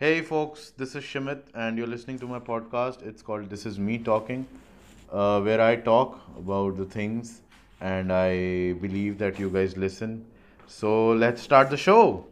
Hey folks, this is Shimit, and you're listening to my podcast. It's called This Is Me Talking, uh, where I talk about the things and I believe that you guys listen. So let's start the show.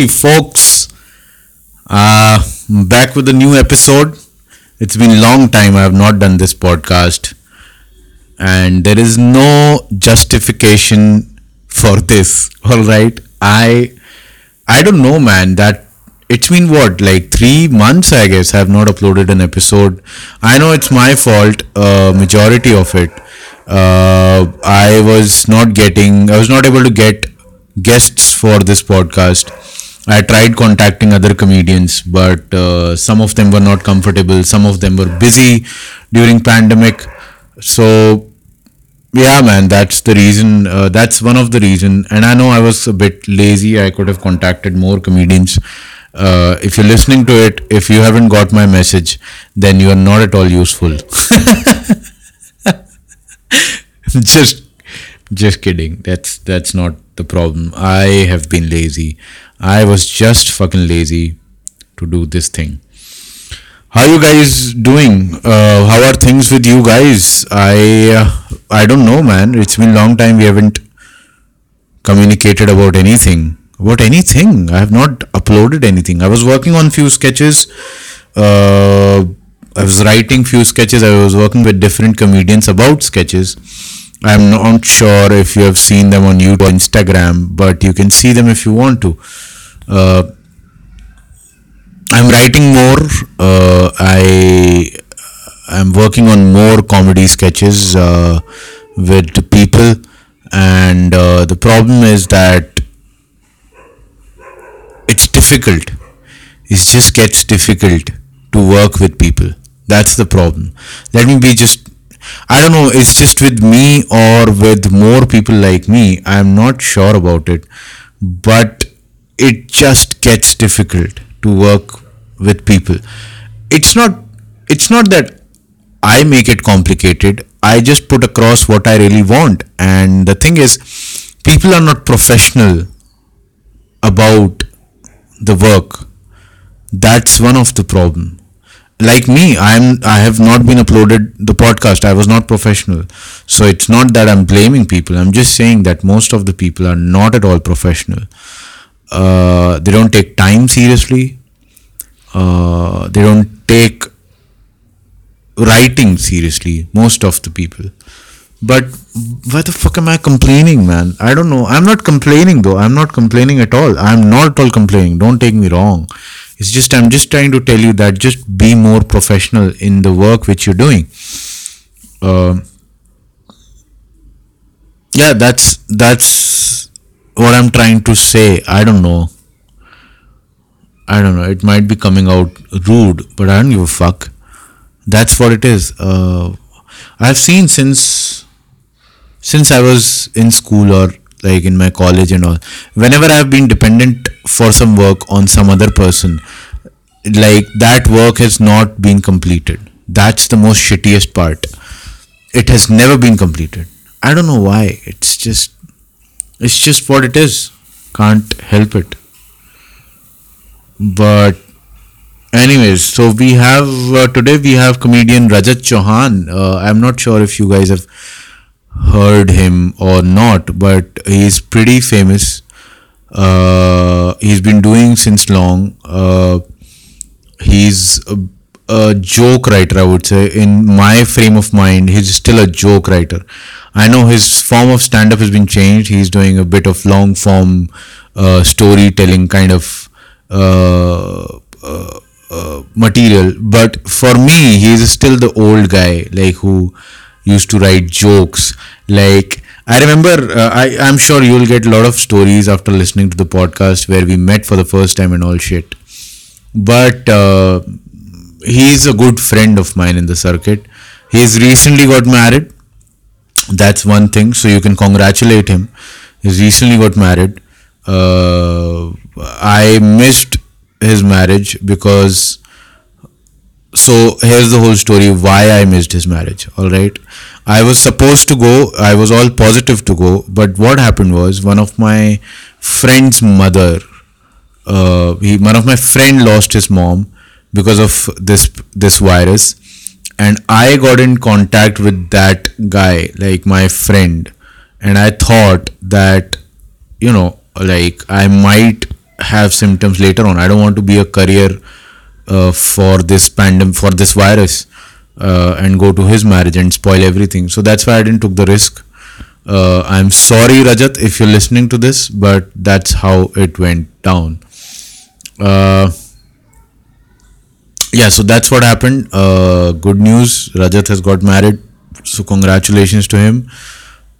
Hey, folks, uh, back with a new episode. It's been a long time I have not done this podcast, and there is no justification for this. All right, I I don't know, man. That it's been what like three months, I guess. I have not uploaded an episode. I know it's my fault. Uh, majority of it. Uh, I was not getting. I was not able to get guests for this podcast. I tried contacting other comedians, but uh, some of them were not comfortable. Some of them were busy during pandemic. So yeah, man, that's the reason. Uh, that's one of the reason. And I know I was a bit lazy. I could have contacted more comedians. Uh, if you're listening to it, if you haven't got my message, then you are not at all useful. just, just kidding. That's that's not the problem. I have been lazy. I was just fucking lazy to do this thing. How you guys doing? Uh, how are things with you guys? I uh, I don't know, man. It's been a long time we haven't communicated about anything. About anything. I have not uploaded anything. I was working on few sketches. Uh, I was writing few sketches. I was working with different comedians about sketches. I'm not sure if you have seen them on YouTube or Instagram, but you can see them if you want to. Uh, I'm writing more. Uh, I I'm working on more comedy sketches uh, with people, and the problem is that it's difficult. It just gets difficult to work with people. That's the problem. Let me be just. I don't know. It's just with me or with more people like me. I'm not sure about it, but it just gets difficult to work with people. It's not. It's not that I make it complicated. I just put across what I really want. And the thing is, people are not professional about the work. That's one of the problem. Like me, I'm I have not been uploaded the podcast. I was not professional. So it's not that I'm blaming people. I'm just saying that most of the people are not at all professional. Uh, they don't take time seriously. Uh, they don't take writing seriously most of the people. But why the fuck am i complaining man? I don't know. I'm not complaining though. I'm not complaining at all. I'm not at all complaining. Don't take me wrong. It's just i'm just trying to tell you that just be more professional in the work which you're doing. Uh, yeah that's that's what i'm trying to say i don't know. I don't know. It might be coming out rude but i don't give a fuck. That's what it is. Uh, i've seen since since i was in school or like in my college and all whenever i've been dependent for some work on some other person like that work has not been completed. That's the most shittiest part. It has never been completed. I don't know why. It's just it's just what it is. Can't help it. But anyways so we have uh, today we have comedian rajat chauhan. Uh, i'm not sure if you guys have heard him or not but he's pretty famous. Uh, he's been doing since long. Uh, he's a, joke writer i would say in my frame of mind he's still a joke writer i know his form of stand up has been changed he's doing a bit of long form uh, storytelling kind of uh, uh, uh, material but for me he's still the old guy like who used to write jokes. Like I remember, uh, I I'm sure you'll get a lot of stories after listening to the podcast where we met for the first time and all shit. But uh, he's a good friend of mine in the circuit. He's recently got married. That's one thing. So you can congratulate him. He's recently got married. Uh, I missed his marriage because so here's the whole story why I missed his marriage. All right, I was supposed to go. I was all positive to go, but what happened was one of my friend's mother. Uh, he one of my friend lost his mom because of this this virus, and I got in contact with that guy, like my friend, and I thought that you know, like I might have symptoms later on. I don't want to be a career uh, for this pandemic for this virus uh, and go to his marriage and spoil everything. So that's why i didn't took the risk. Uh, i'm sorry rajat if you're listening to this but that's how it went down. Uh, yeah so that's what happened uh, good news rajat has got married so congratulations to him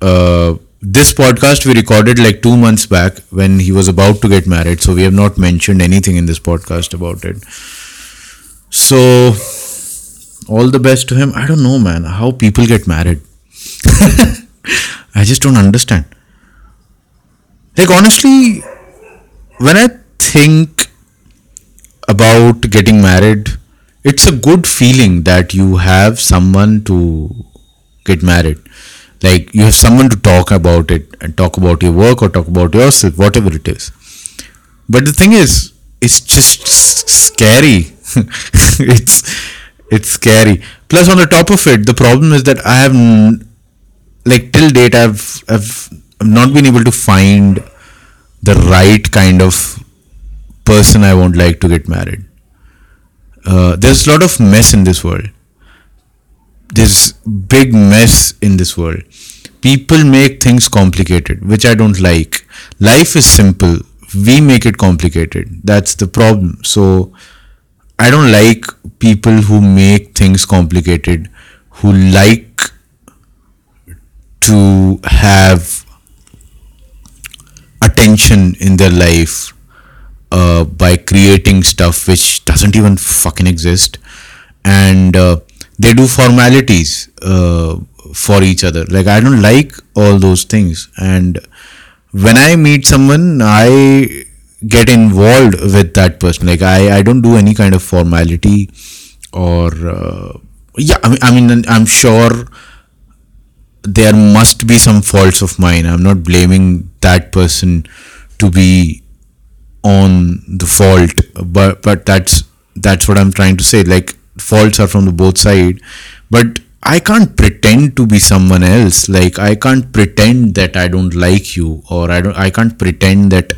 uh, this podcast we recorded like two months back when he was about to get married so we have not mentioned anything in this podcast about it so, all the best to him. I don't know, man, how people get married. I just don't understand. Like, honestly, when I think about getting married, it's a good feeling that you have someone to get married. Like, you have someone to talk about it and talk about your work or talk about yourself, whatever it is. But the thing is, it's just scary it's it's scary. Plus, on the top of it, the problem is that I have like till date I've I've not been able to find the right kind of person I won't like to get married. Uh, there's a lot of mess in this world. There's big mess in this world. People make things complicated, which I don't like. Life is simple. We make it complicated. That's the problem. So I don't like people who make things complicated, who like to have attention in their life uh, by creating stuff which doesn't even fucking exist. And uh, they do formalities uh, for each other. Like i don't like all those things. And when i meet someone i get involved with that person. Like i i don't do any kind of formality or uh, yeah I mean, I mean i'm sure there must be some faults of mine. I'm not blaming that person to be on the fault but but that's that's what i'm trying to say like faults are from the both side but i can't pretend to be someone else like i can't pretend that i don't like you or i don't i can't pretend that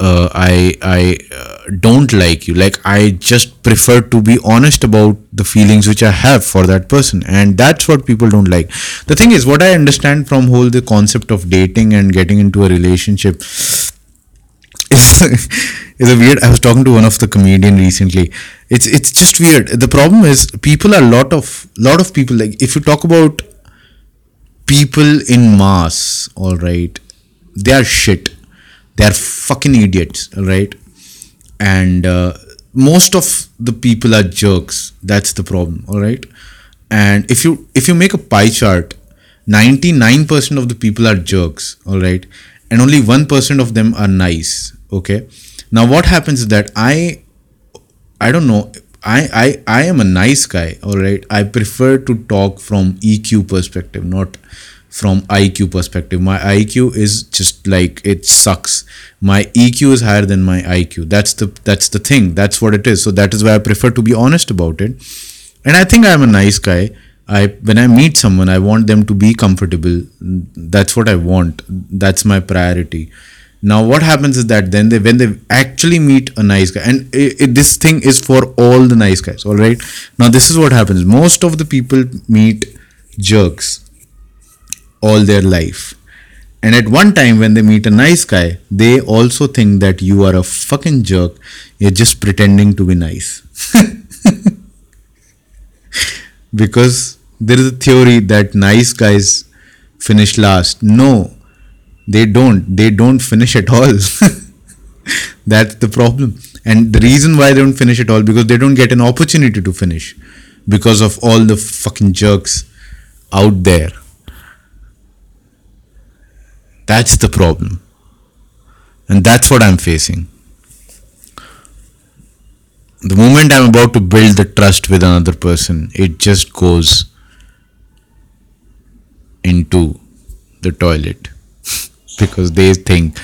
uh, I I uh, don't like you. Like I just prefer to be honest about the feelings which I have for that person, and that's what people don't like. The thing is, what I understand from whole the concept of dating and getting into a relationship is a weird. I was talking to one of the comedian recently. It's it's just weird. The problem is people are a lot of lot of people like if you talk about people in mass, all right, they are shit they're fucking idiots all right, and uh, most of the people are jerks that's the problem all right and if you if you make a pie chart 99% of the people are jerks all right and only 1% of them are nice okay now what happens is that i i don't know I, I i am a nice guy all right i prefer to talk from eq perspective not from IQ perspective. My IQ is just like it sucks. My EQ is higher than my IQ. That's the that's the thing. That's what it is. So that is why I prefer to be honest about it. And I think I'm a nice guy. I when I meet someone, I want them to be comfortable. That's what I want. That's my priority. Now, what happens is that then they when they actually meet a nice guy, and it, it, this thing is for all the nice guys. All right. Now, this is what happens. Most of the people meet jerks all their life. And at one time, when they meet a nice guy, they also think that you are a fucking jerk. You're just pretending to be nice. because there is a theory that nice guys finish last. No, they don't. They don't finish at all. That's the problem. And the reason why they don't finish at all because they don't get an opportunity to finish because of all the fucking jerks out there. That's the problem. And that's what I'm facing. The moment I'm about to build the trust with another person, it just goes into the toilet because they think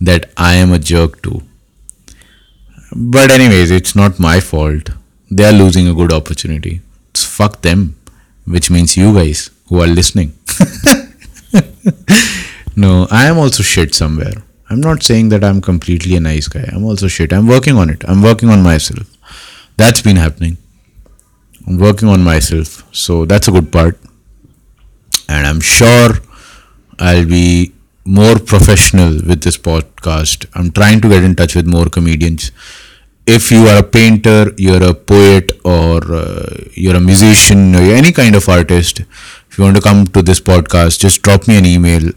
that I am a jerk too. But, anyways, it's not my fault. They are losing a good opportunity. It's fuck them, which means you guys who are listening. no, I am also shit somewhere. I'm not saying that I'm completely a nice guy. I'm also shit. I'm working on it. I'm working on myself. That's been happening. I'm working on myself. So that's a good part. And I'm sure I'll be more professional with this podcast. I'm trying to get in touch with more comedians. If you are a painter, you're a poet, or uh, you're a musician, or any kind of artist, if you want to come to this podcast, just drop me an email.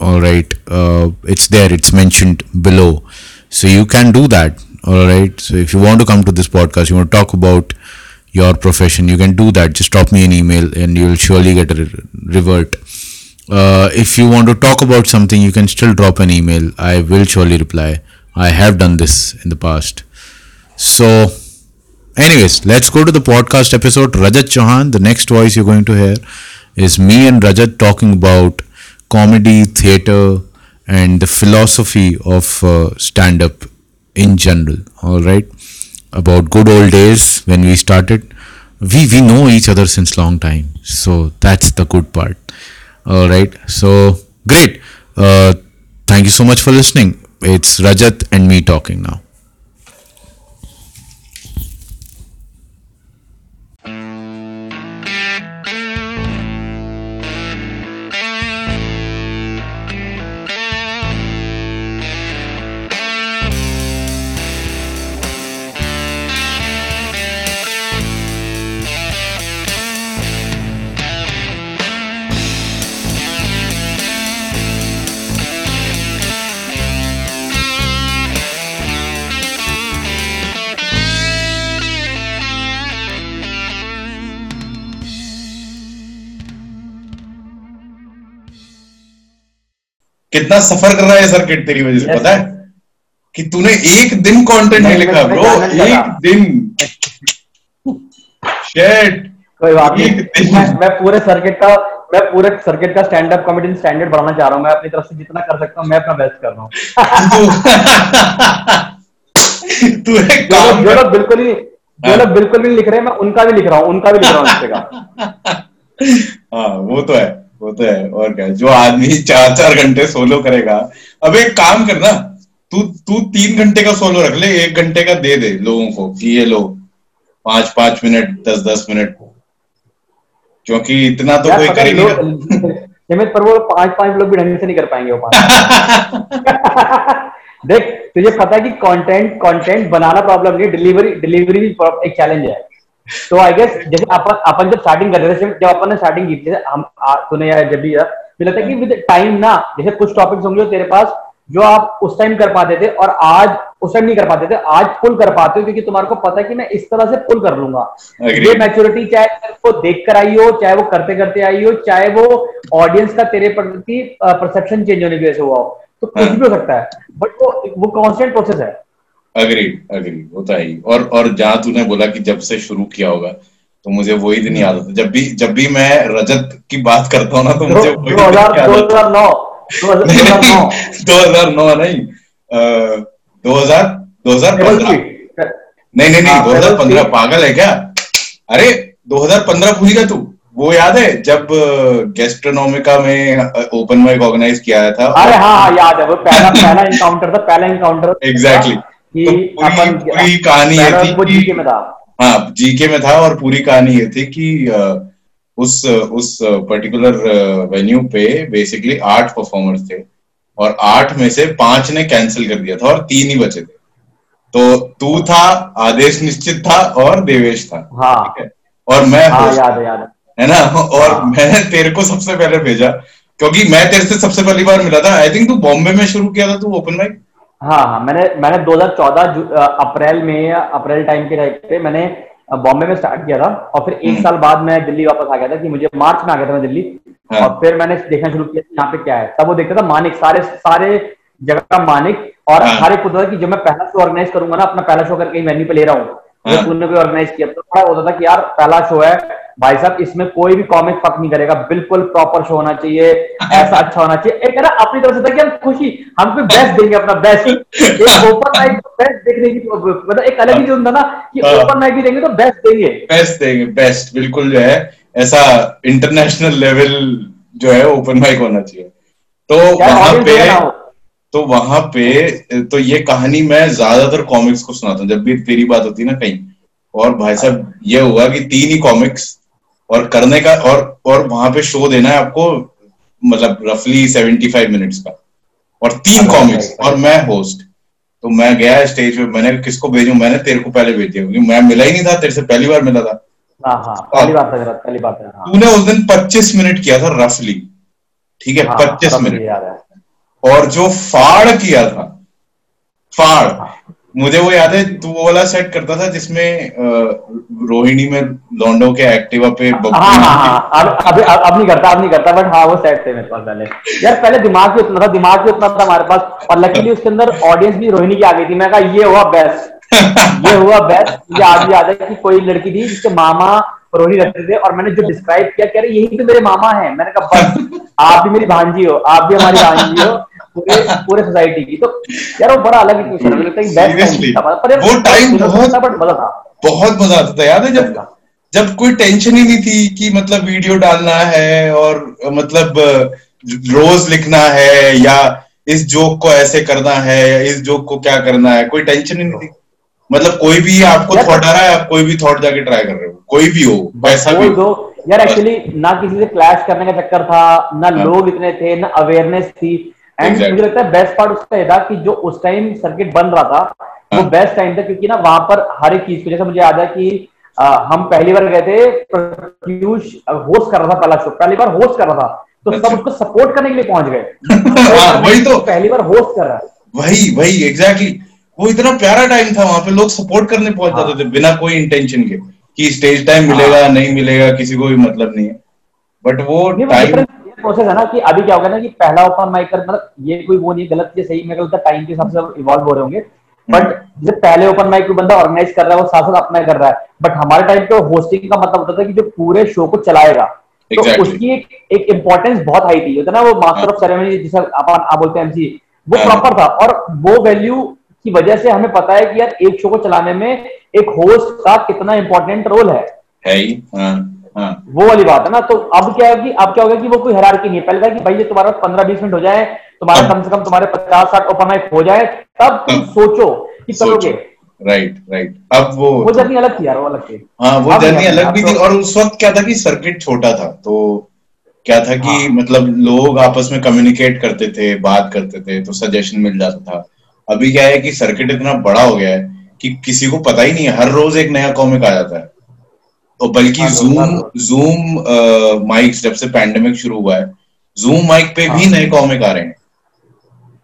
All right, uh, it's there, it's mentioned below. So you can do that. All right. So if you want to come to this podcast, you want to talk about your profession, you can do that. Just drop me an email and you'll surely get a revert. Uh, if you want to talk about something, you can still drop an email. I will surely reply. I have done this in the past. So, anyways, let's go to the podcast episode. Rajat Chauhan, the next voice you're going to hear is me and Rajat talking about comedy, theater, and the philosophy of uh, stand up in general. All right, about good old days when we started. We we know each other since long time, so that's the good part. All right, so great. Uh, thank you so much for listening. It's Rajat and me talking now. कितना सफ़र कर रहा है circuit तेरी वजह से पता है? कि तूने एक दिन कंटेंट नहीं लिखा ब्रो एक दिन। शेट कोई बात नहीं। मैं, मैं पूरे सर्किट का मैं पूरे सर्किट का स्टैंड अप कॉमेडी स्टैंडर्ड बढ़ाना चाह रहा हूँ। मैं अपनी तरफ़ से जितना कर सकता हूँ मैं अपना बेस्ट कर रहा हूँ। तू काम जो लोग बिल्कुल ही जो हाँ। लोग बिल्कुल भी लिख रहे हैं मैं उनका भी लिख रहा हूँ उनका भी लिख रहा हूँ हाँ वो तो है। वो तो है और क्या? जो आदमी चार चार घंटे सोलो करेगा। अब एक काम करना तू तू तीन घंटे का सोलो रख ले एक घंटे का दे दे लोगों को कि ये लो पाँच पाँच मिनट दस दस मिनट। क्योंकि इतना तो कोई कर ही नहीं पर वो पाँच पाँच लोग भी ढंग से नहीं कर पाएँगे वो देख तुझे पता है कि कंटेंट कंटेंट बनाना प्रॉब्लम नहीं डिलीवरी डिलीवरी भी एक चैलेंज है। तो आई गेस जैसे अपन अपन जब स्टार्टिंग कर रहे थे जब अपन ने स्टार्टिंग की थी जैसे हम तूने या जब भी यार मुझे लगता है कि विद टाइम ना जैसे कुछ टॉपिक्स होंगे तेरे पास जो आप उस टाइम कर पाते थे और आज उस टाइम नहीं कर पाते थे आज पुल कर पाते हो क्योंकि तुम्हारे को पता है कि मैं इस तरह से पुल कर लूँगा। ये मैच्योरिटी चाहे वो देख कर आई हो चाहे वो करते करते आई हो चाहे वो ऑडियंस का तेरे प्रति परसेप्शन चेंज होने की वजह से हुआ हो तो कुछ हाँ। भी हो सकता है बट वो वो कॉन्स्टेंट प्रोसेस है। अग्रीड अग्रीड वो तो है ही। और और जहाँ तूने बोला कि जब से शुरू किया होगा तो मुझे वही दिन याद आता जब भी जब भी मैं रजत की बात करता हूँ ना तो मुझे वही दो हज़ार नौ दो हज़ार नौ। नहीं? दो हज़ार दो हज़ार पंद्रह। नहीं नहीं नहीं हाँ, दो हज़ार पंद्रह पागल है क्या? अरे दो हज़ार पंद्रह भूल गया तू। वो याद है जब गेस्ट्रोनोमिका में ओपन माइक ऑर्गेनाइज किया था? अरे हाँ हाँ याद है। वो पहला पहला इनकाउंटर था पहला इनकाउंटर Exactly. कि तो पूरी- अपन पूरी कहानी ये थी जीके में था। हाँ जीके में था और पूरी कहानी ये थी कि उस उस पर्टिकुलर वेन्यू पे बेसिकली आठ परफॉर्मर्स थे और आठ में से पाँच ने कैंसिल कर दिया था और तीन ही बचे थे। तो तू था आदेश निश्चित था और देवेश था। हाँ। ठीक है? और मैं हाँ याद है याद है। है ना? और हाँ, मैंने तेरे को सबसे पहले भेजा क्योंकि मैं तेरे से सबसे पहली बार मिला था। आई थिंक तू बॉम्बे में शुरू किया था तू ओपन माइक हाँ हाँ मैंने मैंने 2014 जु- अ, अप्रैल में अप्रैल टाइम के टाइम पे मैंने बॉम्बे में स्टार्ट किया था और फिर एक हम्म। साल बाद मैं दिल्ली वापस आ गया था कि मुझे मार्च में आ गया था मैं दिल्ली हाँ। और फिर मैंने देखना शुरू किया यहाँ पे क्या है तब वो देखता था मानिक सारे सारे जगह का मानिक और हाँ। हर एक पुत्र था कि जब मैं पहला शो ऑर्गेनाइज करूँगा ना अपना पहला शो करके वेन्यू पे ले रहा हूँ हाँ। तूने भी ऑर्गेनाइज किया तो बड़ा होता था कि यार पहला शो है भाई साहब इसमें कोई भी कॉमिक फक नहीं करेगा बिल्कुल प्रॉपर शो होना चाहिए ऐसा अच्छा होना चाहिए एक ना अपनी तरफ़ से था कि हम खुशी हम कोई बेस्ट देंगे अपना बेस्ट एक ओपन माइक बेस्ट देखने की मतलब एक अलग ही जो होता ना कि हाँ। ओपन माइक भी देंगे तो बेस्ट देंगे बेस्ट देंगे बेस्ट बिल्कुल जो है ऐसा इंटरनेशनल लेवल जो है ओपन माइक होना चाहिए तो वहाँ पे हो हो। तो वहाँ पे तो ये कहानी मैं ज़्यादातर कॉमिक्स को सुनाता हूँ जब भी तेरी बात होती है ना कहीं। और भाई साहब ये हुआ कि तीन ही कॉमिक्स और करने का और और वहाँ पे शो देना है आपको मतलब रफली सेवेंटी फाइव मिनट्स का। और तीन कॉमिक्स और मैं होस्ट तो मैं गया स्टेज पे मैंने किसको भेजू? मैंने तेरे को पहले भेज दिया क्योंकि मैं मिला ही नहीं था तेरे से पहली बार मिला था। हाँ हाँ पहली पहली हाँ। तूने उस दिन 25 मिनट किया था रफली ठीक है 25 सब मुझे मिनट। और जो फाड़ किया था फाड़ मुझे वो याद है तू वो वाला सेट करता था जिसमें रोहिणी में लॉन्डो के एक्टिवा पे हाँ हाँ हाँ अब अब अब अब नहीं करता अब नहीं करता बट हाँ वो सेट थे मेरे पास पहले। यार पहले दिमाग भी उतना था दिमाग भी उतना था हमारे पास और लकीली उसके अंदर ऑडियंस भी रोहिणी की आ गई थी। मैं कहा ये हुआ बेस्ट ये हुआ बेस्ट मुझे आज भी याद है कि कोई लड़की थी जिसके मामा रोहिणी रहते थे और मैंने जो डिस्क्राइब किया कह रहे यही तो मेरे मामा है। मैंने कहा बस आप भी मेरी भांजी हो आप भी हमारी भांजी हो। पूरे पूरे सोसाइटी की। तो यार वो बड़ा अलग ही क्वेश्चन मुझे लगता है बेस्ट Seriously, था पर वो time बहुत- मज़ा था। बहुत मज़ा आता था। याद है जब। जब कोई टेंशन ही नहीं थी कि मतलब वीडियो डालना है और मतलब रोज लिखना है या इस जोक को ऐसे करना है या इस जोक को क्या करना है कोई टेंशन ही नहीं थी। मतलब कोई भी आपको थॉट आ रहा है आप कोई भी थॉट जाके ट्राई कर रहे हो। कोई भी हो पैसा भी हो। यार एक्चुअली ना किसी से क्लैश करने का चक्कर था ना हाँ। लोग इतने थे ना अवेयरनेस थी। And Exactly. मुझे लगता है बेस्ट पार्ट उसका ये था कि जो उस टाइम सर्किट बन रहा था वो हाँ। बेस्ट टाइम था क्योंकि ना वहाँ पर हर एक चीज़ को जैसे मुझे याद है कि आ, हम पहली बार गए थे प्रत्यूष होस्ट कर रहा था पहला शो पहली बार होस्ट कर रहा था तो सब अच्छा। उसको सपोर्ट करने के लिए पहुँच गए हाँ, वही तो। पहली बार होस्ट कर रहा है वही वही एग्जैक्टली वो इतना प्यारा टाइम था वहाँ पे लोग सपोर्ट करने पहुँच हाँ। जाते थे बिना कोई इंटेंशन के कि स्टेज टाइम मिलेगा नहीं मिलेगा किसी को भी मतलब नहीं है बट वो टाइम प्रोसेस है ना कि अभी क्या होगा ना कि पहला ओपन माइक कर मतलब ये कोई वो नहीं गलत ये सही मेरे है टाइम के हिसाब से इवॉल्व हो रहे होंगे। बट जैसे पहले ओपन माइक कोई बंदा ऑर्गेनाइज कर रहा है वो साथ साथ अपना कर रहा है। बट हमारे टाइम पे होस्टिंग का मतलब होता था कि जो पूरे शो को चलाएगा। तो Exactly. उसकी एक एक इम्पोर्टेंस बहुत हाई थी। होता ना वो मास्टर ऑफ़ सेरेमनी जिसे अपन आप बोलते हैं एमसी वो हाँ। प्रॉपर था। और वो वैल्यू की वजह से हमें पता है कि यार एक शो को चलाने में एक होस्ट का कितना इंपॉर्टेंट रोल है है। ही हाँ हाँ। वो वाली बात है ना तो अब क्या है कि अब क्या होगा कि वो कोई हरारकी नहीं है। पहले था कि भाई ये तुम्हारा पंद्रह बीस मिनट हो जाए तुम्हारा हाँ। कम से कम तुम्हारे पचास साठ ओपन माइक हो जाए तब तुम हाँ। सोचो कि करोगे। राइट राइट अब वो वो जर्नी अलग थी यार वो अलग थी। हाँ वो जर्नी अलग भी तो- थी और उस वक्त क्या था कि सर्किट छोटा था तो क्या था कि हाँ। मतलब लोग आपस में कम्युनिकेट करते थे बात करते थे तो सजेशन मिल जाता था। अभी क्या है कि सर्किट इतना बड़ा हो गया है कि किसी को पता ही नहीं है हर रोज एक नया कॉमिक आ जाता है। तो बल्कि जूम जूम माइक्स जब से पैंडेमिक शुरू हुआ है जूम माइक पे भी हाँ। नए कॉमिक आ रहे हैं।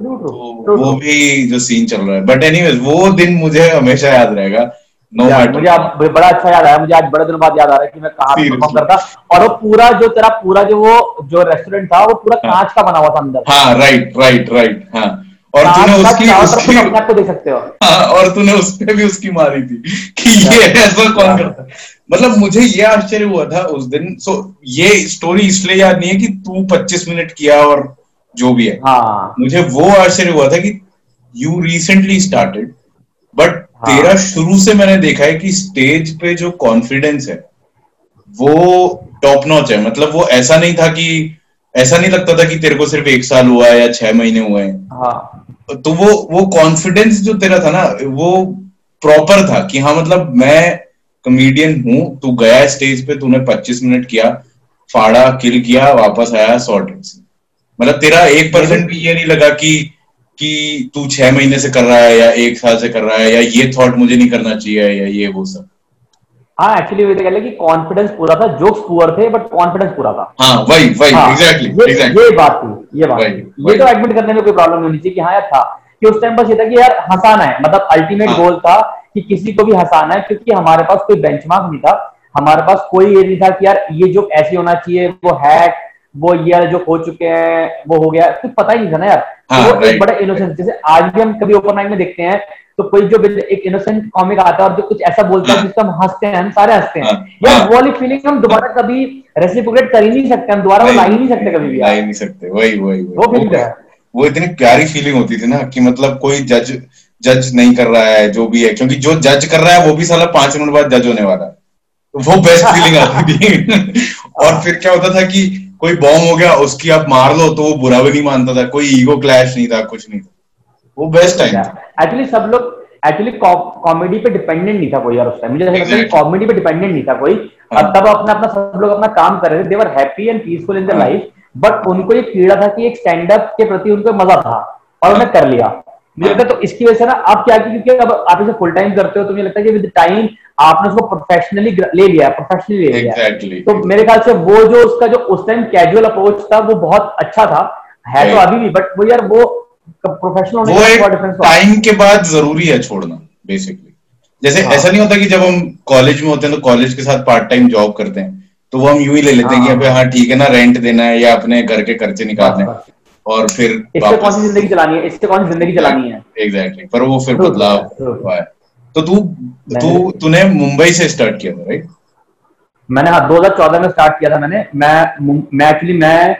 तो वो भी जो सीन चल रहा है। बट एनीवेज वो दिन मुझे हमेशा याद रहेगा। नो यार, मुझे अब बड़ा अच्छा याद आया। मुझे आज बड़े दिनों बाद याद आ रहा है कि मैं कहाँ परफॉर्म करता। और वो पूरा जो तेरा पूरा जो वो जो रेस्टोरेंट था वो पूरा हाँ। कांच का बना हुआ था अंदर। हाँ राइट राइट राइट हाँ। और तूने उसकी उसकी तुम अपने आप को देख सकते हो। हाँ और तूने उस पे भी उसकी मारी थी कि ये ऐसा कौन करता है? मतलब मुझे ये आश्चर्य हुआ था उस दिन। सो ये स्टोरी इसलिए याद नहीं है कि तू 25 मिनट किया और जो भी है। हाँ। मुझे वो आश्चर्य हुआ था कि यू रिसेंटली स्टार्टेड बट। तेरा शुरू से मैंने देखा है कि स्टेज पे जो कॉन्फिडेंस है वो टॉप नॉच है। मतलब वो ऐसा नहीं था कि ऐसा नहीं लगता था कि तेरे को सिर्फ़ एक साल हुआ है या छह महीने हुए हैं। हाँ। तो वो वो कॉन्फिडेंस जो तेरा था ना वो प्रॉपर था कि हाँ मतलब मैं कॉमेडियन हूँ तू गया स्टेज पे तूने 25 मिनट किया फाड़ा किल किया वापस आया सॉर्टेड मतलब तेरा एक परसेंट भी ये नहीं लगा कि कि तू छह महीने से कर रहा है या एक साल से कर रहा है या ये थॉट मुझे नहीं करना चाहिए या ये वो सब। हाँ एक्चुअली वही तो कह कि कॉन्फिडेंस पूरा था जोक्स पुअर थे बट कॉन्फिडेंस पूरा था। हाँ वही वही हाँ, एग्जैक्टली ये, बात थी ये बात वही, थी। वही। ये तो एडमिट करने में कोई प्रॉब्लम नहीं होनी चाहिए कि हाँ यार था। कि उस टाइम बस ये था कि यार हंसाना है। मतलब अल्टीमेट हाँ। गोल था कि किसी को भी हंसाना है क्योंकि हमारे पास कोई बेंचमार्क नहीं था। हमारे पास कोई ये नहीं था कि यार ये जो ऐसे होना चाहिए वो हैक वो ये जो हो चुके हैं वो हो गया। कुछ पता ही नहीं था ना यार। हाँ, तो वो एक बड़ा इनोसेंस जैसे आज भी हम कभी ओपन माइक में देखते हैं तो कोई जो एक इनोसेंट कॉमिक आता है और जो कुछ ऐसा बोलता है जिसको हम हँसते हैं हम सारे हँसते हैं। हाँ, यार हाँ। वो वाली फीलिंग हम दोबारा कभी रेसिप्रोकेट कर ही नहीं सकते हम दोबारा वो ला ही नहीं सकते कभी भी ला ही नहीं सकते वही वही वही। वो फीलिंग है। वो इतनी प्यारी फीलिंग होती थी ना कि मतलब कोई जज जज नहीं कर रहा है जो भी है क्योंकि जो जज कर रहा है वो भी साला पाँच मिनट बाद जज होने वाला है। तो वो बेस्ट फीलिंग आती थी। और फिर क्या होता था कि कोई बॉम्ब हो गया उसकी आप मार लो तो वो बुरा भी नहीं मानता था कोई ईगो क्लैश नहीं था कुछ नहीं था। वो बेस्ट टाइम था। एक्चुअली सब लोग एक्चुअली कॉमेडी पे डिपेंडेंट नहीं था कोई यार उस टाइम मुझे ऐसा लगता है कॉमेडी पे डिपेंडेंट नहीं था कोई. हाँ। और तब अपना अपना सब लोग अपना काम कर रहे थे. They were happy and peaceful in the हाँ। लाइफ बट उनको ये कीड़ा था कि एक स्टैंड अप के प्रति उनको मज़ा था और उन्हें कर लिया। मुझे लगता है तो इसकी वजह से ना आप क्या क्योंकि अब आप इसे फुल टाइम करते हो तो मुझे लगता है कि विद टाइम आपने उसको प्रोफेशनली ले लिया प्रोफेशनली ले लिया। तो मेरे ख्याल से वो जो उसका जो उस टाइम कैजुअल अप्रोच था वो बहुत अच्छा था। है तो अभी भी बट वो यार वो प्रोफेशनल वो एक टाइम के बाद ज़रूरी है छोड़ना बेसिकली जैसे हाँ। ऐसा नहीं होता कि जब हम कॉलेज में होते हैं तो कॉलेज के साथ पार्ट टाइम जॉब करते हैं तो वो हम यूँ ही ले लेते हैं कि हाँ। हाँ ठीक है ना रेंट देना है या अपने घर के खर्चे निकालने हैं और फिर इससे कौन सी ज़िंदगी चलानी है? इससे कौन सी ज़िंदगी चलानी है? एग्जैक्टली पर वो फिर बदलाव हुआ है। तो तू तू तूने मुंबई से स्टार्ट किया था राइट मैंने हाँ 2014 में स्टार्ट किया था मैंने। मैं मैं एक्चुअली मैं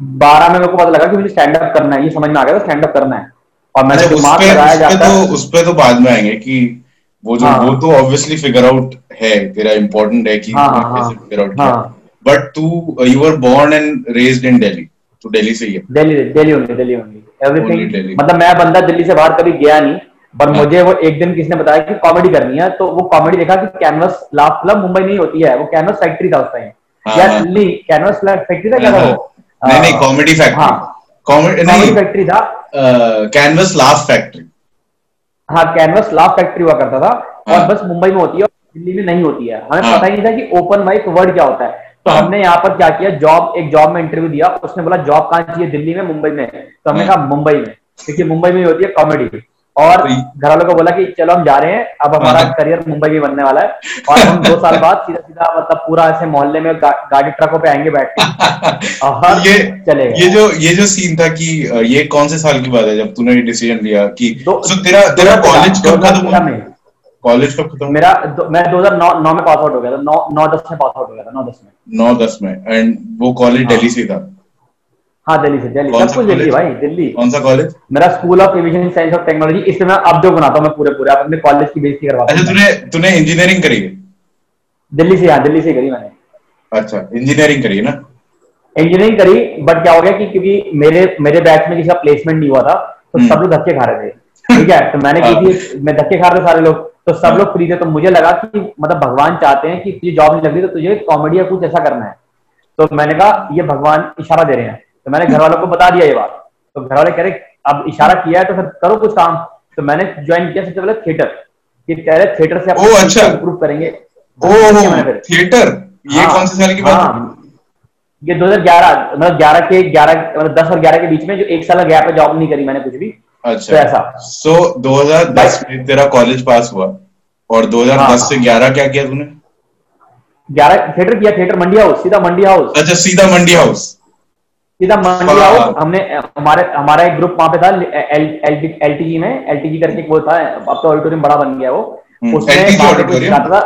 2012 में मेरे को पता लगा कि मुझे स्टैंड अप करना है ये समझ में आ गया था स्टैंड अप करना है और मैंने अच्छा दिमाग लगाया जाता है तो उस पे तो बाद में आएँगे कि वो जो हाँ। वो तो ऑब्वियसली फिगर आउट है तेरा इम्पोर्टेंट है कि हाँ, हाँ, कैसे हाँ। फिगर आउट हाँ। बट तू you were born and raised in Delhi तू दिल्ली से ही है दिल्ली दिल्ली होंगी दिल्ली Only एवरीथिंग. मतलब मैं बंदा दिल्ली से बाहर कभी गया नहीं पर हाँ। मुझे वो एक दिन किसी ने बताया कि कॉमेडी करनी है तो वो कॉमेडी देखा कि कैनवस लाफ क्लब मुंबई में ही होती है वो कैनवस फैक्ट्री था उस टाइम हाँ, या हाँ। दिल्ली कैनवस फैक्ट्री था क्या था वो नहीं नहीं कॉमेडी फैक्ट्री कॉमेडी नहीं फैक्ट्री था. कैनवस लाफ फैक्ट्री हाँ कैनवस लाफ फैक्ट्री हुआ करता था. हाँ। और बस मुंबई में होती है और दिल्ली में नहीं होती है. हमें हाँ। पता ही नहीं था कि ओपन माइक वर्ड क्या होता है. तो हाँ। हमने यहाँ पर क्या किया? जॉब एक जॉब में इंटरव्यू दिया. उसने बोला जॉब कहाँ चाहिए दिल्ली में? मुंबई में. तो हमने। कहा मुंबई में. क्योंकि मुंबई में होती है कॉमेडी और तो घर वालों को बोला कि चलो हम जा रहे हैं अब हमारा हाँ। करियर मुंबई में बनने वाला है और हम दो साल बाद सीधा सीधा मतलब पूरा ऐसे मोहल्ले में गा, गाड़ी ट्रकों पे आएँगे बैठ के। और ये चले ये जो ये जो सीन था कि ये कौन से साल की बात है जब तूने ये डिसीज़न लिया कि so तेरा तेरा कॉलेज कब खत्म 2013 कॉलेज कब खत्म मेरा मैं 2009 नौ में पास आउट हो गया था नौ नौ दस में पास आउट हो गया था नौ दस में। नौ दस में एंड वो कॉलेज हाँ। दिल्ली से था। हाँ दिल्ली से दिल्ली। सब कुछ दिल्ली भाई दिल्ली। कौन सा कॉलेज मेरा school of aviation science of technology इसमें मैं अब जो बनाता हूँ मैं पूरे पूरे आप अपने कॉलेज की बेइज्जती करवाता अच्छा हूँ तूने तूने इंजीनियरिंग करी है? दिल्ली से हाँ दिल्ली से करी मैंने। अच्छा इंजीनियरिंग करी है ना? इंजीनियरिंग करी बट क्या हो गया कि क्योंकि मेरे मेरे बैच में किसी का प्लेसमेंट नहीं हुआ था तो हम्म। सब लोग धक्के खा रहे थे। ठीक है तो मैंने की थी मैं धक्के खा रहे थे सारे लोग तो सब लोग फ्री थे तो मुझे लगा कि मतलब भगवान चाहते हैं कि तुझे जॉब नहीं लग रही तो तुझे कॉमेडी या कुछ ऐसा करना है। तो मैंने कहा ये भगवान इशारा दे रहे हैं। तो मैंने घर वालों को बता दिया ये बात। तो घर वाले कह रहे अब इशारा किया है तो फिर करो कुछ काम। तो मैंने ज्वाइन किया सबसे पहले थिएटर कि कह रहे थिएटर से ओह, अच्छा। इम्प्रूव करेंगे। ओ थिएटर ये हाँ, कौन से साल की बात है। हाँ, ये 2011 मतलब 11 के 11 मतलब 10 और 11 के बीच में जो एक साल का गैप है जॉब नहीं करी मैंने कुछ भी। तो अच्छा ऐसा सो 2010 में तेरा कॉलेज पास हुआ और 2010 हाँ। से 11 क्या किया तूने? 11 थिएटर किया थिएटर मंडी हाउस सीधा मंडी हाउस अच्छा सीधा मंडी हाउस सीधा मंडी हाँ। हाउस हमने हमारे हमारा एक ग्रुप वहाँ पे था एल टी जी में एल टी जी करके वो था अब तो ऑडिटोरियम बड़ा बन गया वो हम्म, उसमें सिखाता था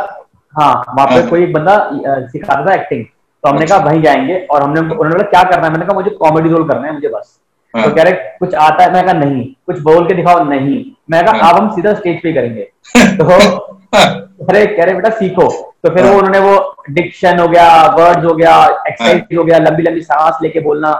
हाँ वहाँ पे हाँ। कोई एक बंदा सिखाता था एक्टिंग तो हमने। कहा वहीं जाएँगे और हमने उन्होंने बोला क्या करना है मैंने कहा मुझे कॉमेडी रोल करना है मुझे बस हाँ। तो कह रहे कुछ आता है मैं कहा नहीं कुछ बोल के दिखाओ नहीं मैं कहा। अब हम सीधा स्टेज पे करेंगे तो अरे कह रहे बेटा सीखो तो फिर वो हाँ। उन्होंने वो डिक्शन हो गया वर्ड्स हो गया एक्सरसाइज हो गया लंबी लंबी सांस लेके बोलना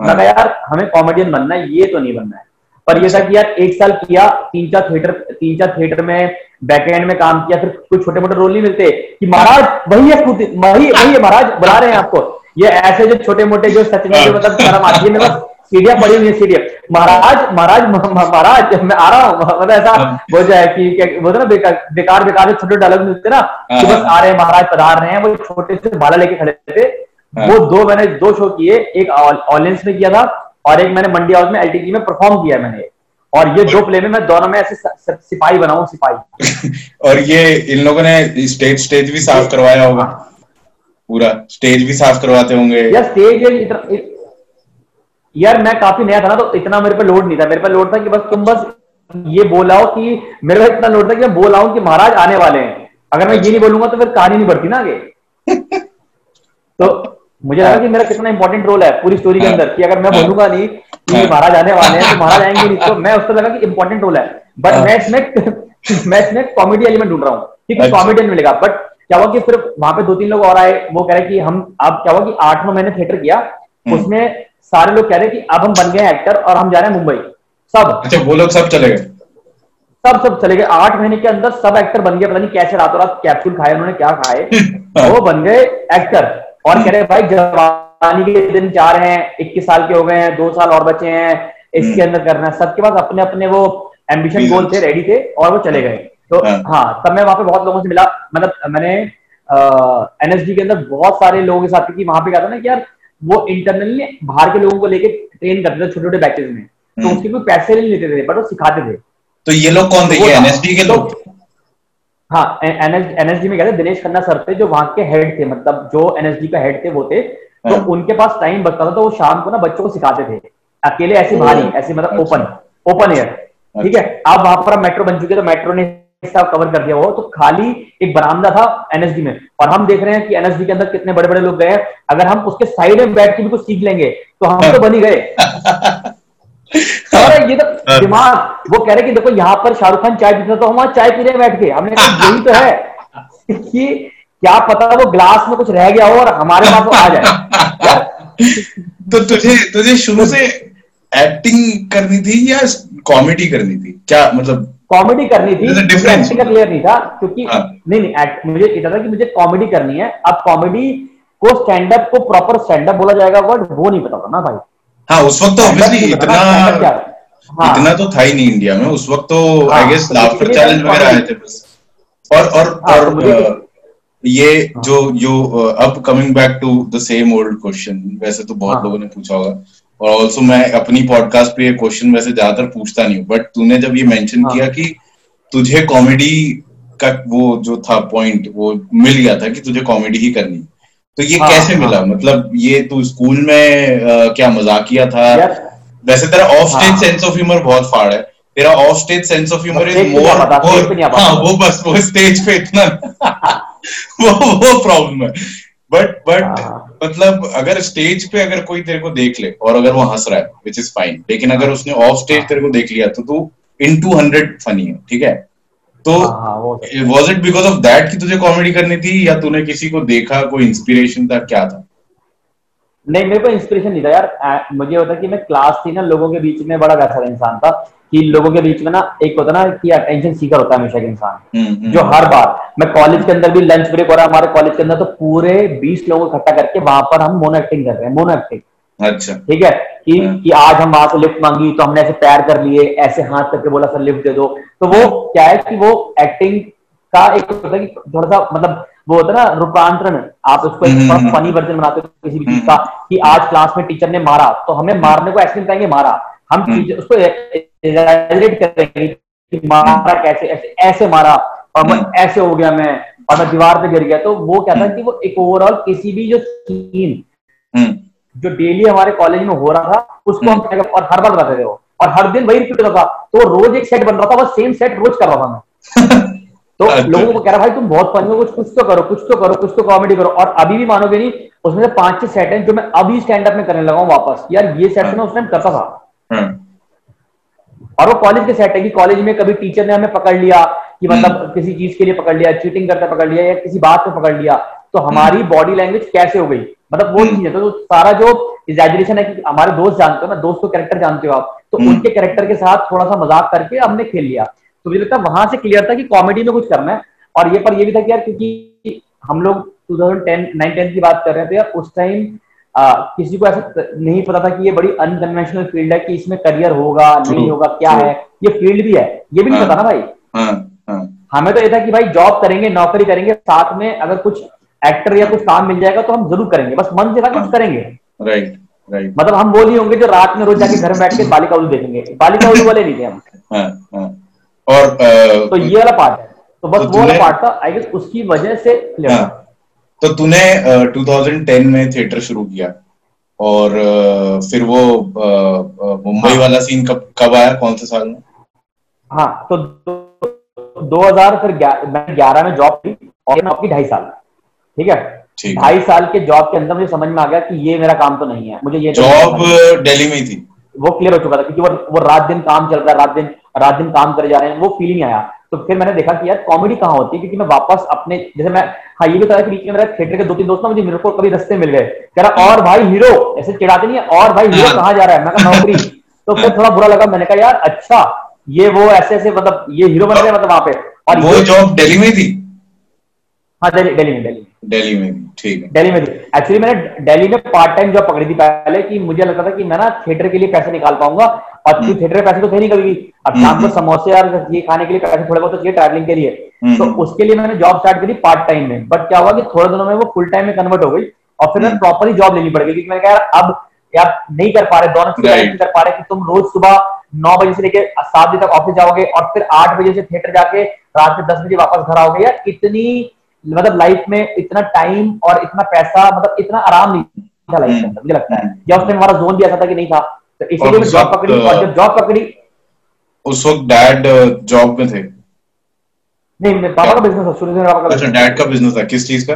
मैं हाँ। कहा यार हमें कॉमेडियन बनना है ये तो नहीं बनना है पर ये था कि यार एक साल किया तीन चार थिएटर तीन चार थिएटर में बैकएंड में काम किया फिर कोई छोटे मोटे रोल नहीं मिलते कि महाराज वही है वही वही है महाराज बुला रहे हैं आपको ये ऐसे जो छोटे मोटे जो सच में हाँ। मतलब शर्म आती है मैं बस सीढ़ियाँ पड़ी हुई है सीढ़ियाँ महाराज महाराज महाराज मैं आ रहा हूँ। मतलब ऐसा हो। जाए कि बोलते ना बेकार बेकार बेकार छोटे डायलॉग मिलते ना कि बस आ रहे हैं महाराज पधार रहे हैं वो छोटे से भाला लेके खड़े थे। हाँ। वो दो मैंने दो शो किए एक ऑलियंस में किया था और एक मैंने मंडी हाउस में एलटीजी में परफॉर्म किया मैंने। और ये दो प्ले में मैं दोनों में ऐसे सिपाही बनाऊ सिपाही। और ये इन लोगों ने स्टेज स्टेज भी साफ़ करवाया होगा। पूरा। स्टेज भी साफ़ करवाते होंगे। यार स्टेज यार मैं काफ़ी नया था ना तो इतना मेरे पे लोड नहीं था मेरे पे लोड था कि बस तुम बस ये बोलाओ कि मेरे पे इतना लोड था कि मैं बोलाऊं कि महाराज आने वाले हैं अगर मैं ये नहीं बोलूँगा तो फिर कहानी नहीं बढ़ती ना आगे तो मुझे लगा कि मेरा कितना इंपॉर्टेंट रोल है पूरी स्टोरी के। अंदर कि अगर मैं। बोलूँगा नहीं कि। महाराज आने वाले हैं तो महाराज आएँगे नहीं तो मैं उसको लगा कि इंपॉर्टेंट रोल है बट। मैं इसमें मैं इसमें कॉमेडी एलिमेंट ढूंढ रहा हूँ कि कुछ अच्छा। कॉमेडियन मिलेगा बट क्या हुआ कि फिर वहाँ पे दो तीन लोग और आए वो कह रहे कि हम अब क्या हुआ कि आठ नौ महीने थिएटर किया हम्म। उसमें सारे लोग कह रहे हैं कि अब हम बन गए एक्टर और हम जा रहे हैं मुंबई। सब। अच्छा वो लोग सब चले गए? सब सब चले गए। आठ महीने के अंदर सब एक्टर बन गए। पता नहीं कैसे रातों रात कैप्सूल खाए उन्होंने क्या खाए। वो बन गए एक्टर। और कह रहे भाई जवानी के दिन जा रहे हैं। इक्कीस साल के हो गए हैं दो साल और बचे हैं। इसके हम्म। अंदर करना है। सबके पास अपने अपने वो एम्बिशन गोल थे रेडी थे और वो चले गए। तो हाँ। हाँ तब मैं वहाँ पे बहुत लोगों से मिला। मतलब मैंने एनएसडी के अंदर बहुत सारे लोगों के साथ क्योंकि वहाँ पे क्या था ना कि यार वो इंटरनली बाहर के लोगों को लेके ट्रेन करते थे छोटे छोटे बैचेज में। तो हम्म। उसके कोई पैसे नहीं लेते थे बट वो सिखाते थे। तो ये लोग कौन थे? ये एनएसडी के लोग? तो- हाँ एनएसडी में कहते दिनेश खन्ना सर थे जो वहाँ के हेड थे मतलब जो एनएसडी का हेड थे वो थे। तो हाँ। उनके पास टाइम बचता था तो वो शाम को ना बच्चों को सिखाते थे। अकेले ऐसे ही ऐसे मतलब अच्छा। ओपन ओपन एयर ठीक है? अब वहाँ पर मेट्रो बन चुके तो मेट्रो ने हिस्सा कवर कर दिया वो तो खाली एक बरामदा था एनएसडी में। और हम देख रहे हैं कि एनएसडी के अंदर कितने बड़े बड़े लोग गए हैं। अगर हम उसके साइड में बैठ के भी कुछ सीख लेंगे तो हम तो बन ही गए। और ये तो दिमाग वो कह रहे कि देखो यहाँ पर शाहरुख खान चाय पीता तो हम वहाँ चाय पी रहे बैठ के हमने कहा यही तो है। कि क्या पता वो ग्लास में कुछ रह गया हो और हमारे पास वो आ जाए। तो तुझे तुझे शुरू से एक्टिंग करनी थी या कॉमेडी करनी थी? क्या मतलब कॉमेडी करनी थी एक्टिंग का क्लियर नहीं था क्योंकि हाँ। नहीं नहीं act- मुझे इतना था कि मुझे कॉमेडी करनी है अब कॉमेडी को स्टैंड अप को प्रॉपर स्टैंड अप बोला जाएगा वर्ड वो नहीं पता था ना भाई हाँ उस वक्त तो ऑब्वियसली इतना है। हाँ। इतना तो था ही नहीं इंडिया में उस वक्त तो हाँ, आई गेस लाफ्टर चैलेंज वगैरह आए थे बस और और हाँ, और तो अ, ये जो जो अब coming back to the same old question वैसे तो बहुत हाँ। लोगों ने पूछा होगा और ऑल्सो मैं अपनी पॉडकास्ट पे ये क्वेश्चन वैसे ज़्यादातर पूछता नहीं हूँ बट तूने जब ये मेंशन हाँ। किया कि तुझे कॉमेडी का वो जो था पॉइंट वो मिल गया था कि तुझे कॉमेडी ही करनी तो ये हाँ, कैसे हाँ। मिला मतलब ये तू स्कूल में अ, क्या मजाकिया था यार वैसे तेरा off stage. Sense of humour बहुत फाड़ है तेरा off stage sense of humour is more uh uh. हाँ वो बस वो स्टेज पे इतना वो वो प्रॉब्लम है बट बट। मतलब अगर स्टेज पे अगर कोई तेरे को देख ले और अगर वो हंस रहा है विच इज़ फाइन लेकिन अगर। उसने ऑफ़ स्टेज तेरे को देख लिया तो तू इन टू हंड्रेड फनी है ठीक है तो- was it because of that कि तुझे कॉमेडी करनी थी या तूने किसी को देखा कोई इंस्पिरेशन था क्या था नहीं मेरे को इंस्पिरेशन नहीं था यार। आ, मुझे होता कि मैं क्लास थी ना लोगों के बीच में बड़ा वैसा इंसान था कि लोगों के बीच में ना एक होता ना कि अटेंशन सीकर होता है हमेशा इंसान। हम्म, हम्म, जो हर बार मैं कॉलेज के अंदर भी लंच ब्रेक हो रहा है हमारे कॉलेज के अंदर तो पूरे बीस लोगों को इकट्ठा करके वहाँ पर हम मोनो एक्टिंग कर रहे हैं मोनो एक्टिंग अच्छा। ठीक है? कि हाँ। कि आज हम वहाँ से लिफ्ट मांगी तो हमने ऐसे पैर कर लिए ऐसे हाथ करके बोला सर लिफ्ट दे दो। तो वो क्या है कि वो एक्टिंग का एक होता है कि थोड़ा सा मतलब वो होता है ना रूपांतरण। आप उसको एक हम्म, थोड़ा हम्म, फनी वर्जन बनाते हो किसी भी चीज़ हम्म। का कि आज क्लास में टीचर ने मारा तो हमें मारने को ऐसे नहीं कहेंगे मारा। हम हम्म। टीचर उसको exaggerate करेंगे कि मारा कैसे ऐसे ऐसे मारा और मैं हम्म। ऐसे हो गया मैं और मैं दीवार पे गिर गया। तो वो क्या था कि वो एक ओवरऑल किसी भी जो सीन हम्म। जो डेली हमारे कॉलेज में हो रहा था उसको हम हम्म। क्या और हर बार बताते थे वो और हर दिन वही रिपीट होता था। तो रोज एक सेट बन रहा था बस सेम सेट रोज कर रहा था मैं। तो। लोगों को कह रहा भाई तुम बहुत फनी हो कुछ कुछ तो करो कुछ तो करो कुछ तो कॉमेडी करो और अभी भी मानोगे नहीं उसमें से पाँच छह सेट हैं जो मैं अभी स्टैंड अप में करने लगा हूँ वापस यार ये सेट मैं उस टाइम करता था हाँ और वो कॉलेज के सेट है कि कॉलेज में कभी टीचर ने हमें पकड़ लिया कि हम्म। मतलब किसी चीज़ के लिए पकड़ लिया चीटिंग करते पकड़ लिया या किसी बात में पकड़ लिया तो हमारी बॉडी लैंग्वेज कैसे हो गई मतलब वो हम्म। चीज़ है तो सारा जो एग्जैजरेशन है कि हमारे दोस्त जानते हो ना दोस्त को कैरेक्टर जानते हो आप तो हम्म। उनके कैरेक्टर के साथ थोड़ा सा मज़ाक करके हमने खेल लिया तो मुझे लगता है वहाँ से क्लियर था कि कॉमेडी में कुछ करना है। और ये पर ये भी था कि यार क्योंकि हम लोग 2010 9 10 की बात कर रहे थे यार उस टाइम किसी को ऐसा नहीं पता था कि ये बड़ी अनकन्वेंशनल फ़ील्ड है कि इसमें करियर होगा नहीं होगा क्या है ये फ़ील्ड भी है। ये भी नहीं हाँ। पता ना भाई। हाँ हाँ। हमें तो ये था कि भाई जॉब करेंगे नौकरी करेंगे साथ में अगर कुछ एक्टर या कुछ काम मिल जाएगा तो हम ज़रूर करेंगे। बस मन से था। कुछ करेंगे। राइट राइट मतलब हम वो नहीं होंगे जो रात में रोज जाके घर में बैठ के बालिका उल्लू देखेंगे। बालिका उल्लू वाले नहीं थे हम। और तो ये वाला पार्ट है। तो बस तो वो वाला पार्ट था आई गेस उसकी वजह से हाँ, तो तूने अ, 2010 में थिएटर शुरू किया। और फिर वो मुंबई हाँ। वाला सीन कब कब आया? कौन से साल में? हाँ तो दो हज़ार फिर ग्या- मैंने ग्यारह में जॉब की और मैं की ढाई साल। ठीक है? ढाई साल के जॉब के अंदर मुझे समझ में आ गया कि ये मेरा काम तो नहीं है। मुझे ये तो जॉब करना दिल्ली में ही थी। वो क्लियर हो चुका था क्योंकि वो वो रात दिन काम चल रहा है रात दिन रात दिन काम करे जा रहे हैं वो फीलिंग आया। तो फिर मैंने देखा कि यार कॉमेडी कहाँ होती है? क्योंकि मैं वापस अपने जैसे मैं हाँ ये भी था कि बीच में मेरा थिएटर के दो तीन दोस्त ना मुझे मेरे को कभी रस्ते मिल गए। कह रहा और भाई हीरो ऐसे चिढ़ाते नहीं है और भाई हीरो हाँ। कहाँ जा रहा है? मैं कहा नौकरी। तो फिर थोड़ा बुरा लगा मैंने कहा यार अच्छा ये वो ऐसे ऐसे मतलब ये हीरो बन गए मतलब वहाँ पे। और वो जॉब दिल्ली में थी? हाँ दिल्ली दिल्ली में दिल्ली दिल्ली में ठीक है। दिल्ली में एक्चुअली मैंने दिल्ली में पार्ट टाइम जॉब पकड़ी थी पहले कि मुझे लगता था कि मैं ना थिएटर के लिए पैसे निकाल पाऊँगा। और थिएटर में पैसे तो थे नहीं कभी भी। अब शाम को हम्म। समोसे और ये खाने के लिए पैसे थोड़े बहुत तो चाहिए ट्रैवलिंग के लिए। हम्म। तो उसके लिए मैंने जॉब स्टार्ट करी पार्ट टाइम में। बट क्या हुआ कि थोड़े दिनों में वो फुल टाइम में कन्वर्ट हो गई और फिर मैंने हम्म। प्रॉपरली जॉब लेनी पड़ गई। क्योंकि मैंने कहा यार अब यार नहीं कर पा रहे दोनों चीज़ें नहीं कर पा रहे कि तुम रोज सुबह नौ बजे से लेकर सात बजे तक ऑफ़िस जाओगे और फिर आठ बजे से थिएटर जाके रात के दस बजे वापस घर आओगे। यार इतनी मतलब लाइफ में इतना टाइम और इतना पैसा मतलब इतना आराम नहीं था लाइफ में मुझे लगता है। या उस टाइम हमारा जोन भी ऐसा था कि नहीं था। तो इसीलिए जॉब पकड़ी और जब जॉब पकड़ी उस वक्त डैड जॉब में थे। नहीं मेरे पापा का बिज़नेस था शुरू से मेरे पापा का अच्छा डैड का बिज़नेस था। किस चीज़ का?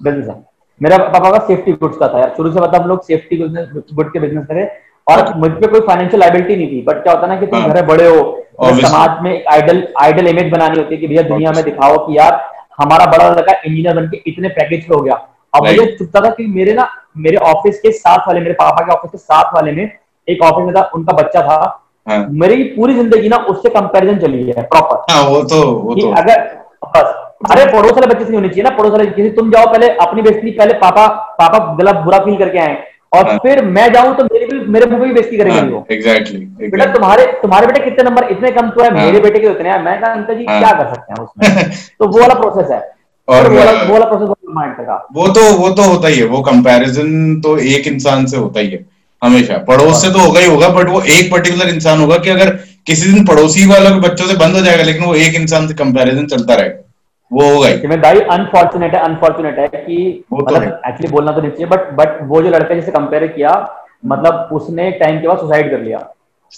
बिज़नेस है मेरा पापा का सेफ्टी गुड्स का था यार। शुरू से मतलब हम लोग सेफ्टी गुड के बिज़नेस करे और मुझ पे कोई फाइनेंशियल लाइबिलिटी नहीं थी। बट क्या होता ना कि तुम हाँ। घर में बड़े हो समाज में एक आइडल आइडल इमेज बनानी होती है कि भैया दुनिया में दिखाओ कि यार हमारा बड़ा लड़का इंजीनियर बन के इतने पैकेज पे हो गया। अब मुझे चुपता था कि मेरे ना मेरे ऑफ़िस के साथ वाले मेरे पापा के ऑफ़िस के साथ वाले में एक ऑफ़िस में था उनका बच्चा था। हाँ। मेरी पूरी ज़िंदगी ना उससे कंपैरिजन चली है प्रॉपर हाँ वो तो वो तो। अगर बस। अरे पड़ोस वाले बच्चे से नहीं होनी चाहिए ना पड़ोस वाले किसी तुम जाओ पहले अपनी बेस्ती पहले पापा पापा गलत बुरा फील करके आए। और हाँ। फिर मैं जाऊँ तो मेरे भी मेरे मुँह पे भी बेइज्जती करेंगे वो। एग्जैक्टली बेटा तुम्हारे तुम्हारे बेटे कितने नंबर इतने कम तो है हाँ। मेरे बेटे के उतने हैं। मैं कहा अंकल जी हाँ। क्या कर सकते हैं उसमें? तो वो वाला प्रोसेस है। और, वो वाला प्रोसेस माइंड का वो तो वो तो होता ही है। वो कंपैरिजन तो एक इंसान से होता ही है। हमेशा। पड़ोस से तो होगा ही होगा बट वो एक पर्टिकुलर इंसान होगा कि अगर किसी दिन पड़ोसी वालों के बच्चों से बंद हो जाएगा लेकिन वो एक इंसान से कंपैरिजन चलता रहेगा। वो होगा ही। ज़िम्मेदारी अनफॉर्चुनेट है अनफॉर्चुनेट है कि तो मतलब। एक्चुअली बोलना तो नहीं चाहिए बट बट वो जो लड़का जिसे कंपेयर किया मतलब उसने टाइम के बाद सुसाइड कर लिया।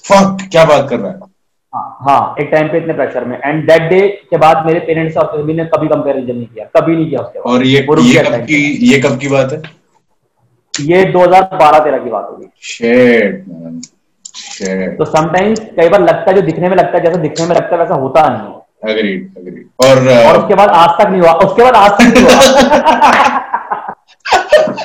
फक क्या बात कर रहा है? हाँ हाँ एक टाइम पे इतने प्रेशर में। एंड दैट डे के बाद मेरे पेरेंट्स और कभी ने कभी कंपैरिजन नहीं किया कभी नहीं किया उसके और ये ये कब की ये कब की बात है। ये 2012-13 की बात होगी। तो समटाइम्स कई बार लगता है जो दिखने में लगता है जैसा दिखने में लगता है वैसा होता नहीं अग्रीड अग्रीड और और उसके बाद आज तक नहीं हुआ उसके बाद आज तक नहीं हुआ।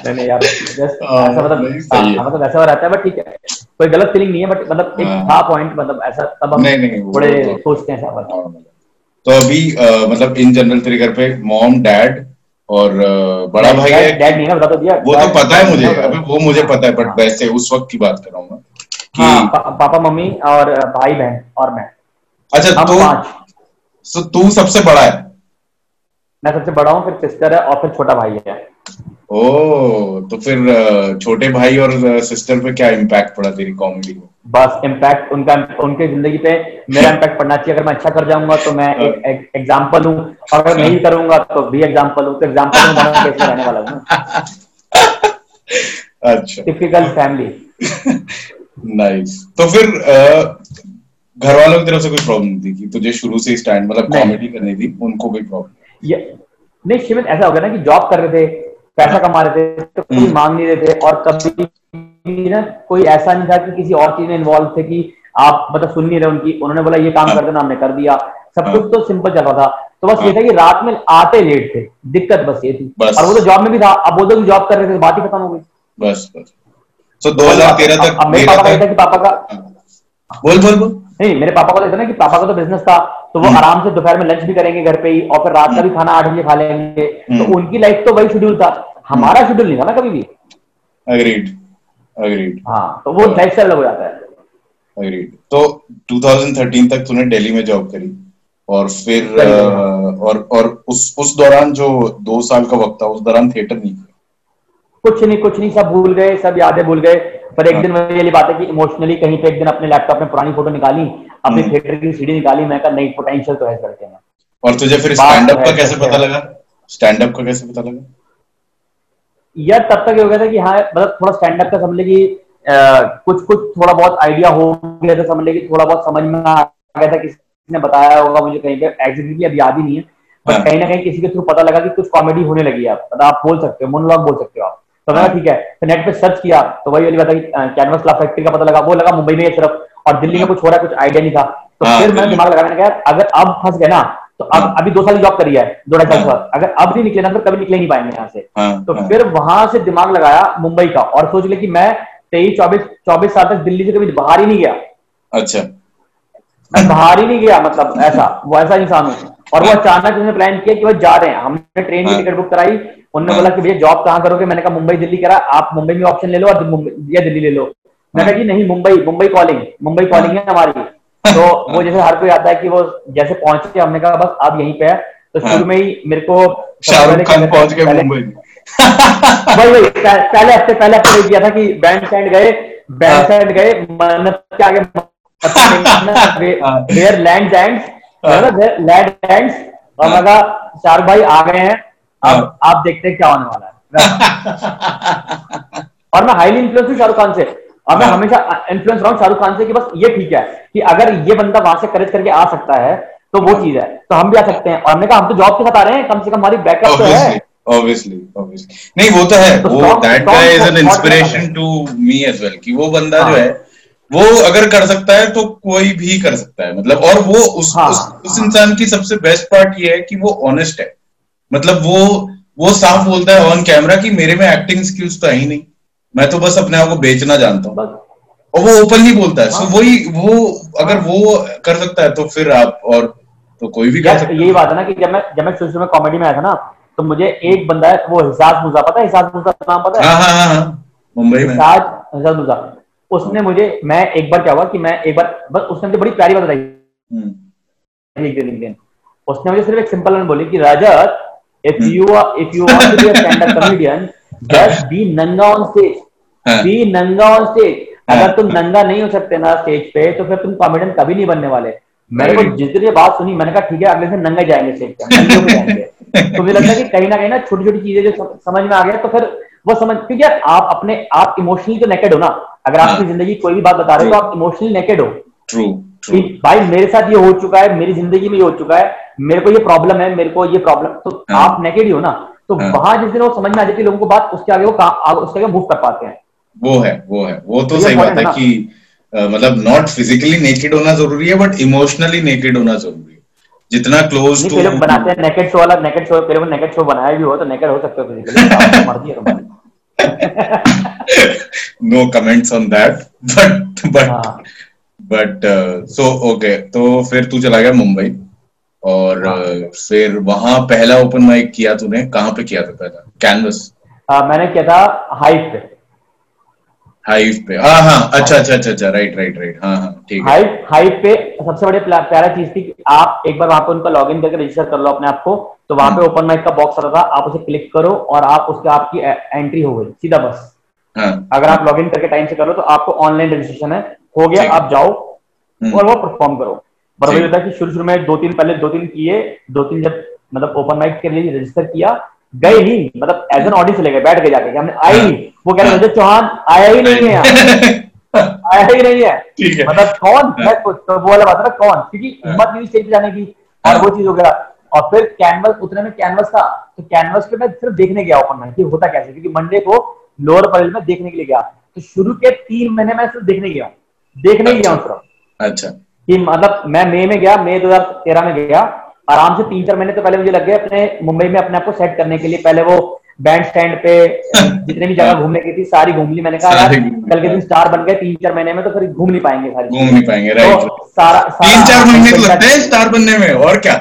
नहीं नहीं यार just हाँ, ऐसा मतलब है। मतलब ऐसा रहता है बट ठीक है। कोई गलत फीलिंग नहीं है बट मतलब एक हाँ। था पॉइंट मतलब ऐसा तब हम नहीं, नहीं, वो थोड़े तो- सोचते हैं तो अभी मतलब इन जनरल तेरे पे मॉम डैड और बड़ा भाई है। डैड नहीं ना बता तो दिया वो तो पता है मुझे अभी वो मुझे पता है बट हाँ। वैसे उस वक्त की बात कर रहा हूँ हाँ, कि पा, पापा मम्मी और भाई बहन और मैं। अच्छा तू तो तू सबसे बड़ा है? मैं सबसे बड़ा हूँ फिर सिस्टर है और फिर छोटा भाई है। ओ तो फिर छोटे भाई और सिस्टर पे क्या इम्पैक्ट पड़ा तेरी कॉमेडी को? बस इम्पैक्ट उनका उनके ज़िंदगी पे मेरा इम्पैक्ट पड़ना चाहिए। अगर मैं अच्छा कर जाऊँगा तो मैं एक, एक एग्ज़ाम्पल हूँ। अगर नहीं करूँगा तो भी एग्ज़ाम्पल हूँ। तो एग्ज़ाम्पल बना केस रहने वाला हूँ। अच्छा। टिपिकल फैमिली नाइस तो फिर घर वालों की तरफ़ से कोई प्रॉब्लम थी कि तुझे शुरू से स्टैंड मतलब कॉमेडी करनी थी उनको कोई प्रॉब्लम नहीं शिवित ऐसा हो गया ना कि जॉब कर रहे थे पैसा कमा रहे थे तो कोई हम्म। मांग नहीं रहे थे और कभी ना कोई ऐसा नहीं था कि किसी और चीज़ में इन्वॉल्व थे कि आप मतलब सुन नहीं रहे उनकी उन्होंने बोला ये काम हाँ। कर देना हमने कर दिया सब हाँ। कुछ तो सिंपल चल रहा था तो बस ये हाँ। था कि रात में आते लेट थे दिक्कत बस ये थी। और वो तो जॉब में भी था अब वो तो जॉब कर रहे थे तो बात ही खत्म हो गई बस बस सो 2013 अब- तक अब मेरे पापा का ये था कि पापा का हाँ। बोल बोल बोल नहीं मेरे पापा को तो था ना कि पापा का तो बिज़नेस था तो वो हम्म। आराम से दोपहर में लंच भी करेंगे घर पे ही और फिर रात का भी खाना आठ बजे खा लेंगे तो हम्म। उनकी लाइफ तो वही शेड्यूल था हमारा शेड्यूल नहीं था ना कभी भी। अग्रीड अग्रीड हाँ तो वो लाइफ स्टाइल अलग हो जाता है। अग्रीड तो 2013 तक तूने दिल्ली में जॉब करी और फिर। अ, और और उस उस दौरान जो दो साल का वक्त था उस दौरान थिएटर नहीं किया। कुछ नहीं कुछ नहीं सब भूल गए सब यादें भूल गए। पर एक हाँ। दिन वही वाली बात है कि इमोशनली कहीं पे एक दिन अपने लैपटॉप में पुरानी फ़ोटो निकाली अपनी हम्म। थिएटर की सीडी निकाली मैं कहा नहीं पोटेंशियल तो है लड़के और तुझे फिर स्टैंड अप का कैसे पता लगा? स्टैंड अप का कैसे पता लगा? यार तब तक ये हो गया था कि हाँ मतलब थोड़ा स्टैंड अप का समझ ले कि कुछ कुछ थोड़ा बहुत आइडिया हो गया था समझ ले कि थोड़ा बहुत समझ में आ गया था किसी ने बताया होगा मुझे कहीं पे एग्जैक्टली अब याद ही नहीं है। पर हाँ। कहीं ना कहीं किसी के थ्रू पता लगा कि कुछ कॉमेडी होने लगी है अब। मतलब आप बोल सकते हो मोनोलॉग बोल सकते हो आप। तो मैंने हाँ। ठीक है। तो नेट पे सर्च किया तो वही वाली बात है कैनवस क्लास फैक्ट्री का पता लगा। वो लगा मुंबई में है सिर्फ़ और दिल्ली में कुछ हो रहा है कुछ आइडिया नहीं था। तो हाँ, फिर मैंने। दिमाग लगा मैंने कहा अगर अब फंस गए ना तो अब। अभी दो साल जॉब करी है दो ढाई साल हाँ। बाद अगर अब नहीं निकले ना तो कभी निकले नहीं पाएँगे यहाँ से हाँ तो हाँ, फिर वहाँ से दिमाग लगाया मुंबई का और सोच ले कि मैं तेईस चौबीस चौबीस साल तक दिल्ली से कभी बाहर ही नहीं गया अच्छा मैं बाहर ही नहीं गया मतलब ऐसा वो ऐसा इंसान हूँ और वो अचानक उसने प्लान किया कि वो जा रहे हैं हमने ट्रेन की। टिकट बुक कराई उन्होंने। बोला कि भैया जॉब कहाँ करोगे मैंने कहा मुंबई दिल्ली करा आप मुंबई में ऑप्शन ले लो और या दिल्ली ले लो मैं हाँ। कहा कि नहीं मुंबई मुंबई कॉलिंग मुंबई कॉलिंग है हमारी तो वो जैसे हर कोई आता है कि वो जैसे पहुँचे हमने कहा बस अब यहीं पे है तो हाँ। शुरू में ही मेरे को शाहरुख पहले खान पहुँच गए मुंबई वही पहले हफ़्ते पहले हफ़्ते किया था कि बैंड स्टैंड गए बैंड हाँ। स्टैंड गए मन्नत के आगे हाँ। There land ends land ends और हाँ। मैं शाहरुख भाई आ गए हैं अब हाँ। आप देखते हैं क्या होने वाला है और मैं हाईली इन्फ्लुएंस हूँ शाहरुख खान से और मैं हाँ। हमेशा इन्फ्लुएंस रहा हूँ शाहरुख खान से कि बस ये ठीक है कि अगर ये बंदा वहाँ से करेज करके आ सकता है तो वो चीज़ है। तो हम भी आ सकते हैं। और हमने कहा हम तो जॉब के साथ आ रहे हैं कम से कम हमारी बैकअप तो है। Obviously obviously obviously नहीं वो तो है। तो वो that guy is an inspiration to me as well कि वो बंदा हाँ। जो है। वो अगर कर सकता है तो कोई भी कर सकता है। मतलब और वो उस हाँ, उस, उस हाँ। इंसान की सबसे बेस्ट पार्ट ये है कि वो ऑनेस्ट है। मतलब वो वो साफ़ बोलता है ऑन कैमरा कि मेरे में एक्टिंग स्किल्स तो है ही नहीं। मैं तो बस अपने आप को बेचना जानता हूँ। और वो ओपनली बोलता है। सो हाँ। वही वो अगर वो कर सकता है तो फिर आप और तो कोई भी कर सकता यही बात है ना कि जब मैं जब मैं शुरू शुरू में कॉमेडी में आया था ना तो मुझे एक बंदा है वो हिसाब मुजा पता है हिसाब मुजा नाम पता है? हाँ हाँ हाँ हाँ। मुंबई में। हिसाब हिसाब मुजा उसने मुझे मैं एक बार क्या हुआ कि मैं एक बार बस उसने मुझे बड़ी प्यारी बात बताई। हम्म, एक दिन एक दिन उसने मुझे सिर्फ़ एक सिंपल बोली कि Rajat if hmm. You if you want to be a stand up comedian just be नंगा ऑन स्टेज। बी नंगा ऑन स्टेज हाँ। अगर तुम नंगा नहीं हो सकते ना स्टेज पे तो फिर तुम कॉमेडियन कभी नहीं बनने वाले. मैंने को जिस दिन ये बात सुनी मैंने कहा ठीक है अगले दिन नंगे जाएँगे स्टेज पे जाएँगे. तो मुझे लगता है कि कहीं ना कहीं ना छोटी छोटी चीज़ें जो समझ में आ गया तो फिर वो समझ क्योंकि यार आप अपने आप इमोशनली तो नेकेड हो ना. अगर आपकी हाँ। ज़िंदगी कोई भी बात बता रहे हो तो आप इमोशनली नेकेड हो. ट्रू कि भाई मेरे साथ ये हो चुका है मेरी ज़िंदगी में ये हो चुका है मेरे को ये प्रॉब्लम है मेरे को ये प्रॉब्लम तो हाँ। आप नेकेड ही हो ना. तो हाँ। वहाँ जिस दिन वो समझ में आ जाती है लोगों को बात उसके आगे वो आगे- उसके आगे मूव कर पाते हैं। वो है वो है। वो तो ये सही बात है कि मतलब नॉट फिजिकली नेकेड होना ज़रूरी है बट इमोशनली नेकेड होना ज़रूरी है। जितना क्लोज टू पहले बनाते हैं नेकेड शो वाला नेकेड शो पहले वो नेकेड शो बनाया भी हो तो नेकेड हो सकते हो फिजिकली मर्ज़ी है तुम्हारी। No comments on that but but. But so okay तो फिर तू चला गया मुंबई। और हाँ। फिर वहाँ पहला ओपन माइक किया तूने कहाँ पे किया था पहला? कैनवस हाँ, मैंने किया था हाइप पे। हाइव पे। हाँ हाँ अच्छा अच्छा अच्छा अच्छा राइट राइट राइट हाँ हाँ ठीक है। हाइप हाइप पे सबसे बड़ी प्यारा चीज़ थी कि आप एक बार वहाँ पे उनका लॉगिन करके रजिस्टर कर लो अपने आप को। तो वहाँ पे। ओपन माइक का बॉक्स आता था आप उसे क्लिक करो और आप उसके आपकी एंट्री हो गई सीधा बस। हाँ। अगर आप लॉगिन करके टाइम से करो तो आपको ऑनलाइन रजिस्ट्रेशन है। हो गया आप जाओ हम्म। और वो परफॉर्म करो। पर वही होता है कि शुरू शुरू में दो तीन पहले दो तीन किए दो तीन जब मतलब ओपन माइक के लिए रजिस्टर किया गए नहीं मतलब एज एन ऑडियंस ले गए बैठ गए जाके हमने आई हाँ। नहीं वो कह रहे रजत चौहान आया ही नहीं है आया ही नहीं है। मतलब कौन? मैं कुछ तो वो वाला बात है कौन? क्योंकि हाँ। हिम्मत नहीं स्टेज जाने की और हाँ। वो चीज़ हो गया। और फिर कैनवस उतने में कैनवस था तो कैनवस पे मैं सिर्फ़ देखने गया ओपन माइक कि होता कैसे क्योंकि मंडे को लोअर परेल में देखने के लिए गया। तो शुरू के तीन महीने में सिर्फ़ देखने गया हूँ। देखने गया हूँ सिर्फ़। अच्छा। कि मतलब मैं मई में गया मई 2013 में गया। आराम से तीन चार महीने तो पहले मुझे लग गए अपने मुंबई में अपने आप को सेट करने के लिए। पहले वो बैंड स्टैंड पे जितने भी जगह घूमने की थी सारी घूम ली। मैंने कहा यार। कल के दिन स्टार बन गए तीन चार महीने में तो फिर घूम नहीं पाएँगे सारी। घूम नहीं पाएँगे राइट तो सारा, सारा तीन चार महीने तो लगते हैं स्टार बनने में और क्या?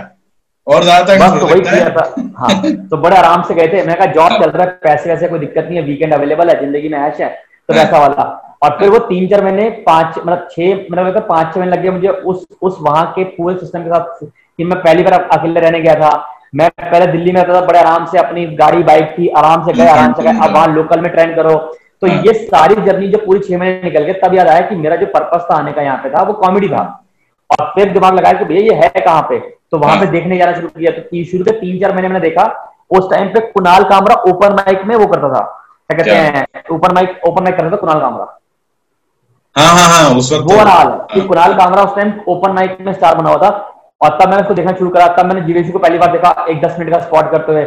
और ज़्यादा बस तो वही किया था। हाँ तो बड़े आराम से गए थे। मैंने कहा जॉब चल रहा है पैसे वैसे कोई दिक्कत नहीं है वीकेंड अवेलेबल है ज़िंदगी में ऐश है। तो हाँ। वैसा वाला। और फिर वो तीन चार महीने पाँच मतलब छह मतलब पाँच छह महीने लग गए मुझे उस उस वहाँ के पूरे सिस्टम के साथ कि मैं पहली बार अकेले रहने गया था। मैं पहले दिल्ली में रहता था बड़े आराम से अपनी गाड़ी बाइक थी आराम से गए आराम से गए। अब वहाँ लोकल में ट्रेन करो। तो हाँ। ये सारी जर्नी जो पूरी छह महीने निकल गए तब याद आया कि मेरा जो पर्पस था आने का यहाँ पे था वो कॉमेडी था। और फिर दिमाग लगाया कि भैया ये है कहाँ पे? तो वहाँ हाँ। पे देखने जाना शुरू किया। तो शुरू के तीन चार महीने मैंने देखा उस टाइम पे कुणाल कामरा ओपन माइक में वो करता था। क्या कहते हैं ओपन माइक ओपन माइक करता था कुणाल कामरा हाँ हाँ हाँ उस वक्त वो हाल है कि। कुणाल कामरा उस टाइम ओपन माइक में स्टार बना हुआ था और तब मैंने उसको देखना शुरू करा तब मैंने जीवेशु को पहली बार देखा एक दस मिनट का स्पॉट करते हुए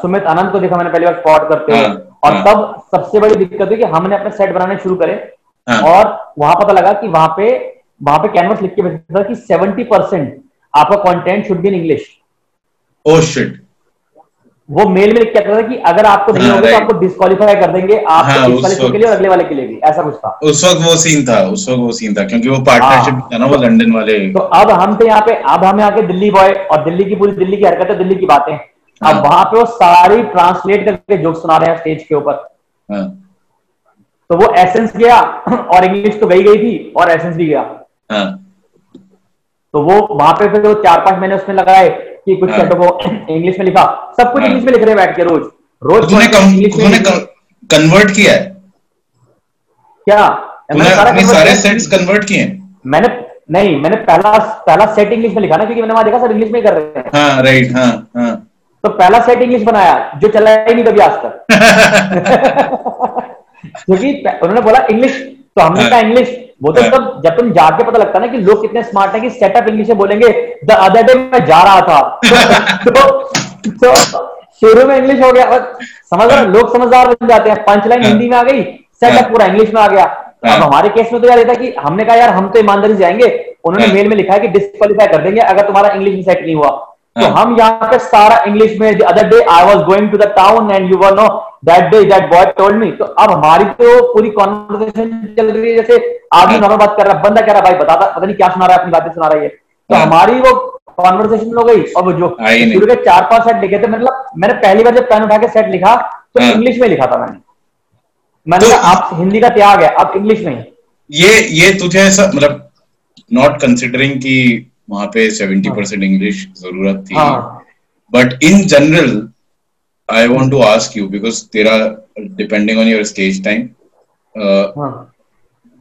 सुमित आनंद को देखा मैंने पहली बार स्पॉट करते हुए और। तब सबसे बड़ी दिक्कत हुई कि हमने अपने सेट बनाने शुरू करे। और वहाँ पता लगा कि वहाँ पे वहाँ पे कैनवस लिख के भेजता था कि सेवेंटी परसेंट आपका content should be in English oh shit वो मेल में लिख के आता था कि अगर आपको नहीं हाँ, होगा तो आपको डिस्कालीफाई कर देंगे हाँ, शो वक्त- के लिए और अगले वाले के लिए भी ऐसा कुछ था। उस वक्त वो सीन था उस वक्त वो सीन था क्योंकि वो पार्टनरशिप हाँ। था ना वो लंदन वाले। तो अब हम थे यहाँ पे अब हम यहाँ के दिल्ली बॉय और दिल्ली की पूरी दिल्ली की हरकतें दिल्ली की बातें। अब हाँ। वहाँ पे वो सारी ट्रांसलेट करके जोक सुना रहे हैं स्टेज के ऊपर। हाँ। तो वो एसेंस गया और इंग्लिश तो गई गई थी और एसेंस भी गया। हाँ। तो वो वहाँ पे फिर वो चार पाँच महीने उसमें लगाए कि कुछ हाँ। सेटों को इंग्लिश में लिखा। सब कुछ हाँ। इंग्लिश में लिख रहे हैं बैठ के रोज। रोज तूने कन्वर्ट किया है? क्या? मैंने सारा अपने सारे सेट्स कन्वर्ट किए मैंने नहीं मैंने पहला पहला सेट इंग्लिश में लिखा ना क्योंकि मैंने वहाँ देखा सब इंग्लिश में कर रहे हैं। हाँ राइट हाँ हाँ। तो पहला सेट इंग्लिश बनाया जो चला ही नहीं कभी आज तक। क्योंकि उन्होंने बोला इंग्लिश तो हमने हाँ। कहा इंग्लिश वो तो हाँ। तब जब तुम जाके पता लगता है ना कि लोग कितने स्मार्ट हैं कि सेटअप इंग्लिश में बोलेंगे द अदर डे मैं जा रहा था तो, तो शुरू में इंग्लिश हो गया और समझ रहे लोग समझदार बन जाते हैं पंच लाइन हाँ। हिंदी में आ गई सेटअप हाँ। पूरा इंग्लिश में आ गया तो अब हाँ। हमारे केस में तो यार ये था कि हमने कहा यार हम तो ईमानदारी से जाएँगे उन्होंने हाँ। मेल में लिखा है कि डिस्कालीफाई कर देंगे अगर तुम्हारा इंग्लिश में सेट नहीं हुआ तो हाँ। हम यहाँ पे सारा इंग्लिश में other day I was going to the town and you were no that day that boy told me तो अब हमारी तो पूरी कॉन्वर्सेशन चल रही है जैसे आदमी हाँ। नॉर्मल बात कर रहा है बंदा कह रहा है भाई बता पता नहीं क्या सुना रहा है अपनी बातें सुना रही है तो हाँ। हमारी वो कॉन्वर्सेशन हो गई और वो जो शुरू के चार पाँच सेट लिखे थे मतलब मैंने पहली बार जब पेन उठा के सेट लिखा तो हाँ। इंग्लिश में लिखा था मैंने। मैंने तो- आप हिंदी का त्याग है आप इंग्लिश में ये ये तुझे ऐसा मतलब नॉट कंसिडरिंग कि वहाँ पे सेवेंटी परसेंट इंग्लिश ज़रूरत थी। हाँ। But in general I want to ask you because तेरा depending on your stage time हाँ।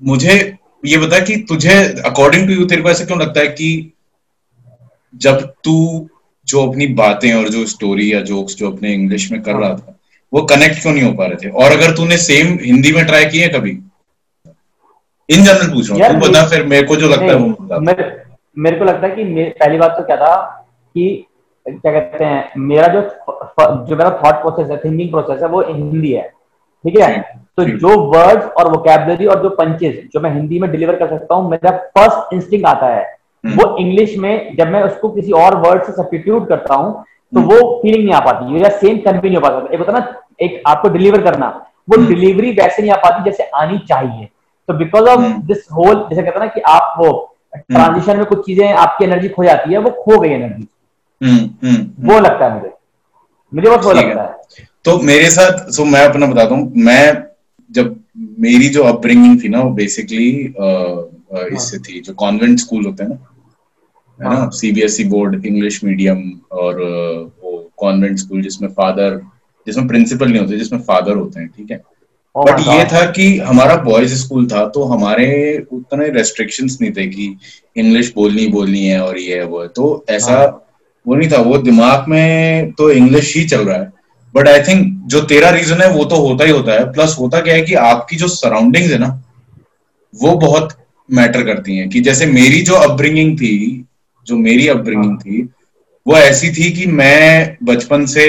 मुझे ये बता कि तुझे अकॉर्डिंग टू यू तेरे को ऐसा क्यों लगता है कि जब तू जो अपनी बातें और जो स्टोरी या जोक्स जो अपने इंग्लिश में कर रहा था वो कनेक्ट क्यों नहीं हो पा रहे थे? और अगर तूने सेम हिंदी में ट्राई किए कभी? इन जनरल पूछ रहा हूँ तू बता फिर मेरे को जो लगता है वो मेरे मेरे को लगता है कि पहली बात तो क्या था कि क्या कहते हैं मेरा जो जो मेरा थॉट प्रोसेस है थिंकिंग प्रोसेस है वो हिंदी है। ठीक है? तो जो। वर्ड्स और वोकैबुलरी और जो पंचेस जो मैं हिंदी में डिलीवर कर सकता हूँ मेरा फ़र्स्ट इंस्टिंग आता है। हम्म। वो इंग्लिश में जब मैं उसको किसी और वर्ड से सब्स्टिट्यूट करता हूँ तो हम्म। वो फीलिंग नहीं आ पाती। मेरा सेम कन्वे नहीं हो पाता। एक होता ना एक आपको डिलीवर करना वो हम्म। डिलीवरी वैसे नहीं आ पाती जैसे आनी चाहिए। तो because of hmm. This whole जैसे कहते हैं ना कि आप वो ट्रांजिशन में कुछ चीज़ें आपकी एनर्जी खो जाती है वो खो गई एनर्जी हम्म हम्म। हम्म। वो लगता है मुझे। मुझे बस वो है। लगता है तो मेरे साथ सो मैं अपना बताता हूँ मैं जब मेरी जो अपब्रिंगिंग थी ना वो बेसिकली इससे थी जो कॉन्वेंट स्कूल होते हैं ना है ना हाँ। सीबीएसई बोर्ड इंग्लिश मीडियम और वो कॉन्वेंट स्कूल जिसमें फादर जिसमें प्रिंसिपल नहीं होते जिसमें फादर होते हैं ठीक है Oh बट ये था कि हमारा बॉयज़ स्कूल था तो हमारे उतने रेस्ट्रिक्शंस नहीं थे कि इंग्लिश बोलनी बोलनी है और ये है वो है तो ऐसा हाँ। वो नहीं था वो दिमाग में तो इंग्लिश ही चल रहा है। बट आई थिंक जो तेरा रीजन है वो तो होता ही होता है। प्लस होता क्या है कि आपकी जो सराउंडिंग्स है ना वो बहुत मैटर करती हैं। कि जैसे मेरी जो अपब्रिंगिंग थी जो मेरी अपब्रिंगिंग हाँ। थी वो ऐसी थी कि मैं बचपन से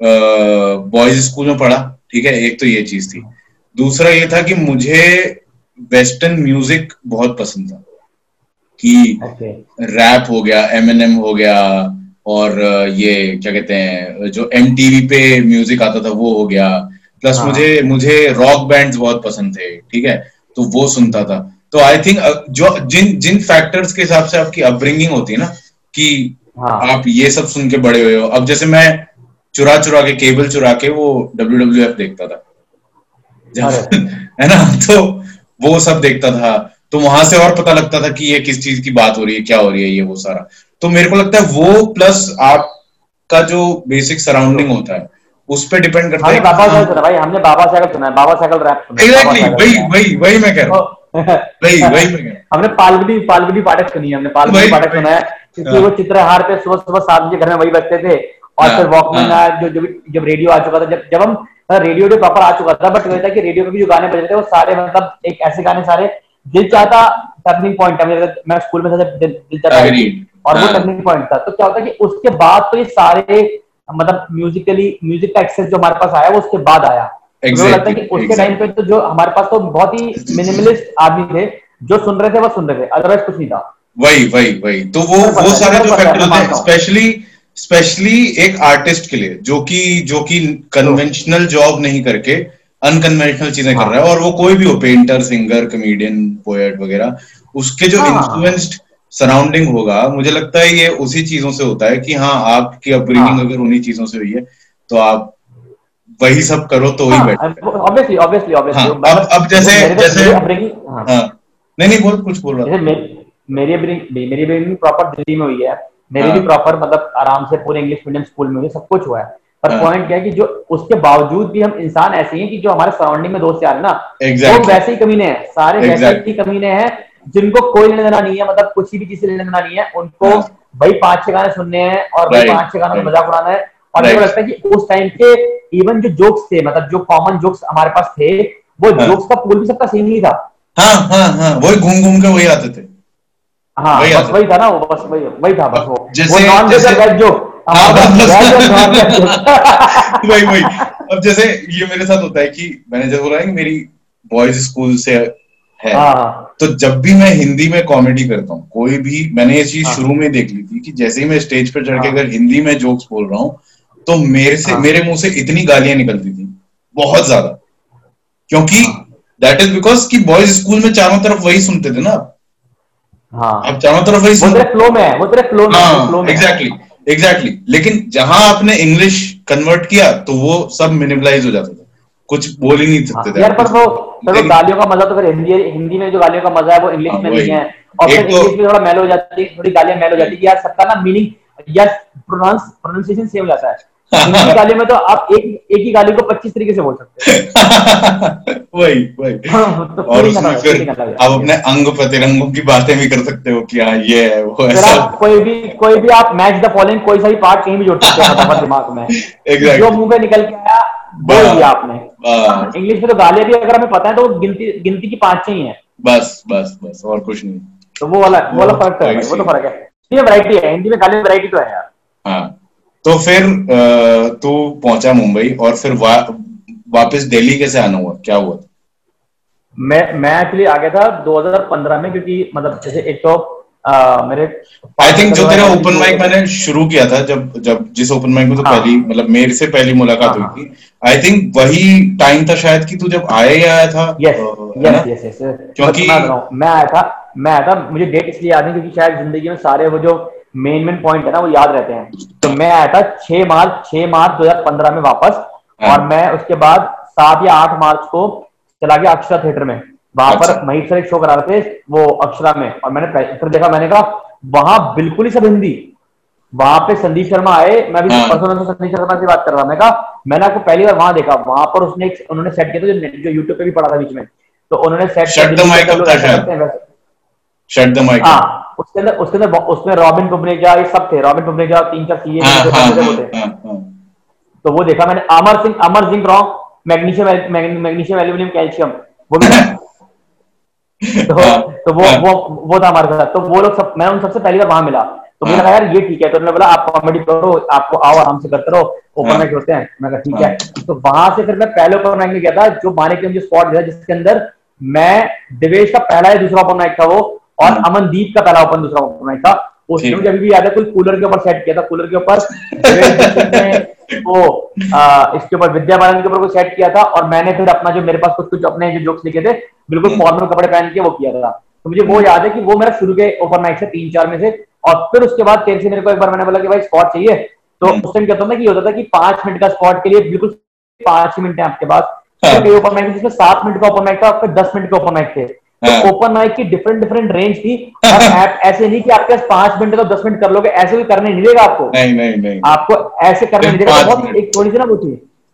बॉयज़ स्कूल में पढ़ा ठीक है? एक तो ये चीज़ थी। दूसरा ये था कि मुझे वेस्टर्न म्यूज़िक बहुत पसंद था। कि रैप हो गया एम एन एम हो गया और ये क्या कहते हैं जो एम पे म्यूज़िक आता था वो हो गया। प्लस हाँ। मुझे मुझे रॉक बैंड्स बहुत पसंद थे ठीक है? तो वो सुनता था। तो आई थिंक जो जिन जिन फैक्टर्स के हिसाब से आपकी अपब्रिंगिंग होती है ना कि हाँ। आप ये सब सुन के बड़े हुए हो। अब जैसे मैं चुरा चुरा के केबल चुरा के वो डब्ल्यू डब्ल्यू एफ़ देखता था। है ना? तो वो सब देखता था। तो वहाँ से और पता लगता था कि ये किस चीज़ की बात हो रही है क्या हो रही है ये वो सारा। तो मेरे को लगता है वो प्लस आपका जो बेसिक सराउंडिंग होता है उस पर डिपेंड करता है बाबा साहब सुना भाई हमने बाबा साहब सुना है बाबा साहब रैप है, एग्जैक्टली वही वही वही मैं कह रहा हूँ। वही वही मैं कह रहा हूँ। हमने पालगुडी पालगुडी पाठक सुनी है हमने पालगुडी पाठक सुना है क्योंकि हाँ। वो चित्रहार पे सुबह सुबह सात बजे घर में वही बजते थे और हाँ, फिर वॉकमैन हाँ। आया जो जब जब रेडियो आ चुका था जब जब हम रेडियो तो प्रॉपर आ चुका था बट वही था कि रेडियो पे भी जो गाने बज रहे थे वो सारे मतलब एक ऐसे गाने सारे दिल चाहता टर्निंग पॉइंट है। मेरे- मैं स्कूल में था दिल दिल चाहता और वो हाँ। टर्निंग पॉइंट था। तो क्या होता है कि उसके बाद तो ये सारे मतलब म्यूजिकली म्यूज़िक का एक्सेस जो हमारे पास आया वो उसके बाद आया। तो लगता है कि उसके टाइम exactly. पे तो जो हमारे पास तो बहुत ही मिनिमलिस्ट आदमी थे जो सुन रहे थे वो सुन रहे थे। अदरवाइज़ कुछ नहीं था। वही वही वही। तो वो वो सारे जो फैक्टर होते हैं। स्पेशली स्पेशली एक आर्टिस्ट के लिए जो कि जो कि कन्वेंशनल जॉब नहीं करके अनकन्वेंशनल चीज़ें हाँ. कर हाँ। रहा है और वो कोई भी हो पेंटर सिंगर कॉमेडियन पोएट वगैरह उसके जो इन्फ्लुएंस्ड हाँ। सराउंडिंग होगा मुझे लगता है ये उसी चीज़ों से होता है कि हाँ आपकी अपब्रिंगिंग हाँ। अगर उन्हीं चीज़ों से हुई है तो आप वही सब करो तो हाँ, वही बेटर ऑब्वियसली ऑब्वियसली हाँ, ऑब्वियसली अब- अब जैसे- जैसे- हाँ हाँ नहीं नहीं बहुत कुछ बोल रहा मे- मेरी मेरी अपब्रिंग प्रॉपर दिल्ली में हुई है मेरी हाँ। भी प्रॉपर मतलब आराम से पूरे इंग्लिश मीडियम स्कूल में हुई सब कुछ हुआ है पर हाँ। पॉइंट क्या है कि जो उसके बावजूद भी हम इंसान ऐसे ही हैं कि जो हमारे सराउंडिंग में दोस्त यार हैं ना Exactly. वो वैसे ही कमीने हैं। सारे वैसे ही कमीने हैं जिनको कोई लेना देना नहीं है मतलब कुछ भी चीज़ से लेना देना नहीं है उनको हाँ। भाई पाँच छह गाने सुनने हैं और भाई पाँच छह गानों में मज़ाक उड़ाना है। और मेरे को लगता है कि उस टाइम के इवन जो जोक्स थे मतलब जो कॉमन जोक्स हमारे पास थे वो हाँ। जोक्स का पूल भी सबका सेम ही था। हाँ हाँ हाँ वही घूम घूम के वही आते थे। हाँ वही बस वही था। ना वो बस वही वही था बस वो। जैसे- नॉन वेज और जैसे- वेज जो हाँ, वही वही। अब जैसे ये मेरे साथ होता है कि मैंने जैसे बोला है कि मेरी बॉयज़ स्कूल से है। हाँ तो जब भी मैं हिंदी में कॉमेडी करता हूँ कोई भी मैंने ये चीज़ हाँ। शुरू में देख ली थी कि जैसे ही मैं स्टेज पर चढ़ के हाँ। अगर हिंदी में जोक्स बोल रहा हूँ तो मेरे से हाँ। मेरे मुँह से इतनी गालियाँ निकलती थी बहुत ज़्यादा। क्योंकि दैट इज़ बिकॉज़ कि बॉयज़ स्कूल में चारों तरफ़ वही सुनते थे ना हाँ। आप चारों तरफ़ वही सुनते तेरे फ्लो में है वो तेरे फ्लो में है, फ्लो हाँ में है। Exactly exactly. लेकिन जहाँ आपने इंग्लिश कन्वर्ट किया तो वो सब मिनिमलाइज हो जाता था। कुछ बोल ही नहीं हाँ, सकते थे। यार पर वो पर वो गालियों का मज़ा तो फिर हिंदी हिंदी में जो गालियों का मज़ा है वो इंग्लिश में नहीं है। और फिर तो- इंग्लिश में थोड़ा मैल हो जाती है थोड़ी गालियाँ मैल हो जाती है यार सबका ना मीनिंग यार प्रोनाउंस प्रोनाउंसिएशन सेम हो जाता है। हिंदी की गालियों में तो आप एक एक ही गाली को पच्चीस तरीके से बोल सकते हैं। वही वही। तो और उसमें फिर है। आप अपने अंग प्रतिरंगों की बातें भी कर सकते हो कि हाँ ये है वो ऐसा आप कोई भी कोई भी आप मैच द फॉलोइंग कोई सा भी पार्ट कहीं भी जोड़ सकते हैं दिमाग में। Exactly. जो मुँह पे निकल के आया बोल दिया आपने। इंग्लिश में तो गालियाँ भी अगर हमें पता है तो गिनती गिनती की पाँच ही है। बस बस बस और कुछ नहीं। तो वो वाला वो वाला फ़र्क तो है वो तो फ़र्क है। ये वैरायटी है हिंदी में गाली वैरायटी तो है यार। हाँ। तो फिर तू पहुँचा मुंबई और फिर वा, वापस दिल्ली कैसे आना हुआ? क्या हुआ? मैं मैं एक्चुअली आ गया था 2015 में क्योंकि मतलब जैसे एक तो आ, मेरे आई थिंक जो तेरा ओपन माइक मैंने शुरू किया था जब जब जिस ओपन माइक में तो हाँ। पहली मतलब मेरे से पहली मुलाकात हाँ, हुई थी आई थिंक वही टाइम था शायद कि तू जब आया ही आया था यस है? यस यस यस क्योंकि- हूँ, मैं आया था मैं आया था मुझे डेट इसलिए याद नहीं क्योंकि शायद ज़िंदगी में सारे वो जो मेन मेन पॉइंट है ना वो याद रहते हैं। तो मैं आया था 6 मार्च 6 मार्च 2015 में वापस हाँ। और मैं उसके बाद 7 या 8 मार्च को चला गया अक्षरा थिएटर में। वहाँ पर अच्छा। सर एक शो करा रहे थे वो अक्षरा में और मैंने फिर देखा मैंने कहा वहाँ बिल्कुल ही सब हिंदी। वहाँ पे संदीप शर्मा आए मैं भी हाँ। परसों नरसों संदीप शर्मा से बात कर रहा था मैं कहा मैंने आपको पहली बार वहाँ देखा। वहाँ पर उसने एक उन्होंने सेट किया था जो, जो यूट्यूब पे भी पड़ा था बीच में। तो उन्होंने सेट Shut उसके अंदर उसके अंदर उसमें रॉबिन पुबनेजा ये सब थे। रॉबिन पुबनेजा तीन चार सीए हाँ हाँ हाँ। तो वो देखा मैंने Amar Singh Amar Singh wrong magnesium magnesium aluminium calcium वो तो तो वो। वो वो था हमारे साथ। तो वो लोग सब मैं उन सबसे पहली बार वहाँ मिला। तो मुझे हाँ। लगा यार ये ठीक है। तो उन्होंने बोला आप कॉमेडी करो आपको आओ आराम से करते रहो ओपन। माइक होते हैं। मैं कहा ठीक है। तो वहाँ से फिर मैं पहले ओपन माइक में गया था जो माने के मुझे स्पॉट दिया जिसके अंदर मैं दिवेश का पहला या दूसरा ओपन माइक था वो और हाँ। अमनदीप का पहला ओपन दूसरा ओपन था उसने मुझे अभी भी याद है कोई कूलर के ऊपर सेट किया था कूलर के ऊपर वो आ, इसके ऊपर विद्या बालन के ऊपर कोई सेट किया था और मैंने फिर अपना जो मेरे पास कुछ कुछ अपने जो जोक्स लिखे थे बिल्कुल हम्म। फॉर्मल कपड़े पहन के वो किया था तो मुझे वो याद है कि वो मेरा शुरू के ओपन माइक से तीन चार में से और फिर उसके बाद तेरे से मेरे को एक बार मैंने बोला कि भाई स्पॉट चाहिए तो हम्म। उस टाइम क्या होता था कि होता था कि पाँच मिनट का स्पॉट के लिए बिल्कुल पाँच ही मिनट है आपके पास हाँ। ओपन माइक जिसमें सात मिनट का ओपन माइक था आपके दस मिनट का ओपन माइक थे हाँ। तो ओपन माइक की डिफरेंट डिफरेंट रेंज थी। और ऐप ऐसे नहीं कि आपके पास पाँच मिनट तो दस मिनट कर लोगे ऐसे भी करने नहीं देगा आपको। नहीं नहीं नहीं। आपको ऐसे करने नहीं देगा तो बहुत एक थोड़ी सी ना वो थी।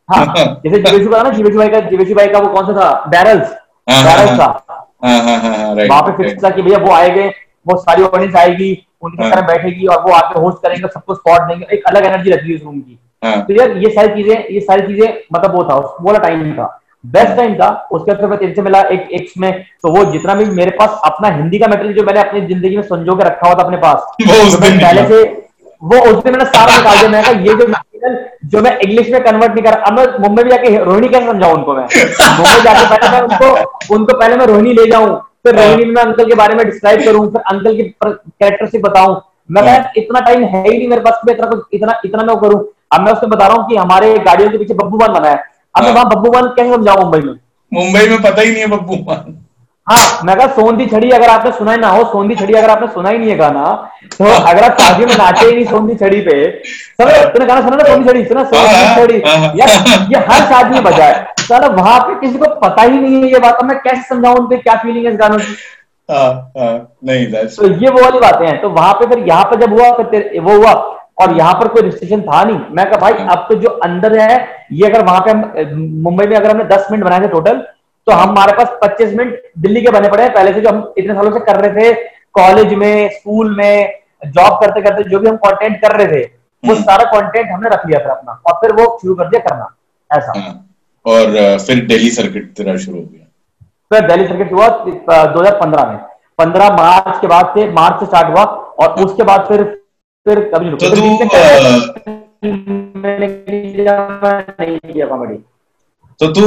हाँ जैसे जीवेशु का ना जीवेशु भाई का जीवेशु भाई का वो कौन सा था? बैरल्स हाँ, हाँ, बैरल्स हाँ। था। हाँ हाँ हाँ हाँ वहाँ पे फिक्स था कि भैया वो आएँगे वो सारी ऑडियंस आएगी उनके हाँ। तरह बैठेगी और वो आके होस्ट करेंगे सबको स्पॉट देंगे। एक अलग एनर्जी रहती है उस रूम की। हाँ। तो यार ये सारी चीज़ें ये सारी चीज़ें मतलब वो था वो वाला टाइम था। बेस्ट टाइम था उसके बाद फिर मैं तेरे से मिला एक एक्स में। तो वो जितना भी मेरे पास अपना हिंदी का मेटेरियल जो मैंने अपनी ज़िंदगी में संजो के रखा हुआ था अपने पास तो पहले से वो उस दिन मैंने सारा निकाल दिया। मैंने कहा ये जो material जो मैं इंग्लिश में कन्वर्ट नहीं कर अब मैं मुंबई में जाके रोहिणी कैसे समझाऊं उनको मैं? मुंबई जाके पहले मैं उनको उनको पहले मैं रोहिणी ले जाऊँ फिर रोहिणी में अंकल के बारे में डिस्क्राइब करूँ फिर अंकल की कैरेक्टरिस्टिक बताऊँ। मैं कहा इतना टाइम है ही नहीं मेरे पास इतना इतना इतना मैं करूँ। अब मैं उसमें बता रहा हूँ कि हमारे गाड़ियों के पीछे बब्बू बना है। अब मैं हाँ। वहाँ बब्बू मान कैसे समझाऊं मुंबई में? मुंबई में पता ही नहीं है बब्बू मान। हाँ मैं कहा सोंदी छड़ी अगर आपने सुना ही ना हो सोंदी छड़ी अगर आपने सुना ही नहीं है गाना तो अगर आप शादी में नाचे ही नहीं सोंदी छड़ी पे। समझ तूने गाना सुना ना सोंदी छड़ी? सुना हाँ, सोंदी छड़ी? हाँ। यार ये हर शादी में बजा है। साला वहाँ पे किसी को पता ही नहीं है ये बात मैं कैसे समझाऊं उनके क्या फीलिंग है इस गानों की? हाँ हाँ नहीं तो ये वो वाली बातें हैं। तो वहाँ पे फिर यहाँ पे जब हुआ फिर वो हुआ। और यहाँ पर कोई रिस्ट्रिक्शन था नहीं। मैं कहा भाई अब तो जो अंदर है ये अगर वहाँ पे हम मुंबई में अगर हमने दस मिनट बनाए थे टोटल तो हम हमारे पास पच्चीस मिनट दिल्ली के बने पड़े हैं। पहले से जो हम इतने सालों से कर रहे थे कॉलेज में स्कूल में जॉब करते करते जो भी हम कंटेंट कर रहे थे वो सारा कंटेंट हमने रख लिया था अपना और फिर वो शुरू कर दिया करना। ऐसा। हाँ और फिर दिल्ली सर्किट तेरा शुरू हो गया। फिर दिल्ली सर्किट हुआ दो हज़ार पंद्रह में। पंद्रह मार्च के बाद से मार्च से स्टार्ट हुआ और उसके बाद फिर फिर कभी तो रुका। तू में अ, मैंने नहीं किया कॉमेडी तो तू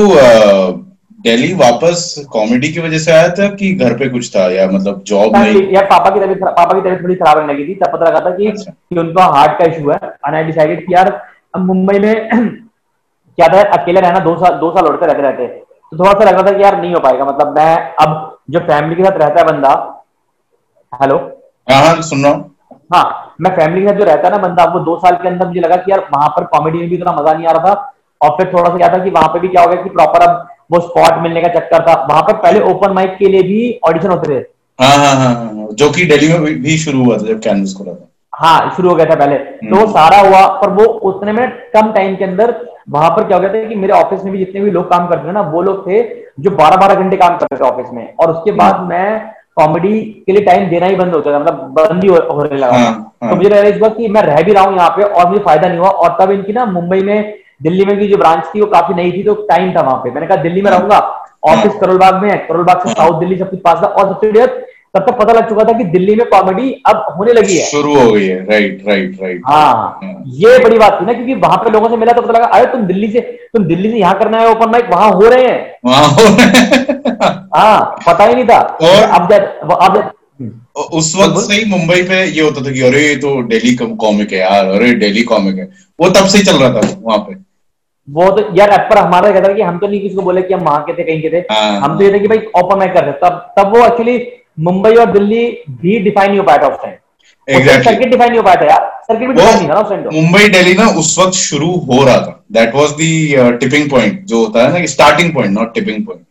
दिल्ली वापस कॉमेडी की वजह से आया था कि घर पे कुछ था? या मतलब जॉब नहीं? यार पापा की तबीयत पापा की तबीयत थोड़ी खराब रहने लगी थी तब पता लगा था कि, अच्छा। कि उनका हार्ट का इशू है एंड आई डिसाइडेड कि यार अब मुंबई में क्या था अकेले रहना दो साल दो साल उड़ते रहते रहते तो थोड़ा सा लग रहा था कि यार नहीं हो पाएगा मतलब मैं अब जो फैमिली के साथ रहता है बंदा हेलो हाँ हाँ सुन रहा हूँ। हाँ मैं फैमिली के साथ जो रहता ना बंदा वो दो साल के अंदर मुझे लगा कि यार वहाँ पर कॉमेडी में भी इतना मज़ा नहीं आ रहा था। और फिर थोड़ा सा क्या था कि वहाँ पे भी क्या हो गया कि प्रॉपर अब वो स्पॉट मिलने का चक्कर था। वहाँ पर पहले ओपन माइक के लिए भी ऑडिशन होते थे। हाँ हाँ हाँ जो कि दिल्ली में भी, शुरू हुआ था जब कैनवस खुला था। हाँ शुरू हो गया था पहले। तो हम्म। सारा हुआ पर वो उतने में कम टाइम के अंदर वहाँ पर क्या हो गया था कि मेरे ऑफ़िस में भी जितने भी लोग काम करते थे ना वो लोग थे जो बारह बारह घंटे काम करते थे ऑफ़िस में। और उसके हम्म। बाद मैं कॉमेडी के लिए टाइम देना ही बंद हो गया मतलब बंद ही हो- होने लगा हाँ। हाँ। तो मुझे रियलाइज़ हुआ कि मैं रह भी रहा हूँ यहाँ पे और मुझे फ़ायदा नहीं हुआ और तब इनकी ना मुंबई में दिल्ली में की जो ब्रांच थी वो काफ़ी नई थी तो टाइम था वहाँ पे मैंने कहा दिल्ली में हाँ। रहूँगा ऑफ़िस करोलबाग में है करोल बाग से साउथ दिल्ली सब कुछ पास था और सबसे तब तक पता लग चुका था कि दिल्ली में कॉमेडी अब होने लगी है। शुरू हो गई है। राइट राइट राइट हाँ ये बड़ी बात थी ना क्योंकि वहाँ पे लोगों से मिला तो पता लगा अरे तुम दिल्ली से तुम दिल्ली से यहाँ करना है ओपन माइक वहाँ हो रहे हैं। हो पता ही नहीं था। और- अब जब अब उस वक्त से ही मुंबई पे ये होता था कि अरे ये तो दिल्ली कॉमिक है यार अरे दिल्ली कॉमिक है। वो तब से ही चल रहा था वहाँ पे। वो तो यार एप पर हमारा कहता था कि हम तो नहीं किसी को बोले कि हम वहाँ के थे कहीं के थे। हाँ। हम तो ये थे कि भाई ओपन माइक कर रहे तब तब वो एक्चुअली मुंबई और दिल्ली भी डिफाइन नहीं हो पाया था उस टाइम. सर्किट डिफाइन नहीं हो पाया था यार। सर्किट भी डिफाइन नहीं था ना उस टाइम मुंबई दिल्ली ना उस वक्त शुरू हो रहा था। That was the tipping point जो होता है ना कि starting point not tipping point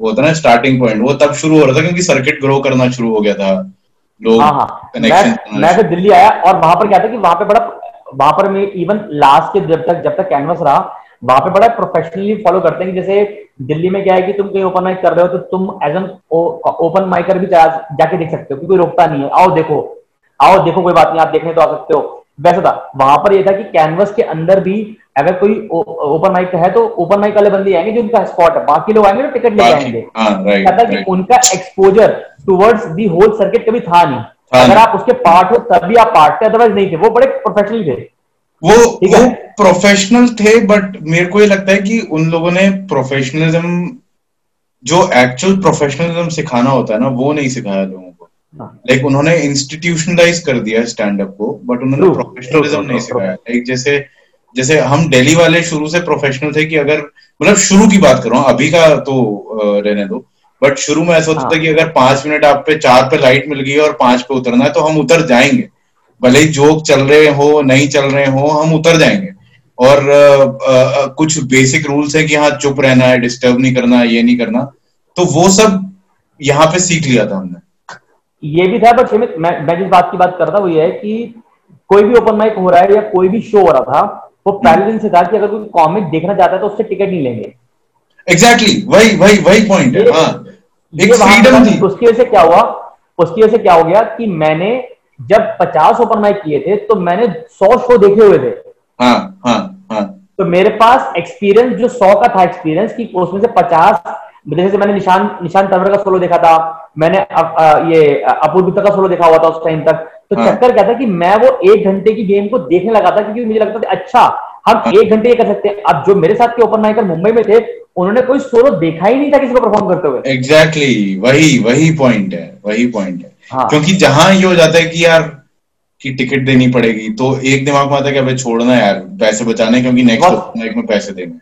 वो होता है ना स्टार्टिंग पॉइंट वो तब शुरू हो रहा था क्योंकि सर्किट ग्रो करना शुरू हो गया था। लोग हाँ हाँ। मैं मैं दिल्ली आया और वहाँ पर क्या था कि वहाँ पे बड़ा वहाँ पर मैं इवन लास्ट के जब तक जब तक कैनवस रहा वहाँ पे बड़ा प्रोफेशनली फॉलो करते हैं कि जैसे दिल्ली में क्या है कि तुम कहीं ओपन माइक कर रहे हो तो तुम एज एन ओपन माइकर भी जा, जाके देख सकते हो क्योंकि कोई रोकता नहीं है। आओ देखो आओ देखो कोई बात नहीं आप देखने तो आ सकते हो। वैसा था वहाँ पर यह था कि कैनवस के अंदर भी अगर कोई ओपन माइक है तो ओपन माइक वाले बंदे आएँगे जो उनका स्पॉट है। बाकी लोग आएँगे तो टिकट लेके आएँगे। हाँ कहता कि उनका exposure towards the whole circuit कभी था नहीं। अगर आप उसके पार्ट हो तब भी आप पार्ट थे अदरवाइज़ नहीं थे। वो बड़े प्रोफेशनल थे। वो वो प्रोफेशनल थे बट मेरे को ये लगता है कि उन लोगों ने प्रोफेशनलिज्म जो एक्चुअल प्रोफेशनलिज्म सिखाना होता है ना वो नहीं सिखाया लोगों को। हाँ। लाइक उन्होंने इंस्टीट्यूशनलाइज कर दिया स्टैंड अप को बट उन्होंने प्रोफेशनलिज्म नहीं सिखाया। लाइक जैसे जैसे हम दिल्ली वाले शुरू से प्रोफेशनल थे कि अगर मतलब शुरू की बात कर रहा हूँ अभी का तो रहने दो बट शुरू में ऐसा होता हाँ। था कि अगर पाँच मिनट आप पे चार पे लाइट मिल गई और पाँच पे उतरना है तो हम उतर जाएँगे। भले ही जोक चल रहे हो नहीं चल रहे हो हम उतर जाएँगे। और अ, अ, कुछ बेसिक रूल्स है कि हाँ चुप रहना है डिस्टर्ब नहीं करना ये नहीं करना। तो वो सब यहाँ पे सीख लिया था हमने। ये भी था बट मैं मैं जिस बात की बात करता वो ये है कि कोई भी ओपन माइक हो रहा है या कोई भी शो हो रहा था वो पहले दिन से था कि अगर कोई कॉमिक देखना चाहता है तो उससे टिकट नहीं लेंगे। एग्जैक्टली exactly, वही वही वही पॉइंट है हाँ। एक फ्रीडम थी। उसकी वजह से क्या हुआ उसकी वजह से क्या हो गया कि मैंने जब 50 ओपन माइक किए थे तो मैंने सौ शो देखे हुए थे। हाँ हाँ हाँ। तो मेरे पास एक्सपीरियंस जो सौ का था एक्सपीरियंस कि उसमें से 50 जैसे मैंने निशान निशान तंवर का सोलो देखा था मैंने अ, अ, ये अपूर्व का सोलो देखा हुआ था उस टाइम तक। तो हाँ। चक्कर क्या था कि मैं वो एक घंटे की गेम को देखने लगा था क्योंकि मुझे लगता था अच्छा हम हाँ। एक घंटे ये कर सकते हैं। अब जो मेरे साथ के ओपन माइकर मुंबई में थे उन्होंने कोई सोलो देखा ही नहीं था किसी को परफॉर्म करते हुए। एग्जैक्टली exactly, वही वही पॉइंट है वही पॉइंट है। हाँ। क्योंकि जहाँ ये हो जाता है कि यार कि टिकट देनी पड़ेगी तो एक दिमाग में आता है कि अबे छोड़ना यार पैसे बचाने क्योंकि नेक्स्ट बस। में पैसे देंगे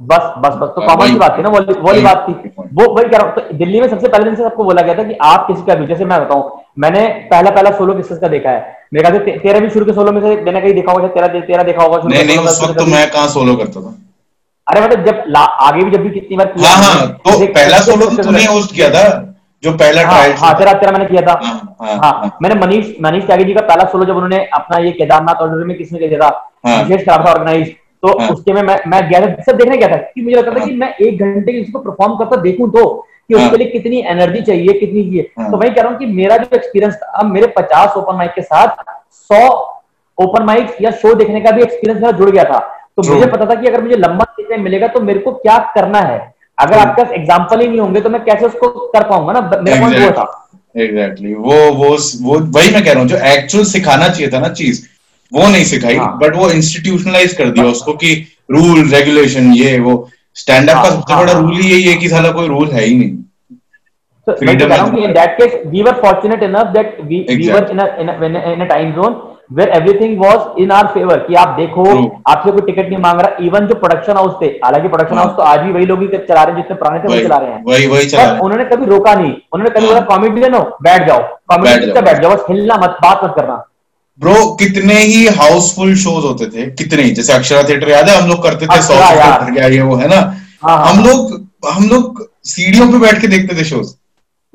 बस बस बस तो हाँ, कॉमन वही- की बात थी ना वो वो वाली बात थी। वो वही कह रहा हूँ तो दिल्ली में सबसे पहले दिन से सबको बोला गया था कि आप किसी का भी जैसे मैं बताऊँ मैंने पहला पहला सोलो किस का देखा है। मेरे ख्याल से तेरा भी शुरू के सोलो में से मैंने कहीं देखा होगा तेरा तेरा देखा होगा नहीं नहीं उस वक्त तो मैं कहाँ सोलो करता था? अरे मतलब जब आगे भी जब भी कितनी बार किया हाँ हाँ तो पहला सोलो तो तूने होस्ट किया था। जो पहला हाँ ट्रायल हाँ तेरा तेरा मैंने किया था हाँ, हाँ, हाँ हाँ। मैंने मनीष मनीष त्यागी जी का पहला सोलो जब उन्होंने अपना ये केदारनाथ ऑर्डर में किसने किया था हाँ। विशेष करा था ऑर्गेनाइज तो हाँ। उसके में मैं मैं गया था सब देखने गया था कि मुझे लगता था हाँ। कि मैं एक घंटे किसी को परफॉर्म करता देखूँ तो कि। उसके लिए कितनी एनर्जी चाहिए कितनी चाहिए। तो वही कह रहा हूँ कि मेरा जो एक्सपीरियंस था अब मेरे पचास ओपन माइक के साथ सौ ओपन माइक या शो देखने का भी एक्सपीरियंस मेरा जुड़ गया था तो मुझे पता था कि अगर मुझे लंबा मिलेगा तो मेरे को क्या करना है अगर आपके पास एग्ज़ाम्पल ही नहीं होंगे तो मैं कैसे उसको कर पाऊँगा ना मेरा पॉइंट वो था एग्जैक्टली वो वो वो वही मैं कह रहा हूँ जो एक्चुअल सिखाना चाहिए था ना चीज़ वो नहीं सिखाई हाँ। बट वो इंस्टीट्यूशनलाइज कर दिया उसको कि रूल रेगुलेशन ये वो स्टैंड अप का हाँ, सबसे हाँ, बड़ा हाँ। रूल ही यही है कि साला कोई रूल है ही नहीं So, मैं Freedom तो कह रहा is हूँ कि in right. that case we were fortunate enough that where everything was in our favor कि आप देखो आपसे कोई टिकट नहीं मांग रहा इवन जो प्रोडक्शन हाउस थे हालाँकि प्रोडक्शन। हाउस तो आज भी वही लोग ही चला रहे हैं जितने पुराने थे वही चला रहे हैं वही वही चला पर उन्होंने कभी रोका नहीं उन्होंने कभी। बोला कॉमेडियन हो बैठ जाओ बैठ कॉमेडी जाओ। बैठ जाओ बस हिलना मत बात मत करना ब्रो कितने ही हाउसफुल शोज़ होते थे कितने ही जैसे अक्षरा थिएटर याद है हम लोग करते थे सौ। थिएटर क्या ये वो है ना हाँ, हाँ, हम। लोग हम लोग सीढ़ियों पे बैठ के देखते थे शोज़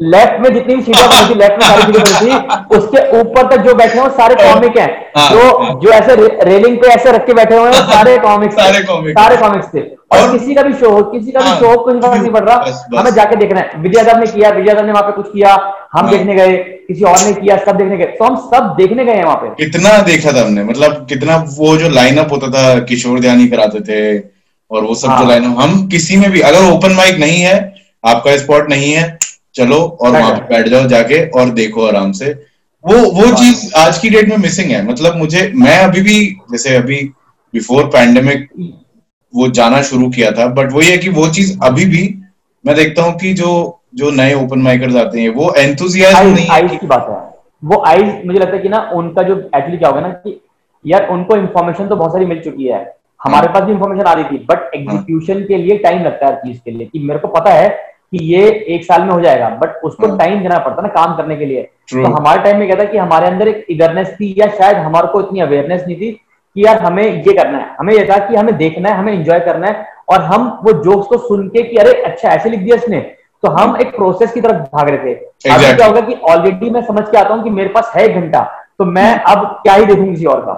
लेफ़्ट में जितनी भी सीटें बनी थी लेफ़्ट में सारी सीटें बनी थी उसके ऊपर तक जो बैठे हैं वो सारे कॉमिक हैं हाँ, जो हाँ। जो ऐसे रे, रेलिंग पे ऐसे रख के बैठे हुए हैं सारे कॉमिक्स सारे comics। सारे कॉमिक्स थे और, किसी का भी शो हो किसी का भी शो हो कोई फ़र्क नहीं पड़ रहा। हमें जाके देखना है विजय साहब ने किया विजय साहब ने वहाँ पे कुछ किया हम हाँ। देखने गए किसी और ने किया सब देखने गए तो हम सब देखने गए हैं वहाँ पे कितना देखा था हमने मतलब कितना वो जो लाइनअप होता था किशोर ध्यानी कराते थे और वो सब। जो लाइनअप हम किसी में भी अगर ओपन माइक नहीं है आपका स्पॉट नहीं है चलो और बैठ वहाँ। पे बैठ जाओ जाके और देखो आराम से वो वो हाँ। चीज़ आज की डेट में मिसिंग है मतलब मुझे मैं अभी भी जैसे अभी बिफोर पैंडेमिक वो जाना शुरू किया था बट वही है कि वो चीज़ अभी भी मैं देखता हूँ कि जो जो नए ओपन माइकर्स आते हैं वो एंथुजियाज्म नहीं है आइज़ की बात है वो आइज़ मुझे लगता है कि ना उनका जो एक्चुअली क्या होगा ना कि यार उनको इन्फॉर्मेशन तो बहुत सारी मिल चुकी है हमारे हाँ। पास भी इन्फॉर्मेशन आ रही थी बट एग्जीक्यूशन के लिए टाइम लगता है हर चीज़ के लिए कि मेरे को पता है कि ये एक साल में हो जाएगा बट उसको हाँ। टाइम देना पड़ता है ना काम करने के लिए। True. तो हमारे टाइम में क्या था कि हमारे अंदर एक इगरनेस थी या शायद हमारे को इतनी अवेयरनेस नहीं थी कि यार हमें ये करना है। हमें ये था कि हमें देखना है हमें एंजॉय करना है और हम वो जोक्स को सुन के कि अरे अच्छा ऐसे लिख दिया इसने। तो हम एक प्रोसेस की तरफ़ भाग रहे थे। अभी Exactly. क्या होगा कि ऑलरेडी मैं समझ के आता हूँ कि मेरे पास है एक घंटा तो मैं अब क्या ही देखूँ किसी और का।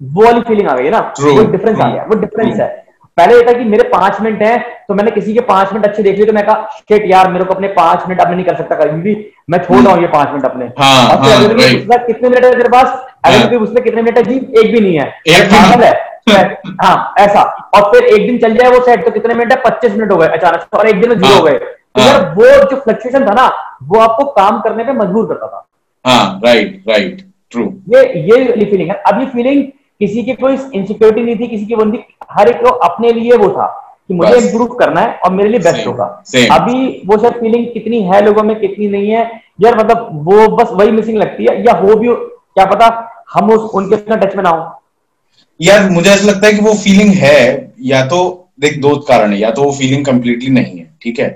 वो वाली फीलिंग आ गई है ना। वो डिफरेंस आ गया वो डिफरेंस है। पहले ये था कि मेरे पाँच मिनट हैं तो मैंने किसी के पाँच मिनट अच्छे देख लिए तो मैं कहा शिट यार मेरे को अपने पाँच मिनट अपने नहीं कर सकता कभी भी। मैं छोड़ रहा हूँ ये पाँच मिनट अपने। हाँ, हाँ. पूछता, कितने मिनट है तेरे पास? अगले हाँ। पूछता कितने मिनट है? जी एक भी नहीं है। एक पागल है। हाँ ऐसा। और फिर एक दिन चल जाए वो सेट तो कितने मिनट है? पच्चीस मिनट हो गए अचानक और एक दिन में ज़ीरो हाँ, गए। तो। यार वो जो फ्लक्चुएशन था ना वो आपको काम करने पे मजबूर करता था। राइट राइट ट्रू ये ये फीलिंग है। अब ये फीलिंग किसी की कोई इनसिक्योरिटी नहीं थी किसी की वो नहीं हर एक को अपने लिए वो था कि मुझे। इम्प्रूव करना है और मेरे लिए बेस्ट होगा। अभी वो शायद फीलिंग कितनी है लोगों में कितनी नहीं है यार मतलब वो बस वही मिसिंग लगती है या हो भी क्या पता हम उस उनके टच में ना हो। यार मुझे ऐसा लगता है कि वो फीलिंग है या तो देख दो कारण है। या तो वो फीलिंग कंप्लीटली नहीं है ठीक है?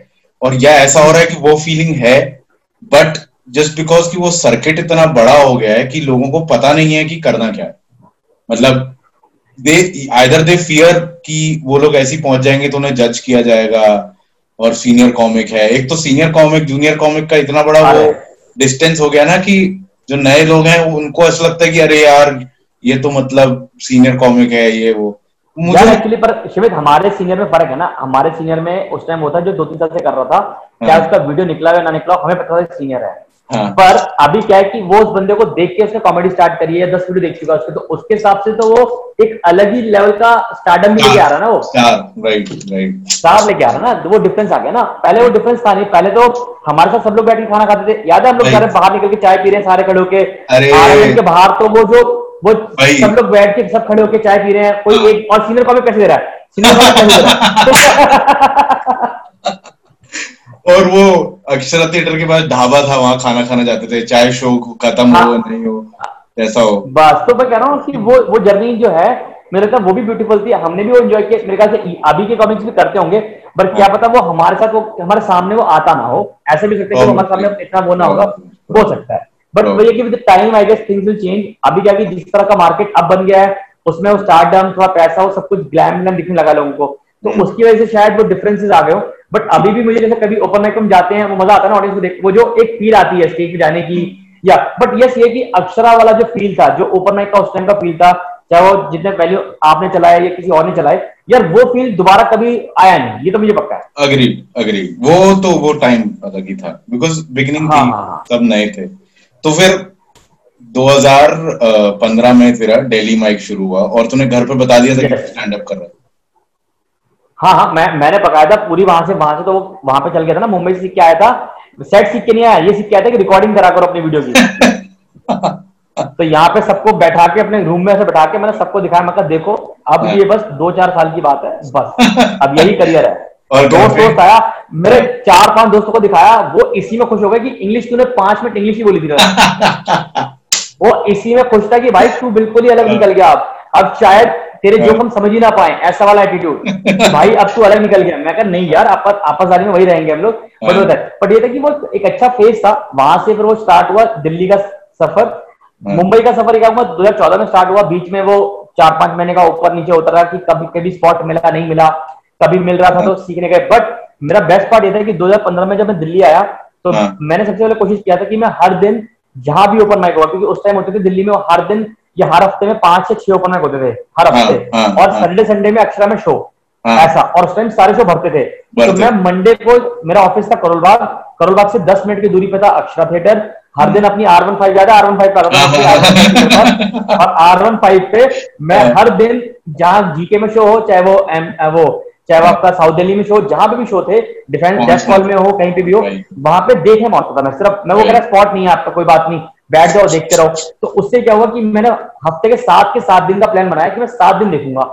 और या ऐसा हो रहा है कि वो फीलिंग है बट जस्ट बिकॉज़ कि वो सर्किट इतना बड़ा हो गया है कि लोगों को पता नहीं है कि करना क्या है। मतलब दे आइदर दे फियर कि वो लोग ऐसी पहुँच जाएँगे तो उन्हें जज किया जाएगा और सीनियर कॉमिक है। एक तो सीनियर कॉमिक जूनियर कॉमिक का इतना बड़ा वो डिस्टेंस हो गया ना कि जो नए लोग हैं उनको ऐसा लगता है कि अरे यार ये तो मतलब सीनियर कॉमिक है ये वो। मुझे एक्चुअली पर शिवित हमारे सीनियर में फ़र्क है ना। हमारे सीनियर में उस टाइम होता है जो दो तीन साल से कर रहा था क्या हाँ। उसका वीडियो निकला हो या ना निकला हमें पता था सीनियर है। हाँ। पर अभी क्या है कि वो उस बंदे को देख के उसने कॉमेडी स्टार्ट करी है दस वीडियो देख चुका उसके तो उसके हिसाब से तो वो एक अलग ही लेवल का स्टार्टअप भी लेके आ रहा है ना वो। राइट राइट स्टार लेके आ रहा है ना वो डिफरेंस आ गया ना। पहले वो डिफरेंस था नहीं पहले तो हमारे साथ सब लोग बैठ के खाना खाते थे। याद है हम लोग सारे बाहर निकल के चाय पी रहे हैं सारे खड़े होके? के बाहर तो वो जो वो सब लोग बैठ के सब खड़े होके चाय पी रहे हैं कोई एक और सीनियर कॉमिक पैसे दे रहा है। सीनियर कॉमिक पैसे दे रहा है। और वो अक्षरा थिएटर के पास ढाबा था वहाँ खाना खाने जाते थे। चाहे शो खत्म हो हाँ। नहीं हो ऐसा हो। बस तो मैं कह रहा हूँ कि वो वो जर्नी जो है मेरे लगता वो भी ब्यूटीफुल थी। हमने भी वो एंजॉय किया। मेरे ख्याल से अभी के कॉमिक्स भी करते होंगे। पर क्या पता वो हमारे साथ वो हमारे सामने वो आता ना हो। ऐसे भी सकते हैं कि हमारे सामने इतना वो ना होगा। हो सकता है। बट हाँ। वो ये कि with time I guess things will change अभी क्या कि जिस तरह का मार्केट अब बन गया है उसमें वो स्टारडम थोड़ा पैसा हो सब कुछ ग्लैम ग्लैम दिखने लगा लोगों को। तो हम्म। उसकी वजह से शायद वो डिफरेंसेस आ गए हो। बट अभी भी मुझे जैसे कभी ओपन माइक में जाते हैं वो मज़ा आता है ना ऑडियंस को देख वो जो एक फील आती है स्टेज पे जाने की या बट यस ये कि अक्षरा वाला जो फील था जो ओपन माइक का उस टाइम का फील था चाहे वो जितने पहले आपने चलाया या किसी और ने चलाए यार वो फील दोबारा कभी आया नहीं ये तो मुझे पक्का है। अग्री अग्री वो तो वो टाइम अलग ही था बिकॉज़ बिगिनिंग हाँ, थी हाँ, हाँ। सब नए थे। तो फिर 2015 में तेरा डेली माइक शुरू हुआ और तूने घर पर बता दिया था कि स्टैंड अप कर रहा है। हाँ हाँ मैं मैंने पकाया था पूरी वहाँ से वहाँ से तो वहाँ पे चल गया था ना मुंबई से सीख के आया था। सेट सीख के नहीं आया ये सीख के आया था कि रिकॉर्डिंग करा करो अपनी वीडियो की। तो यहाँ पे सबको बैठा के अपने रूम में ऐसे बैठा के मैंने सबको दिखाया मैं कहा देखो अब हाँ। ये बस दो चार साल की बात है बस। अब यही करियर है। और दोस्त दोस्त आया मेरे चार पाँच दोस्तों को दिखाया वो इसी में खुश हो गए कि इंग्लिश तूने पाँच मिनट इंग्लिश ही बोली थी वो इसी में खुश था कि भाई तू बिल्कुल ही अलग निकल गया अब। अब शायद तेरे जोक हम समझ ही ना पाए ऐसा वाला एटीट्यूड भाई अब तू अलग निकल गया। मैं कहा नहीं यार आपस आपसदारी में वही रहेंगे हम लोग बट हाँ। होता है। बट ये था कि वो एक अच्छा फ़ेज़ था। वहाँ से फिर वो स्टार्ट हुआ दिल्ली का सफ़र। हाँ। मुंबई का सफ़र क्या हुआ? 2014 में स्टार्ट हुआ। बीच में वो चार पाँच महीने का ऊपर नीचे होता रहा कि कभी कभी स्पॉट मिला नहीं मिला। कभी मिल रहा था तो सीखने गए। बट मेरा बेस्ट पार्ट ये था कि 2015 में जब मैं दिल्ली आया तो हाँ। मैंने सबसे पहले कोशिश किया था कि मैं हर दिन जहाँ भी ओपन माइक हुआ क्योंकि उस टाइम होते थे दिल्ली में हर दिन या हर हफ़्ते में पाँच से छह ओपनर होते थे हर हाँ, हफ़्ते। हाँ, और हाँ। संडे संडे में अक्षरा में शो। ऐसा। और उस टाइम सारे शो भरते थे। तो मैं मंडे को मेरा ऑफ़िस था करोलबाग। करोलबाग से दस मिनट की दूरी पे था अक्षरा थिएटर हर दिन अपनी आर वन फाइव ज़्यादा आर वन फाइव पर और आर वन फाइव पे मैं। हर दिन जहाँ जीके में शो हो चाहे वो एम वो चाहे वो आपका साउथ दिल्ली में शो जहाँ पे भी शो थे डिफेंस डेस्क हॉल में हो कहीं पे भी हो वहाँ पे देखने पहुँचता था। मैं सिर्फ़ मैं वो कह रहा स्पॉट नहीं है आपका कोई बात नहीं। बैठ जाओ देखते रहो। तो उससे क्या हुआ कि मैंने हफ़्ते के सात के सात दिन का प्लान बनाया कि मैं सात दिन देखूँगा।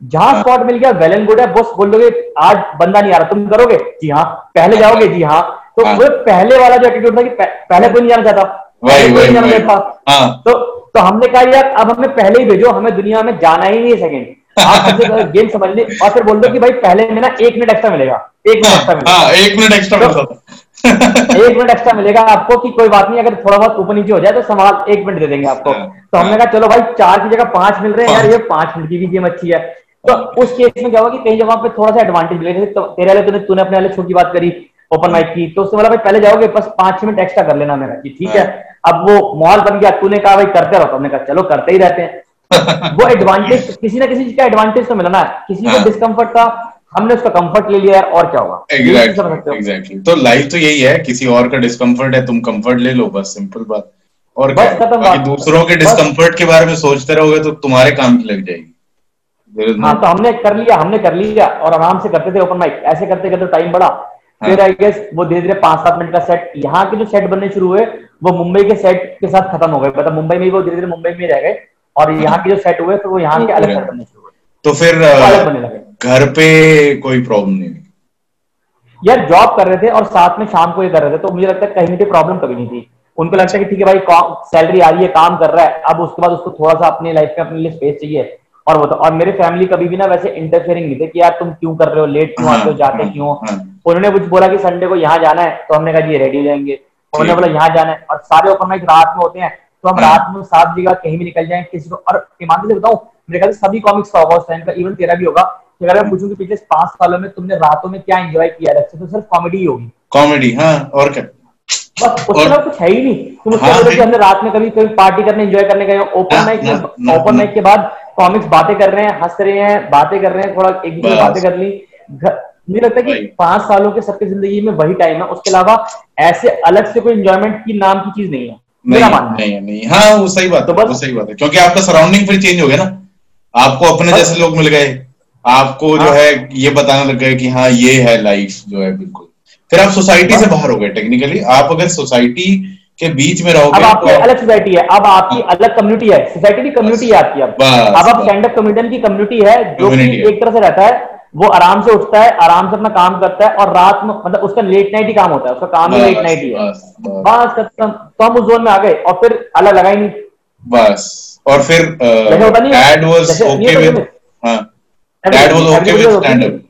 जहाँ हाँ। स्पॉट मिल गया वेल एंड गुड है। बॉस बोल दोगे आज बंदा नहीं आ रहा तुम करोगे? जी हाँ। पहले जाओगे? जी हाँ। तो हाँ। वो पहले वाला जो एटीट्यूड था कि पहले कोई नहीं जाना चाहता। हाँ। तो तो हमने कहा यार अब हमें पहले ही भेजो हमें दुनिया में जाना ही नहीं है सेकंड आप सबसे पहले गेम समझ ले और फिर बोल दो कि भाई पहले में ना एक मिनट एक्स्ट्रा मिलेगा। एक मिनट एक्स्ट्रा मिलेगा। हाँ एक मिनट एक्स्ट्रा मिलता था एक मिनट एक्स्ट्रा मिलेगा आपको कि कोई बात नहीं अगर थोड़ा बहुत ऊपर नीचे हो जाए तो सवाल एक मिनट दे देंगे आपको। हाँ, तो हमने हाँ। कहा चलो भाई चार की जगह पाँच मिल रहे हैं यार। ये पाँच मिनट की भी गेम अच्छी है। तो उस केस में क्या हुआ कि कई जगह पे थोड़ा सा एडवांटेज मिलेगा तो तेरे वाले तूने तूने अपने वाले की बात करी ओपन माइक की तो उसने बोला भाई पहले जाओगे बस पाँच मिनट एक्स्ट्रा कर लेना मेरा कि ठीक है। अब वो मॉल बन गया तूने कहा भाई करते रहो। तो हमने कहा चलो करते ही रहते हैं। वो एडवांटेज किसी ना किसी चीज़ का एडवांटेज तो मिला ना किसी को हाँ। डिस्कम्फर्ट था हमने उसका कंफर्ट ले लिया यार और क्या होगा? एग्जैक्टली एग्जैक्टली तो लाइफ तो यही है किसी और का डिस्कम्फर्ट है तुम कंफर्ट ले लो बस सिंपल बात। और बस खत्म। दूसरों के डिस्कम्फर्ट के बारे में सोचते रहोगे तो तुम्हारे काम की लग जाएगी। हाँ तो हमने कर लिया हमने कर लिया और आराम से करते थे ओपन माइक ऐसे करते करते टाइम बढ़ा। फिर आई गेस वो धीरे धीरे पाँच सात मिनट का सेट यहाँ के जो सेट बनने शुरू हुए वो मुंबई के सेट के साथ खत्म हो गए। मतलब मुंबई में ही वो धीरे धीरे मुंबई में रह गए और यहाँ के जो सेट हुए तो वो यहाँ के अलग सेट बनने शुरू तो फिर घर पे कोई प्रॉब्लम नहीं यार जॉब कर रहे थे और साथ में शाम को ये कर रहे थे तो मुझे लगता है कहीं कहीं प्रॉब्लम कभी नहीं थी। उनको लगता है कि ठीक है भाई सैलरी आ रही है काम कर रहा है अब उसके बाद उसको थोड़ा सा अपनी लाइफ में अपने लिए स्पेस चाहिए। और वो तो और मेरे फैमिली कभी भी ना वैसे इंटरफेयरिंग नहीं थे कि यार तुम क्यों कर रहे हो लेट क्यों आते हो हाँ, जाते हाँ, क्यों? हाँ। उन्होंने कुछ बोला कि संडे को यहाँ जाना है तो हमने कहा जी रेडी हो जाएँगे। उन्होंने बोला यहाँ जाना है। और सारे ओपन माइक रात में होते हैं तो हम। रात में सात जगह कहीं भी निकल जाए किसी को और ईमानदारी से बताऊँ मेरे ख्याल से सभी कॉमिक्स का होगा उस टाइम का इवन तेरा भी होगा। कि अगर मैं पूछूँ कि पिछले पाँच सालों में तुमने रातों में क्या एंजॉय किया है तो सिर्फ़ कॉमेडी ही होगी। कॉमेडी हाँ और क्या? बस उसके और- अलावा कुछ है ही नहीं। तुम उसके हाँ, कि हमने रात में कभी कभी पार्टी करने एंजॉय करने गए ओपन माइक ओपन माइक के बाद कॉमिक्स बातें कर रहे हैं हंस रहे हैं बातें कर रहे हैं थोड़ा एक दूसरे बातें कर ली। मुझे लगता है कि पाँच सालों के सबकी ज़िंदगी में वही टाइम है। उसके अलावा ऐसे अलग से कोई एंजॉयमेंट की नाम की चीज़ नहीं है। नहीं नहीं नहीं। हाँ वो सही बात तो है बस- वो सही बात है। क्योंकि आपका सराउंडिंग फिर चेंज हो गया ना। आपको अपने जैसे लोग मिल गए। आपको जो हाँ। है ये बताने लग गए कि हाँ ये है लाइफ जो है बिल्कुल। फिर आप सोसाइटी से बाहर हो गए टेक्निकली आप अगर सोसाइटी के बीच में अब रहोगे आपकी तो अलग सोसाइटी है। अब आपकी अलग कम्युनिटी है। सोसाइटी की कम्युनिटी है आपकी अब। अब आप स्टैंड अप कॉमेडियन की कम्युनिटी है जो कि एक तरह से रहता है वो आराम से उठता है आराम से अपना काम करता है और रात में मतलब उसका लेट नाइट ही काम होता है। उसका काम ही लेट नाइट ही है। बस खत्म। तो हम उस जोन में आ गए और फिर अलग लगा ही नहीं। बस। और फिर डैड वाज ओके तो विद हाँ। Dad was okay with stand up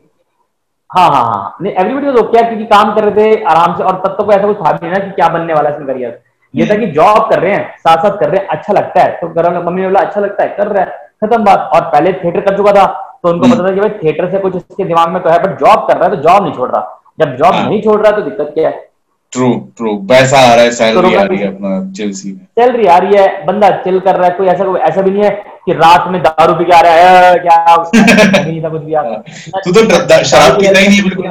हाँ हाँ हाँ। नहीं एवरीबडी वाज ओके क्योंकि काम कर रहे थे आराम से। और तब तक कोई ऐसा कुछ था भी नहीं ना कि क्या बनने वाला है इसमें करियर ये था कि जॉब कर रहे हैं साथ साथ कर रहे हैं अच्छा लगता है। तो घर में मम्मी ने बोला अच्छा लगता है कर रहा है। खत्म बात। और पहले थिएटर कर चुका था तो उनको हम्म। पता था कि भाई थिएटर से कुछ इसके दिमाग में तो है बट जॉब कर रहा है तो जॉब नहीं छोड़ रहा। जब जॉब हाँ। नहीं छोड़ रहा तो दिक्कत क्या है? ट्रू ट्रू पैसा आ रहा है सैलरी तो आ रही है अपना चेल्सी में। सैलरी आ रही है बंदा चिल कर रहा है कोई ऐसा कोई ऐसा भी नहीं है कि रात में दारू पी के आ रहा है क्या नहीं था कुछ भी यार तू तो ड- शराब पीता ही नहीं है बिल्कुल।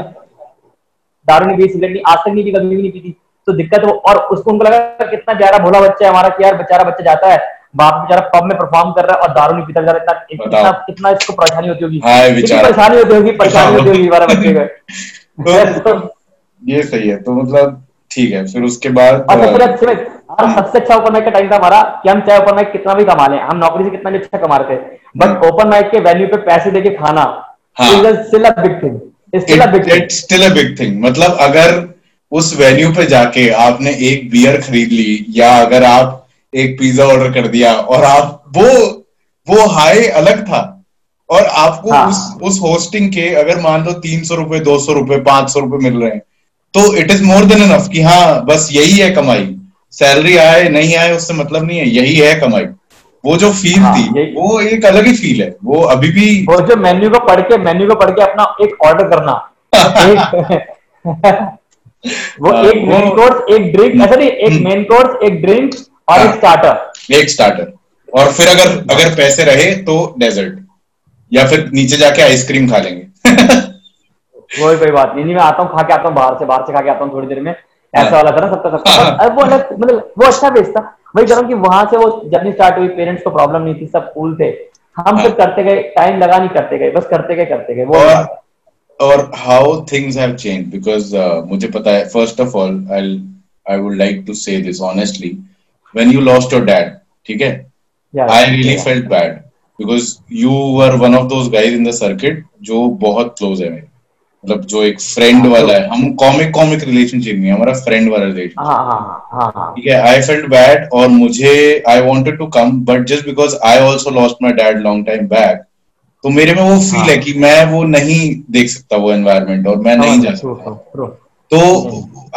दारू नहीं पी सिगरेट नहीं आज तक नहीं पी कभी भी नहीं पीती। तो दिक्कत वो और उसको उनको लगा कितना प्यारा भोला बच्चा है हमारा कि यार बेचारा बच्चा जाता है बाप बेचारा पब में परफॉर्म कर रहा है और दारू नहीं पीता बेचारा इतना कितना कितना इसको परेशानी होती होगी। परेशानी होती होगी परेशानी होती होगी हमारे बच्चे को। तो ये सही है तो मतलब ठीक है फिर उसके बाद अच्छे सबसे अच्छा ओपन माइक का टाइम था हमारा कि हम चाहे ओपन माइक कितना भी कमा लें हम नौकरी से कितना भी अच्छा कमा रहे थे बट ओपन माइक के वेन्यू पे पैसे देके खाना। Still a big thing still a big thing still a big thing मतलब अगर उस वेन्यू पे जाके आपने एक बियर खरीद ली या अगर आप एक पिज्जा ऑर्डर कर दिया और आप वो वो हाई अलग था। और आपको हाँ। उस उस होस्टिंग के अगर मान लो तीन सौ रुपए दो सौ रुपए पाँच सौ रुपए मिल रहे हैं तो it is more than enough कि हाँ बस यही है कमाई। सैलरी आए नहीं आए उससे मतलब नहीं है यही है कमाई। वो जो फील हाँ, थी वो एक अलग ही फील है। वो अभी भी वो जो मेन्यू को पढ़ के मेन्यू को पढ़ के अपना एक ऑर्डर करना। एक वो हाँ, एक मेन कोर्स एक ड्रिंक ऐसा नहीं एक हम्म। मेन कोर्स एक ड्रिंक और एक हाँ। स्टार्टर एक स्टार्टर और फिर अगर अगर पैसे रहे तो डेजर्ट या फिर नीचे जाके आइसक्रीम खा लेंगे। कोई कोई बात नहीं नहीं मैं आता हूँ खा के आता हूँ बाहर से बाहर से खा के आता हूँ थोड़ी देर में। ऐसा। वाला था ना सबका सबका हाँ। अब वो अलग मतलब वो अच्छा बेस था। वही कह रहा हूँ कि वहाँ से वो जर्नी स्टार्ट हुई पेरेंट्स को प्रॉब्लम नहीं थी सब कूल थे। हम हाँ। सिर्फ़ करते गए टाइम लगा नहीं करते गए बस करते गए करते गए वो और how things have change because मुझे पता है first of all I I would like to say this honestly when you lost your dad ठीक है? I really felt bad because you were one of those guys in the circuit जो बहुत close है मेरे। मतलब जो एक friend हाँ, वाला तो- है हम कॉमिक कॉमिक रिलेशनशिप नहीं है हमारा फ्रेंड वाला रिलेशन हाँ हाँ हाँ ठीक है आई फेल्ट बैड और मुझे I wanted to come but just because I also lost my dad long time back तो मेरे में वो फील हाँ। है कि मैं वो नहीं देख सकता वो एनवायरमेंट और मैं नहीं जा सकता. तो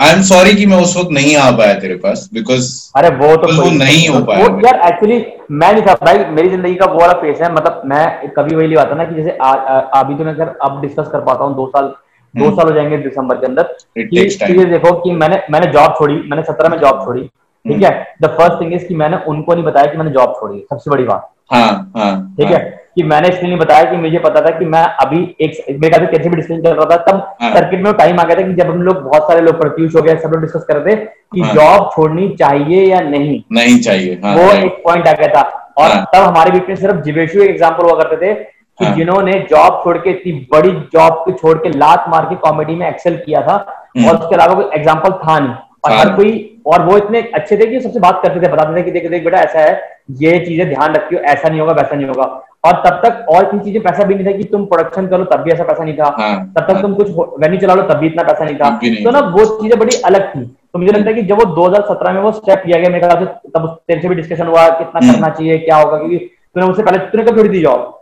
आई एम सॉरी कि मैं उस वक्त नहीं आ पाया तेरे पास बिकॉज़ अरे वो तो वो नहीं हो पाया वो यार एक्चुअली मैं नहीं था भाई मेरी ज़िंदगी का वो वाला फेस है मतलब मैं कभी वही आता ना कि जैसे अभी तो मैं अगर अब डिस्कस कर पाता हूँ दो साल दो हम्म। साल हो जाएँगे दिसंबर के अंदर. ये देखो कि मैंने मैंने जॉब छोड़ी मैंने सत्रह में जॉब छोड़ी ठीक हम्म। है द फ़र्स्ट थिंग इज़ कि मैंने उनको नहीं बताया कि मैंने जॉब छोड़ी सबसे बड़ी बात हाँ हाँ ठीक हाँ, है कि मैंने इसलिए नहीं बताया कि मुझे पता था कि मैं अभी एक मेरे ख्याल से कैसे भी डिस्कशन चल रहा था तब हाँ। सर्किट में टाइम आ गया था कि जब हम लोग बहुत सारे लोग प्रत्युष हो गए सब लोग डिस्कस कर रहे थे कि हाँ। जॉब छोड़नी चाहिए या नहीं नहीं चाहिए हाँ वो. एक पॉइंट आ गया था और हाँ। तब हमारे बीच में सिर्फ़ जिवेशु एक एग्ज़ाम्पल हुआ करते थे कि हाँ। जिन्होंने जॉब छोड़ के इतनी बड़ी जॉब को छोड़ के लात मार के कॉमेडी में एक्सेल किया था हम्म। और उसके अलावा कोई एग्ज़ाम्पल था नहीं और हर कोई और वो इतने अच्छे थे कि सबसे बात करते थे बताते थे कि देख देख बेटा ऐसा है ये चीज़ें ध्यान रखियो ऐसा नहीं होगा वैसा नहीं होगा और तब तक और इतनी चीज़ें पैसा भी नहीं था कि तुम प्रोडक्शन करो तब भी ऐसा पैसा नहीं था। हाँ, तब तक हाँ। तुम कुछ वेन्यू चला लो तब भी इतना पैसा नहीं था। नहीं। तो ना वो चीज़ें बड़ी अलग थी। तो मुझे लगता है कि जब वो 2017 में वो स्टेप लिया गया मेरे ख्याल से तब तेरे से भी डिस्कशन हुआ कितना हम्म। करना चाहिए क्या होगा क्योंकि तूने मुझसे पहले तूने कब छोड़ी थी जॉब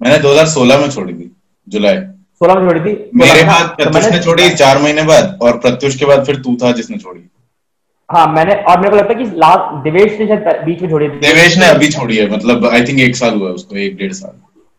मैंने 2016 में छोड़ी थी जुलाई। सोलह में छोड़ी थी? मेरे 16 तो प्रत्युष ने छोड़ी चार महीने बाद और प्रत्युष के बाद फिर तू था जिसने छोड़ी। हाँ मैंने और मेरे को लगता है कि लास्ट दिवेश ने शायद बीच में छोड़ी देवेश ने अभी छोड़ी है मतलब आई थिंक एक साल हुआ है उसको एक डेढ़ साल।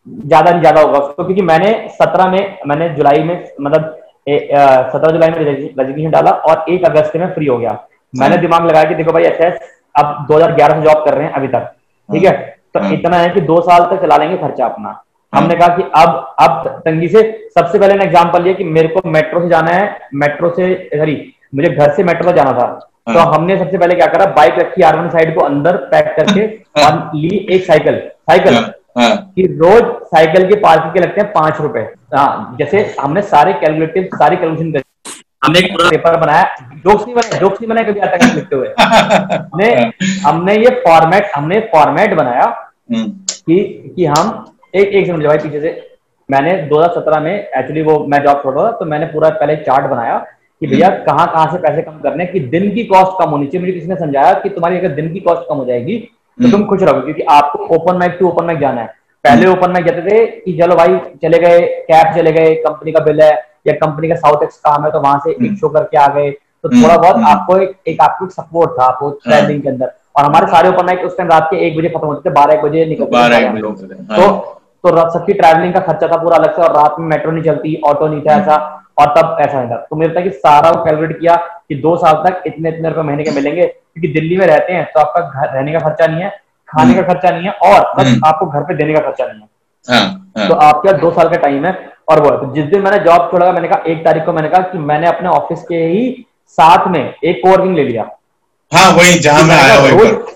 ज़्यादा नहीं ज़्यादा होगा उसको क्योंकि मैंने सत्रह में मैंने जुलाई में मतलब सत्रह जुलाई में रेजिग्नेशन डाला और एक अगस्त में फ्री हो गया। मैंने दिमाग लगाया कि देखो भाई एस अब 2011 से जॉब कर रहे हैं अभी तक ठीक है? तो हाँ। इतना है कि दो साल तक चला लेंगे खर्चा अपना। हाँ। हमने कहा कि अब अब तंगी से सबसे पहले एग्ज़ाम्पल लिया कि मेरे को मेट्रो से जाना है मेट्रो से सॉरी मुझे घर से मेट्रो से जाना था। तो हाँ। हमने सबसे पहले क्या करा? बाइक रखी आर वन साइड को अंदर पैक करके हाँ। और ली एक साइकिल साइकिल हाँ, हाँ, कि रोज साइकिल के पार्किंग के लगते हैं पाँच रुपए। हाँ जैसे हमने सारे कैलकुलेटिव सारी कैलकुलेशन करी हमने एक पूरा पेपर बनाया। जोक्स नहीं बनाया? जोक्स नहीं बनाया कभी आज तक लिखते हुए? हमने हमने ये फॉर्मेट हमने फॉर्मेट बनाया हम्म, कि कि हम एक एक सेकंड भाई पीछे से। मैंने 2017 में एक्चुअली वो मैं जॉब छोड़ रहा था तो मैंने पूरा पहले चार्ट बनाया। कि भैया कहाँ कहाँ से पैसे कम करने हैं, कि दिन की कॉस्ट कम होनी चाहिए। मुझे किसी ने समझाया कि तुम्हारी अगर दिन की कॉस्ट कम हो जाएगी तो तुम खुश रहोगे क्योंकि आपको open mic to open mic जाना है। पहले ओपन माइक जाते थे कि चलो भाई चले गए कैब चले गए कंपनी का बिल है या कंपनी का साउथ एक्स काम है तो वहाँ से एक शो करके आ गए। तो थोड़ा बहुत हम्म। आपको एक, एक आपको सपोर्ट था आपको ट्रैवलिंग के अंदर। और हमारे सारे ओपन माइक उस टाइम रात के एक बजे खत्म होते थे बारह एक बजे निकलते थे, तो हाँ। तो सबकी ट्रैवलिंग का खर्चा था पूरा अलग से और रात में मेट्रो नहीं चलती ऑटो नहीं था ऐसा। और तब ऐसा नहीं था तो मुझे लगता है कि सारा वो कैलकुलेट किया कि दो साल तक इतने इतने रुपए महीने के मिलेंगे क्योंकि दिल्ली में रहते हैं तो आपका घर रहने का खर्चा नहीं है खाने का खर्चा नहीं है और बस हम्म। आपको घर पे देने का खर्चा नहीं है। हाँ, हाँ, तो आपके दो साल का टाइम है और वो तो जिस दिन मैंने जॉब छोड़ा मैंने कहा एक तारीख को मैंने कहा कि मैंने अपने ऑफ़िस के ही साथ में एक कोवर्किंग ले लिया। हाँ वही जहाँ मैं आया वही पर।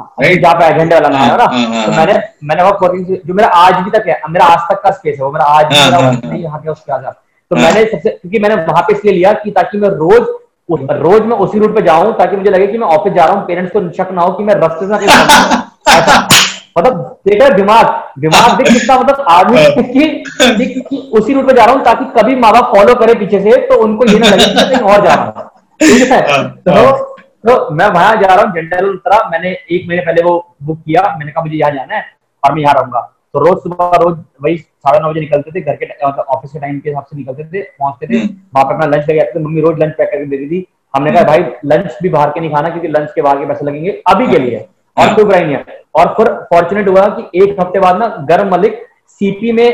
अभी जहाँ पे एजेंडे वाला ना है ना। हाँ, हाँ, तो हाँ। मैंने मैंने वो कोवर्किंग जो मेरा आज भी तक है मेरा आज तक का स्पेस है वो मेरा आज भी हाँ, हाँ, हाँ। यहाँ के उसके आजा तो हाँ। मैंने सबसे क्योंकि मैंने वहाँ पे इसलिए लिया कि ताकि मैं रोज उस- रोज मैं उसी रूट पे जाऊँ ताकि मुझे लगे कि मैं ऑफ़िस जा रहा हूँ पेरेंट्स को शक ना हो कि मैं रस्ते से मतलब देखा दिमाग दिमाग देख कितना मतलब आदमी हाँ। कि, उसी रूट पे जा रहा हूँ ताकि कभी माँ बाप फॉलो करे पीछे से तो उनको ये ना लगे कि कहीं और जा रहा हूँ ठीक है हाँ, तो। तो मैं वहाँ जा रहा हूँ जनरल उतरा मैंने एक महीने पहले वो बुक किया मैंने कहा मुझे यहाँ जाना है और मैं यहाँ रहूँगा तो रोज सुबह रोज वही साढ़े नौ बजे निकलते थे घर के मतलब ऑफ़िस के टाइम के हिसाब से निकलते थे पहुँचते थे। वहाँ पे अपना लंच लेके आते थे मम्मी रोज लंच पैक करके देती थी हमने कहा भाई लंच भी बाहर के नहीं खाना क्योंकि लंच के बाहर के पैसे लगेंगे अभी के लिए और कोई बुराई नहीं है और फिर फॉर्चुनेट हुआ कि एक हफ़्ते बाद ना गर्म मलिक सीपी में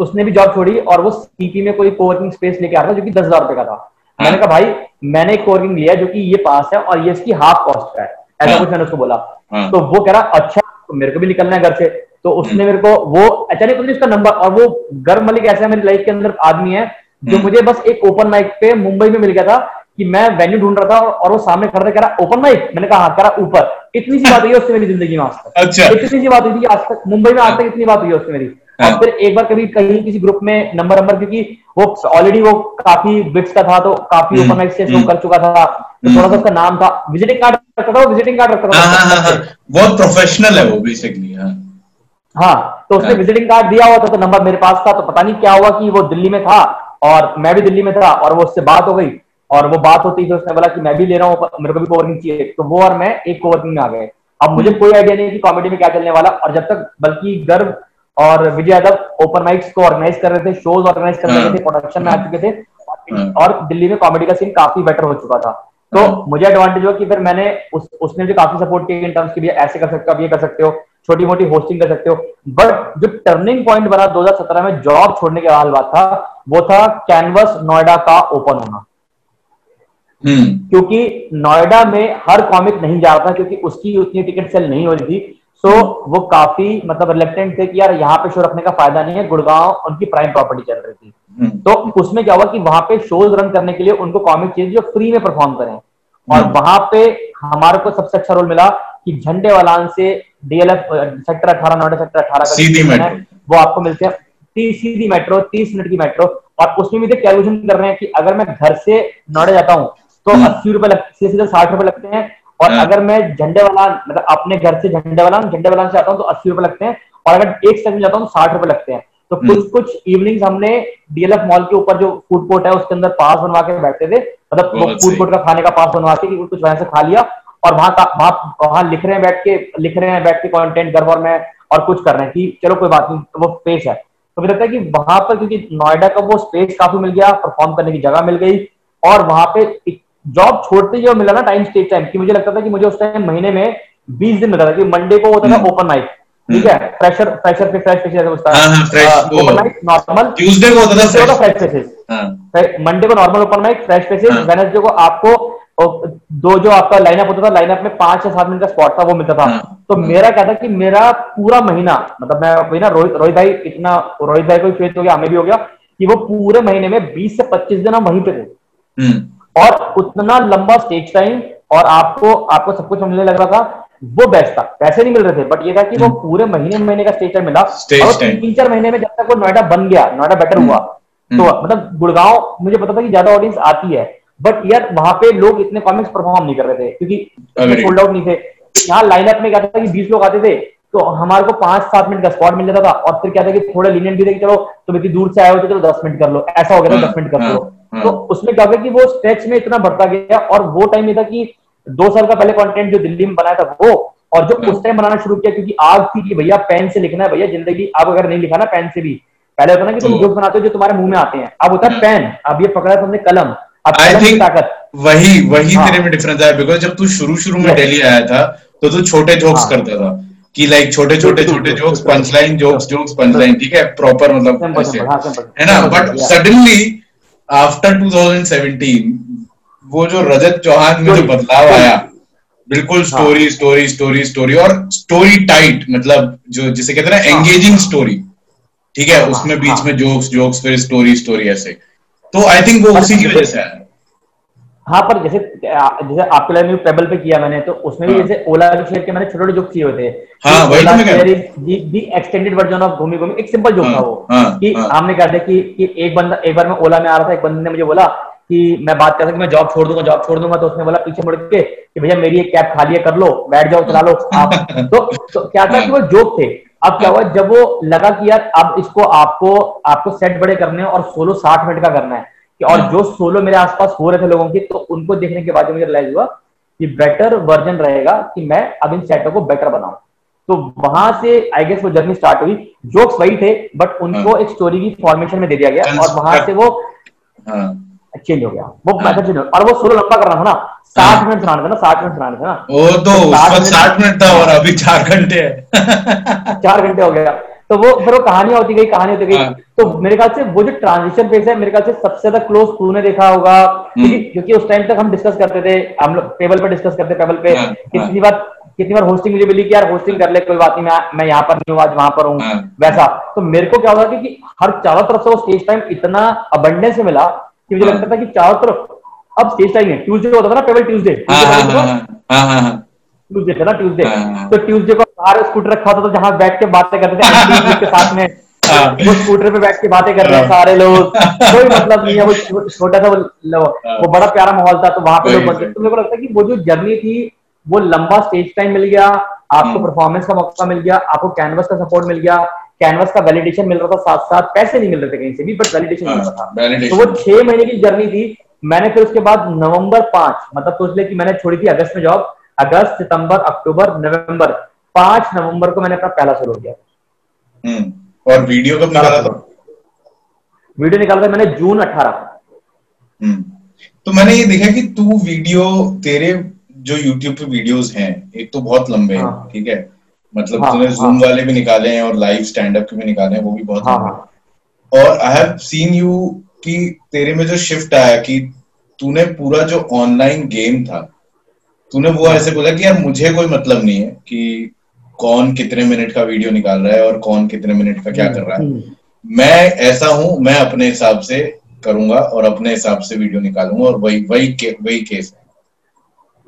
उसने भी जॉब छोड़ी और वो सीपी में कोई कोवर्किंग स्पेस लेके आ रहा था जो कि दस हज़ार रुपए का था मैंने कहा भाई मैंने एक कोवर्किंग लिया जो कि ये पास है और ये इसकी हाफ़ कॉस्ट का है ऐसा हाँ। कुछ मैंने उसको बोला हाँ। तो वो कह रहा अच्छा तो मेरे को भी निकलना है घर से तो उसने मेरे को वो अचानक मुझे उसका नंबर और वो गर्म मलिक ऐसा मेरी लाइफ के अंदर आदमी है जो हम्म। मुझे बस एक ओपन माइक पे मुंबई में मिल गया था कि मैं वेन्यू ढूंढ रहा था और, वो सामने खड़ा था कह रहा ओपन माइक मैंने कहा हाँ कह रहा ऊपर। इतनी सी बात हुई उससे मेरी ज़िंदगी में आज तक। अच्छा। इतनी सी बात हुई थी आज तक मुंबई में आज तक इतनी बात हुई है उससे मेरी। हाँ। और फिर एक बार कभी कहीं किसी ग्रुप में नंबर नंबर क्योंकि वो ऑलरेडी वो काफ़ी बिट्स का था तो काफ़ी हम्म, ओपन माइक से शो हम्म। कर चुका था। तो थोड़ा सा उसका नाम था विजिटिंग कार्ड रखता था विजिटिंग कार्ड रखता हाँ हाँ हाँ था बहुत प्रोफेशनल है वो बेसिकली हाँ हाँ तो उसने हाँ। विजिटिंग कार्ड दिया हुआ था तो नंबर मेरे पास था तो पता नहीं क्या हुआ कि वो दिल्ली में था और मैं भी दिल्ली में था और वो उससे बात हो गई और वो बात होती थी उसने बोला कि मैं भी ले रहा हूँ मेरे को भी कोवर्किंग चाहिए तो वो और मैं एक कोवर्किंग में आ गए अब मुझे कोई आइडिया नहीं कि कॉमेडी में क्या चलने वाला और जब तक बल्कि गर्व और विजय यादव ओपन माइक्स को ऑर्गेनाइज कर रहे थे शोज़ ऑर्गेनाइज कर रहे हाँ। थे प्रोडक्शन में आ चुके थे हाँ। और दिल्ली में कॉमेडी का सीन काफ़ी बेटर हो चुका था तो हाँ। मुझे एडवांटेज हुआ कि फिर मैंने उस उसने मुझे काफ़ी सपोर्ट किया इन टर्म्स के लिए ऐसे कर सकते हो आप ये कर सकते हो छोटी मोटी होस्टिंग कर सकते हो। बट जो टर्निंग पॉइंट बना 2017 में जॉब छोड़ने के हाल बात था वो था कैनवस नोएडा का ओपन होना। हम्म। क्योंकि नोएडा में हर कॉमिक नहीं जा रहा था क्योंकि उसकी उतनी टिकट सेल नहीं हो रही थी। सो वो काफ़ी मतलब रिलेक्टेंट थे कि यार यहाँ पे शो रखने का फ़ायदा नहीं है गुड़गांव उनकी प्राइम प्रॉपर्टी चल रही थी। हम्म, तो उसमें क्या हुआ कि वहाँ पे शोज़ रन करने के लिए उनको कॉमिक चाहिए जो फ्री में परफॉर्म करें। और हम्म। वहाँ पे हमारे को सबसे अच्छा रोल मिला कि झंडे वालान से डीएलएफ सेक्टर अठारह नोएडा सेक्टर अठारह सीधी मेट्रो। वो आपको मिलते हैं तीस सीधी मेट्रो तीस मिनट की मेट्रो और उसमें भी कैलकुलेशन कर रहे हैं कि अगर मैं घर से नोएडा जाता हूँ तो हम्म। अस्सी रुपए लग सीधे साठ रुपए लगते हैं और हाँ। अगर मैं झंडे वाला मतलब अपने घर से झंडे वाला झंडे वाला से आता हूँ तो अस्सी रुपए लगते हैं और अगर एक सेकंड जाता हूँ तो साठ रुपए लगते हैं तो हम्म। कुछ कुछ इवनिंग्स हमने डीएलएफ मॉल के ऊपर जो फ़ूड कोर्ट है उसके अंदर पास बनवा के बैठते थे मतलब फ़ूड कोर्ट का खाने का पास बनवा के कुछ वहाँ से खा लिया और वहाँ का वहाँ वहाँ लिख रहे हैं बैठ के लिख रहे हैं बैठ के कंटेंट घर और में और कुछ कर रहे हैं कि चलो कोई बात नहीं तो वो स्पेस है। तो मुझे लगता है कि वहाँ पर क्योंकि नोएडा का वो स्पेस काफ़ी मिल गया परफॉर्म करने की जगह मिल गई और वहाँ पे जॉब छोड़ते ही मिला ना टाइम स्टेज टाइम कि मुझे लगता था कि मुझे उस टाइम महीने में बीस दिन मिलता था कि मंडे को होता था हम्म। ओपन नाइट ठीक है? फ्रेशर फ्रेशर पे फ्रेश हाँ, हाँ, fresh वो- ओपन नाइट नॉर्मल ट्यूसडे को होता था। फ्रेश हाँ। मंडे को normal open mic fresh faces हाँ। वेनसडे को आपको और दो जो आपका लाइनअप होता था लाइनअप में पाँच या सात मिनट का स्पॉट था वो मिलता था। हाँ। तो मेरा क्या था कि मेरा पूरा महीना मतलब मैं वही ना रोहित रोहित भाई इतना रोहित भाई को भी फेस हो गया हमें भी हो गया कि वो पूरे महीने में बीस से पच्चीस दिन हम वहीं पे थे। हम्म। और उतना लंबा स्टेज टाइम और आपको आपको सब कुछ मिलने लग रहा था वो बेस्ट था। पैसे नहीं मिल रहे थे बट ये था कि वो पूरे महीने महीने का स्टेज टाइम मिला। हम्म। और तीन चार महीने में जब तक वो नोएडा बन गया नोएडा बेटर हुआ तो मतलब गुड़गांव मुझे पता था कि ज़्यादा ऑडियंस आती है। बट यार वहाँ पे लोग इतने कॉमिक्स परफॉर्म नहीं कर रहे थे क्योंकि. सोल्ड आउट नहीं थे। यहाँ लाइनअप में क्या था कि बीस लोग आते थे तो हमारे को पाँच सात मिनट का स्पॉट मिल जाता था और फिर क्या था कि थोड़ा लीनियंट भी थे कि चलो तुम इतनी दूर से आए हो तो चलो दस मिनट कर लो। ऐसा हो गया था हाँ, दस मिनट कर लो। हाँ। तो उसमें क्या था कि वो स्ट्रेच में इतना बढ़ता गया और वो टाइम ये था कि दो साल का पहले कंटेंट जो दिल्ली में बनाया था वो और जो। उस टाइम बनाना शुरू किया क्योंकि आग थी कि भैया पेन से लिखना है भैया ज़िंदगी अब अगर नहीं लिखा ना पेन से भी। पहले होता ना कि तुम जोक बनाते हो जो तुम्हारे मुँह में आते हैं। अब होता है पेन अब ये पकड़ा तुमने कलम। आई थिंक वही वही हाँ। तेरे में डिफरेंस आया बिकॉज़ जब तू शुरू शुरू में. दिल्ली आया था तो तू छोटे जोक्स हाँ। करता था कि लाइक छोटे छोटे छोटे जोक्स बिल्कुल। Punch line jokes jokes punch line ठीक है प्रॉपर मतलब हाँ, है ना बट सडनली आफ्टर 2017 वो जो रजत चौहान में जो बदलाव आया बिल्कुल स्टोरी स्टोरी स्टोरी स्टोरी और स्टोरी टाइट मतलब जो जिसे कहते हैं ना हाँ। एंगेजिंग स्टोरी ठीक है हाँ, उसमें बीच हाँ। में जोक्स जोक्स फिर स्टोरी स्टोरी ऐसे तो आई थिंक वो उसी की वजह से आया हाँ पर जैसे जैसे आपके लाइन में पेबल पे किया मैंने तो उसमें भी हाँ। जैसे ओला के शेयर के मैंने छोटे छोटे जोक किए हुए थे। हाँ, वही तो एक्सटेंडेड वर्जन ऑफ़ घूमी घूमी एक सिंपल जोक हाँ, था वो हाँ, कि हाँ। हमने कहा था कि, कि एक बंदा एक बार मैं ओला में आ रहा था एक बंदे ने मुझे बोला कि मैं बात कर रहा था मैं जॉब छोड़ दूँगा जॉब छोड़ दूँगा तो उसने बोला पीछे मुड़ के कि भैया मेरी एक कैब खाली है कर लो बैठ जाओ चला लो आप। तो, तो क्या था कि वो जोक थे। अब क्या हुआ जब वो लगा कि यार अब इसको आपको आपको सेट बड़े करने हैं और सोलो साठ मिनट का करना है कि और जो सोलो मेरे आसपास हो रहे थे लोगों के तो उनको देखने के बाद मुझे रियलाइज़ हुआ कि बेटर वर्जन रहेगा कि मैं अब इन सेटों को बेटर बनाऊँ। तो वहाँ से आई गेस वो जर्नी स्टार्ट हुई। जोक्स वही थे बट उनको हाँ। एक स्टोरी की फॉर्मेशन में दे दिया गया और वहाँ से वो हाँ। चेंज हो गया वो हाँ। मैथड चेंज हो। और वो सोलो लंबा करना था ना साठ मिनट सुनाना था ना साठ मिनट सुनाना था ना वो तो तो साठ मिनट- था और अभी चार घंटे चार घंटे हो गया तो वो फिर वो कहानियाँ होती गई कहानी होती गई हाँ। तो मेरे ख्याल से वो जो ट्रांजिशन फ़ेज़ है मेरे ख्याल से सबसे ज़्यादा क्लोज तूने देखा होगा हम्म। क्योंकि क्योंकि उस टाइम तक हम डिस्कस करते थे हम लोग टेबल पर डिस्कस करते टेबल पे हाँ, कितनी बार कितनी बार होस्टिंग मुझे मिली कि यार होस्टिंग कर ले कोई बात नहीं मैं मैं यहाँ पर नहीं हूँ आज वहाँ पर हूँ हाँ। वैसा तो मेरे को क्या होता था कि हर चारों तरफ़ से वो स्टेज टाइम इतना अबंडेंस मिला कि मुझे हाँ। लगता था कि चारों तरफ़ अब स्टेज टाइम है ट्यूजडे होता था ना टेबल ट्यूजडे हाँ हाँ हाँ हाँ हाँ हाँ ट्यूजडे था ना ट्यूजडे हाँ। तो ट्यूजडे को बाहर स्कूटर रखा होता था जहाँ बैठ के बातें करते थे के साथ में हाँ। वो स्कूटर पे बैठ के बातें कर रहे हैं हाँ। सारे लोग कोई मतलब नहीं है वो छोटा सा वो हाँ। वो बड़ा प्यारा माहौल था तो वहाँ पे लोग तो मेरे को लगता है कि वो जो जर्नी थी वो लंबा स्टेज टाइम मिल गया आपको हम्म। परफॉर्मेंस का मौका मिल गया आपको कैनवस का सपोर्ट मिल गया कैनवस का वैलिडेशन मिल रहा था साथ साथ पैसे नहीं मिल रहे थे कहीं से भी बट वैलिडेशन मिल रहा था। हाँ, तो वो छह महीने की जर्नी थी। मैंने फिर उसके बाद नवंबर पाँच मतलब सोच ले कि मैंने छोड़ी थी अगस्त में जॉब अगस्त सितंबर अक्टूबर नवंबर पाँच नवंबर को मैंने अपना पहला शुरू किया। हम्म और वीडियो कब निकाला था? वीडियो निकाला था मैंने जून अठारह। हम्म तो मैंने ये देखा कि तू वीडियो तेरे जो YouTube पे वीडियोस हैं एक तो बहुत लंबे हाँ। ठीक है? मतलब हाँ, तूने हाँ। वाले भी निकाले हैं और लाइव स्टैंड अप के भी निकाले हैं वो भी बहुत हाँ हाँ। और आई हैव सीन यू कि तेरे में जो शिफ्ट आया कि तूने पूरा जो ऑनलाइन गेम था तूने वो ऐसे बोला कि यार मुझे कोई मतलब नहीं है कि कौन कितने मिनट का वीडियो निकाल रहा है और कौन कितने मिनट का क्या कर रहा है। हम्म, मैं ऐसा हूँ मैं अपने हिसाब से करूँगा और अपने हिसाब से वीडियो निकालूँगा और वही वही के, वही केस है।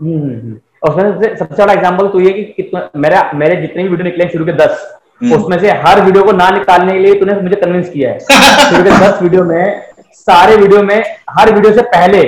हम्म, हम्म। और उसमें से सबसे बड़ा एग्ज़ाम्पल तो ये कि कितना मेरा मेरे जितने भी वीडियो निकले शुरू के दस हम्म। उसमें से हर वीडियो को ना निकालने के लिए तूने मुझे कन्विंस किया है। शुरू के दस वीडियो में सारे वीडियो में हर वीडियो से पहले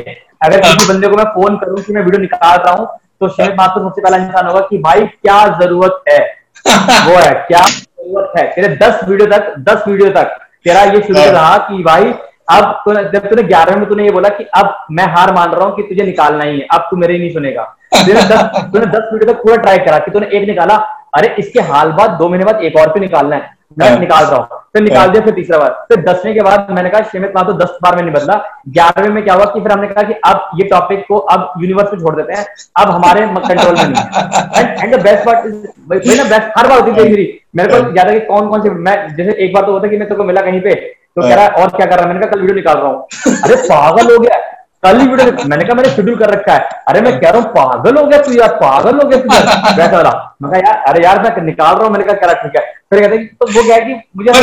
अगर किसी बंदे को मैं फ़ोन करूँ कि मैं वीडियो निकाल रहा हूँ तो शायद मात्र सबसे पहला इंसान होगा कि भाई क्या ज़रूरत है? वो है क्या ज़रूरत है? तेरे दस वीडियो तक दस वीडियो तक तेरा ये शुरू रहा कि भाई अब तूने जब तूने ग्यारह में तूने ये बोला कि अब मैं हार मान रहा हूँ कि तुझे निकालना ही है अब तू मेरे ही नहीं सुनेगा। तूने दस तूने दस वीडियो तक पूरा ट्राई करा कि तूने एक निकाला अरे इसके हाल बाद दो महीने बाद एक और पे निकालना है। मैं हाँ। निकाल रहा हूँ। फिर निकाल दिया फिर तीसरा बार। फिर दसवें के बाद मैंने कहा शिमित वहाँ तो दस बार में नहीं बदला। ग्यारहवें में क्या हुआ कि फिर हमने कहा कि अब ये टॉपिक को अब यूनिवर्स पे छोड़ देते हैं। अब हमारे कंट्रोल में नहीं है। एंड द बेस्ट पार्ट भाई ना बेस्ट हर बार होती थी मेरी मेरे को ज़्यादा कि कौन कौन से मैं जैसे एक बार तो होता कि मैं तेरे को मिला कहीं पे तो कह रहा है और क्या कर रहा है? मैंने कहा कल वीडियो निकाल रहा हूँ. अरे पागल हो गया। कल ही वीडियो मैंने कहा मैंने शेड्यूल कर रखा है. अरे मैं कह रहा हूँ पागल हो गया तू यार पागल हो गया तू वैसा वाला। मैं कहा यार अरे यार मैं निकाल रहा हूँ. मैंने कहा करा ठीक है. फिर कहते हैं तो वो क्या है कि मुझे है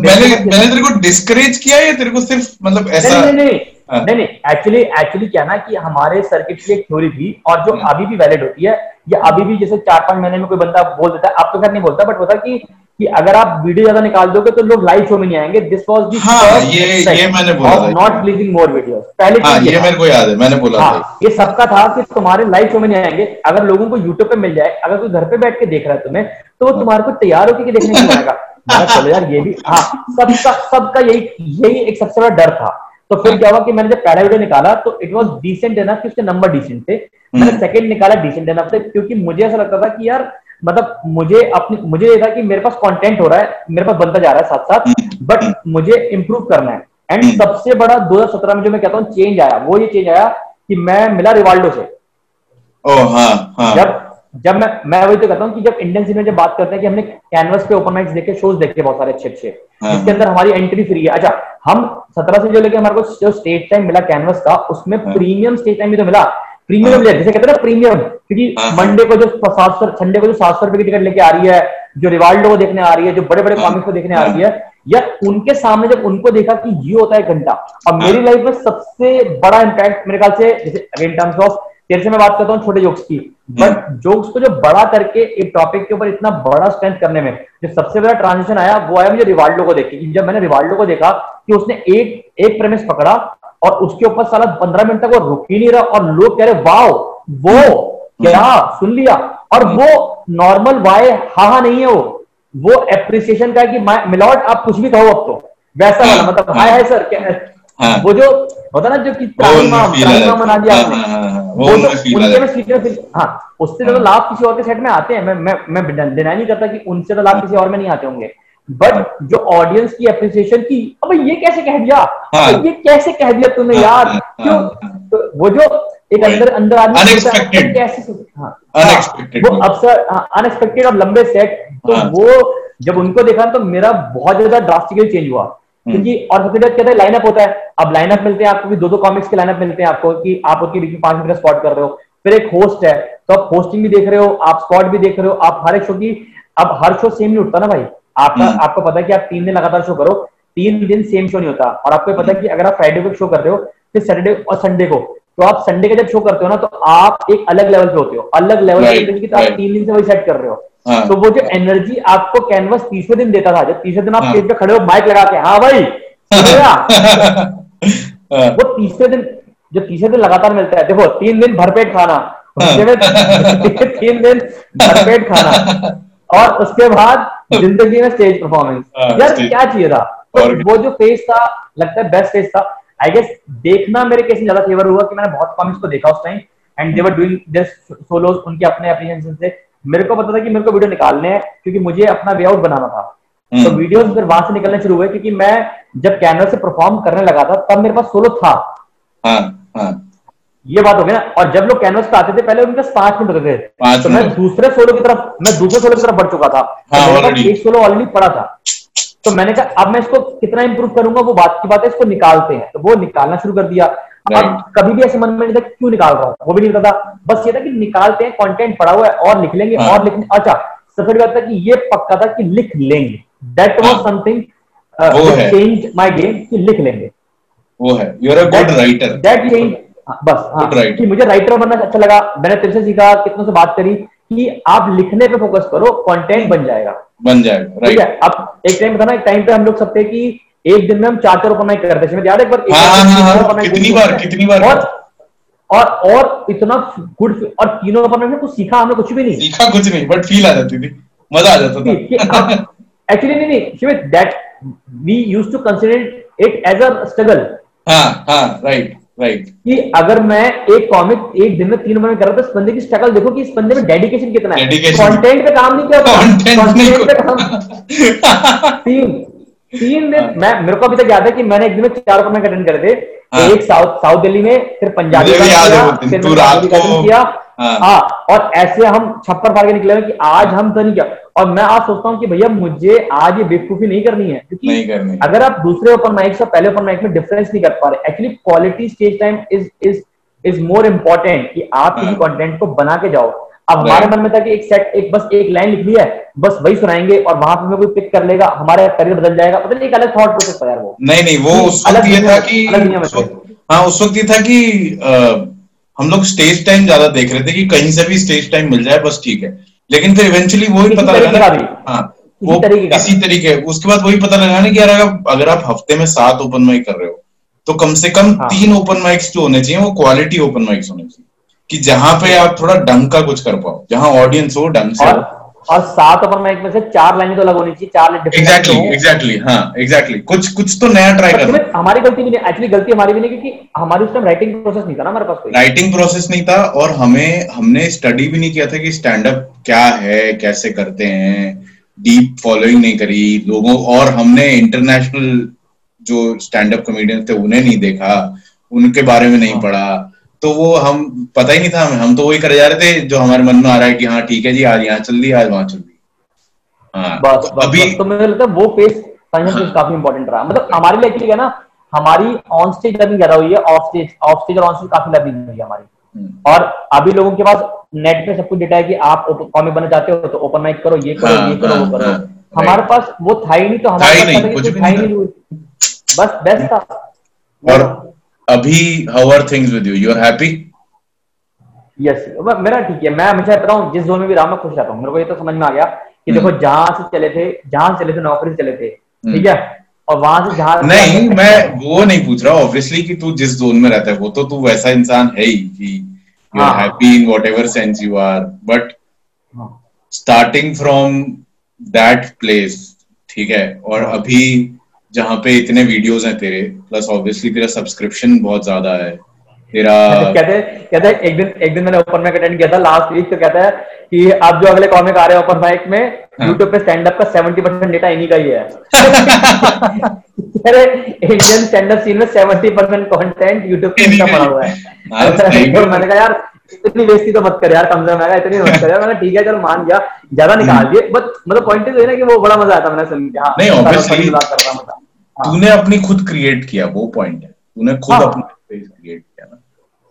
मैंने मैंने तेरे को डिस्करेज किया या तेरे को सिर्फ़ मतलब ऐसा नहीं नहीं नहीं हाँ। नहीं नहीं एक्चुअली एक्चुअली क्या ना कि हमारे सर्किट की एक थ्योरी थी और जो अभी भी वैलिड होती है ये अभी भी जैसे चार पाँच महीने में कोई बंदा बोल देता है अब तो खैर नहीं बोलता बट होता कि कि अगर आप वीडियो ज़्यादा निकाल दोगे तो लोग लाइव शो में नहीं आएँगे। दिस वाज दी हाँ, ये- ये मैंने बोला था। नॉट प्लीजिंग मोर वीडियोस पहले हाँ ये मेरे को याद है मैंने बोला हाँ, था। हाँ ये सबका था कि तुम्हारे लाइव शो में नहीं आएँगे। अगर लोगों को यूट्यूब पे मिल जाए अगर कोई घर पे बैठ के देख रहा है तुम्हें तो वो तुम्हारे को तैयार होकर के देखने क्यों आएगा। चलो यार ये भी हाँ सबका सबका यही यही एक सबसे बड़ा डर था। तो फिर क्या हुआ कि मैंने जब पहला वीडियो निकाला तो इट वॉज़ डिसेंट एनफ कि उसके नंबर डिसेंट थे। मैंने सेकंड निकाला डिसेंट एनफ थे क्योंकि मुझे ऐसा लगता था कि यार मतलब मुझे अपनी मुझे ये था कि मेरे पास कंटेंट हो रहा है मेरे पास बनता जा रहा है साथ साथ बट मुझे इंप्रूव करना है। एंड सबसे बड़ा 2017 में जो मैं कहता हूँ चेंज आया। वो ये चेंज आया कि मैं मिला रिवाल्डो से। ओ हाँ हाँ। जब जब मैं मैं वही तो कहता हूँ कि जब इंडियन सिनेमा जब बात करते हैं कि हमने कैनवस पे ओपन माइक्स देखे शोज़ देखे बहुत सारे अच्छे अच्छे हाँ। जिसके अंदर हमारी एंट्री फ्री है। अच्छा हम सत्रह से जो लेके हमारे को जो स्टेज टाइम मिला कैनवस का उसमें। प्रीमियम स्टेज टाइम भी तो मिला। प्रीमियम मिला जैसे कहते हैं ना प्रीमियम क्योंकि हाँ। मंडे को जो सात सौ संडे को जो सात सौ रुपए की टिकट लेके आ रही है जो रिवाल्डो को देखने आ रही है जो बड़े बड़े हाँ। कॉमिक्स को देखने आ रही है या उनके सामने जब उनको देखा कि ये होता है घंटा अब हाँ। मेरी लाइफ में सबसे बड़ा इम्पैक्ट मेरे ख्याल से जैसे अगेन टर्म्स ऑफ़ तेरे से मैं बात करता हूँ छोटे जोक्स की बट जोक्स को जो बड़ा करके एक टॉपिक के ऊपर इतना बड़ा स्ट्रेंथ करने में जो सबसे बड़ा ट्रांजिशन आया वो आया मुझे रिवाल्डो को देख के जब मैंने रिवाल्डो को देखा कि उसने एक एक प्रेमिस पकड़ा और उसके ऊपर साला पंद्रह मिनट तक वो रुक ही नहीं रहा और लोग कह रहे वाओ वो क्या सुन लिया। और वो नॉर्मल वाई हा हा नहीं है वो। वो एप्रिसिएशन का है कि मिलॉट आप कुछ भी कहो अब तो। वैसा वाला मतलब हाय हाय सर हाँ। वो जो होता ना जो कि बना दिया हाँ, आपने। हाँ, हाँ, वो तो उनके में सीट में feel- हाँ उससे ज़्यादा लाभ किसी और के सेट में आते हैं। मैं मैं मैं डिनाई नहीं करता कि उनसे ज़्यादा लाभ किसी और में नहीं आते होंगे। बट जो ऑडियंस की अप्रिसिएशन की अब ये कैसे कह दिया? हाँ। ये कैसे कह दिया तूने हाँ, यार? हाँ, क्यों? हाँ, वो जो एक अंदर अंदर आदमी है, कैसे हाँ। हाँ, वो अक्सर अनएक्सपेक्टेड और लंबे सेट तो हाँ। वो जब उनको देखा तो मेरा बहुत ज़्यादा ड्रास्टिकली चेंज हुआ। हम्म। क्योंकि और सबसे ज़्यादा कहते हैं लाइनअप होता है। अब लाइनअप मिलते हैं आपको भी दो दो कॉमिक्स के लाइनअप मिलते हैं आपको कि आप उसके बीच में पाँच मिनट स्पॉट कर रहे हो। फिर एक होस्ट है। तो आप होस्टिंग भी देख रहे हो आप स्पॉट भी देख रहे हो आप हर एक शो की अब हर शो सेम नहीं उठता ना भाई। आपका हम्म। आपको पता है कि आप तीन दिन लगातार शो करो तीन दिन सेम शो नहीं होता। और आपको पता है कि अगर आप फ्राइडे को शो कर रहे हो फिर सैटरडे और संडे को। तो आप संडे का जब शो करते हो ना तो आप एक अलग लेवल पे होते हो। अलग लेवल पे तो आप तीन दिन से वही सेट कर रहे हो। हाँ। तो वो जो एनर्जी आपको कैनवस तीसरे दिन देता था जब तीसरे दिन आप हाँ। स्टेज पे खड़े हो माइक लगा के हाँ भाई हाँ, वो तीसरे दिन जो तीसरे दिन लगातार मिलता है देखो तीन दिन भरपेट खाना। तीन दिन भरपेट खाना। और उसके बाद ज़िंदगी में स्टेज परफॉर्मेंस हाँ, यार क्या चाहिए था? तो और- वो जो फेस था लगता है बेस्ट फेस था। आई गेस देखना मेरे केस में ज़्यादा फेवर हुआ कि मैंने बहुत कॉमिक्स को देखा उस time and they were doing this solos उनके अपने एप्लीकेशन से। मेरे को पता था कि मेरे को वीडियो निकालने हैं क्योंकि मुझे अपना वे आउट बनाना था। तो हम्म। वीडियोस फिर वहाँ से निकलने शुरू हुए क्योंकि मैं जब कैनवस से परफॉर्म करने लगा था तब मेरे पास सोलो था। हाँ हाँ। ये बात हो गई ना। और जब लोग कैनवस पे आते थे पहले उनके पाँच मिनट होते थे। तो मैं दूसरे सोलो की तरफ़ मैं दूसरे सोलो की तरफ़ बढ़ चुका था। तो हाँ, मेरे एक सोलो ऑलरेडी पड़ा था। तो मैंने कहा अब मैं इसको कितना इंप्रूव करूँगा? वो बात की बात है इसको निकालते हैं। तो वो निकालना शुरू कर दिया। अब कभी भी ऐसे मन में नहीं था क्यों निकाल रहा हूँ। वो भी नहीं पता था। बस ये था कि निकालते हैं कंटेंट पड़ा हुआ है और लिख लेंगे हाँ। और लिखने अच्छा सबसे बड़ी बात था कि ये पक्का था कि लिख लेंगे। That was. Something change my game कि लिख लेंगे। वो है। You are a good writer that change बस हाँ Good कि मुझे राइटर बनना अच्छा लगा मैंने तेरे से सीखा कितनों से बात करी कि आप लिखने पे फोकस करो कंटेंट बन जाएगा। बन जाएगा ठीक है? अब एक टाइम था ना एक टाइम पे हम लोग सब थे कि एक दिन में हम चार चार ओपन करते थे। याद एक बार हाँ, हाँ, हाँ, कितनी बार, कितनी बार? और और और इतना गुड और तीनों ओपन माइक में कुछ सीखा हमने कुछ भी नहीं। सीखा कुछ नहीं बट फील आ जाती थी। मज़ा आ जाता था। एक्चुअली नहीं नहीं शिवित that we used to consider it as a struggle हाँ हाँ राइट राइट कि अगर मैं एक कॉमिक एक दिन में तीन बार कर रहा था इस बंदे की स्ट्रगल देखो कि इस बंदे में डेडिकेशन कितना है. कंटेंट पे काम नहीं किया कंटेंट पे काम तीन तीन दिन मैं मेरे को अभी तक याद है कि मैंने एक दिन में चार कॉमिक अटेंड करे हाँ। एक साउथ साउथ दिल्ली में फिर पंजाबी का किया, फिर किया। हाँ। हाँ और ऐसे हम छप्पर फाड़ के निकले हैं कि आज हम तो नहीं किया और मैं आज सोचता हूँ कि भैया मुझे आज ये बेवकूफ़ी नहीं करनी है नहीं क्योंकि करनी। अगर आप दूसरे ओपन माइक से पहले ओपन माइक में डिफरेंस नहीं कर पा रहे actually quality stage time is is is more important कि आप किसी हाँ। कंटेंट को बना के जाओ अब हमारे मन में था कि एक सेट एक बस एक लाइन लिख ली है बस वही सुनाएँगे और वहाँ पे कोई पिक कर लेगा हमारा करियर बदल जाएगा पता नहीं एक अलग थॉट प्रोसेस था यार वो नहीं नहीं वो उस वक्त ये था कि हाँ उस वक्त ये था कि हम लोग स्टेज टाइम ज़्यादा देख रहे थे कि कहीं से भी स्टेज टाइम मिल जाए बस ठीक है। लेकिन फिर इवेंचुअली वो ही पता लगा हाँ। वो इसी तरीके उसके बाद वही पता लगा ना कि यार अगर आप हफ़्ते में सात ओपन माइक कर रहे हो तो कम से कम हाँ। तीन ओपन माइक्स जो होने चाहिए वो क्वालिटी ओपन माइक्स होने चाहिए। कि जहाँ पे आप थोड़ा ढंग का कुछ कर पाओ जहाँ ऑडियंस हो ढंग से और हो। और सात ओपन माइक में से चार लाइनें तो अलग होनी चाहिए चार लाइन एग्जैक्टली एग्जैक्टली हाँ। एग्जैक्टली कुछ कुछ तो नया ट्राई करना। हमारी गलती भी नहीं एक्चुअली गलती हमारी भी नहीं क्योंकि हमारी उस टाइम राइटिंग प्रोसेस नहीं था ना हमारे पास कोई। राइटिंग प्रोसेस नहीं था और हमें हमने स्टडी भी नहीं किया था कि स्टैंड अप क्या है कैसे करते हैं डीप फॉलोइंग नहीं करी लोगों और हमने इंटरनेशनल जो स्टैंड अप कॉमेडियंस थे उन्हें नहीं देखा उनके बारे में नहीं हाँ। पढ़ा। तो वो हम पता ही नहीं था हमें। हम तो वही करे जा रहे थे जो हमारे मन में आ रहा है कि हाँ ठीक है जी आज यहाँ चल दी आज वहाँ चल दी। हाँ बस तो बस अभी बस। तो मुझे लगता है वो फेस फाइनल काफ़ी इंपॉर्टेंट रहा। मतलब हमारे लिए एक्चुअली ना हमारी ऑन स्टेज लर्निंग ज़्यादा हुई है ऑफ़ स्टेज ऑफ़ स्टेज और ऑन स्टेज काफ़ी लर्निंग हुई है हमारी। हम्म, और अभी लोगों के पास नेट पे सब कुछ डेटा है कि आप कॉमिक बनना चाहते हो तो ओपन माइक करो ये करो हाँ, ये करो हाँ, वो करो। हाँ, हमारे पास वो था ही नहीं तो हमारे पास था ही नहीं। बस बेस्ट था। और अभी how are things with you you are happy yes मेरा ठीक है. मैं हमेशा कहता हूँ जिस जोन में भी रहा मैं खुश रहता हूँ. मेरे को ये तो समझ में आ गया कि देखो जहाँ से चले थे जहाँ से चले थे नौकरी से चले थे ठीक है? और वहाँ से जहाँ नहीं मैं वो नहीं पूछ रहा ऑब्वियसली कि तू जिस जोन में रहता है वो तो तू वैसा इंसान है ही कि you are. Happy in whatever sense you are but. Starting from that place ठीक है? और हाँ। अभी जहाँ पे इतने वीडियोस हैं तेरे प्लस ऑब्वियसली तेरा सब्सक्रिप्शन बहुत ज़्यादा है। तेरा कहते हैं कहते हैं एक दिन एक दिन मैंने ओपन माइक अटेंड किया था लास्ट वीक तो कहता है कि अब जो अगले कॉमिक आ रहे हैं ओपन माइक में हाँ। यूट्यूब पे स्टैंड अप का सेवेंटी परसेंट डेटा इन्हीं का ही है। अरे इंडियन स्टैंड अप सीन में सेवेंटी परसेंट कॉन्टेंट यूट्यूब पे इनका पड़ा हुआ हाँ, है। तो मैंने कहा यार इतनी बेइज्जती तो मत कर यार कम से कम मैं इतनी मत कर यार। मैंने ठीक है चलो मान गया। ज़्यादा निकाल दिए बट मतलब पॉइंट है ना कि वो बड़ा मज़ा आता मैंने सुन के। हाँ नहीं, सारा था हाँ। तूने अपनी खुद क्रिएट किया वो पॉइंट है तूने खुद हाँ। अपना स्पेस क्रिएट किया ना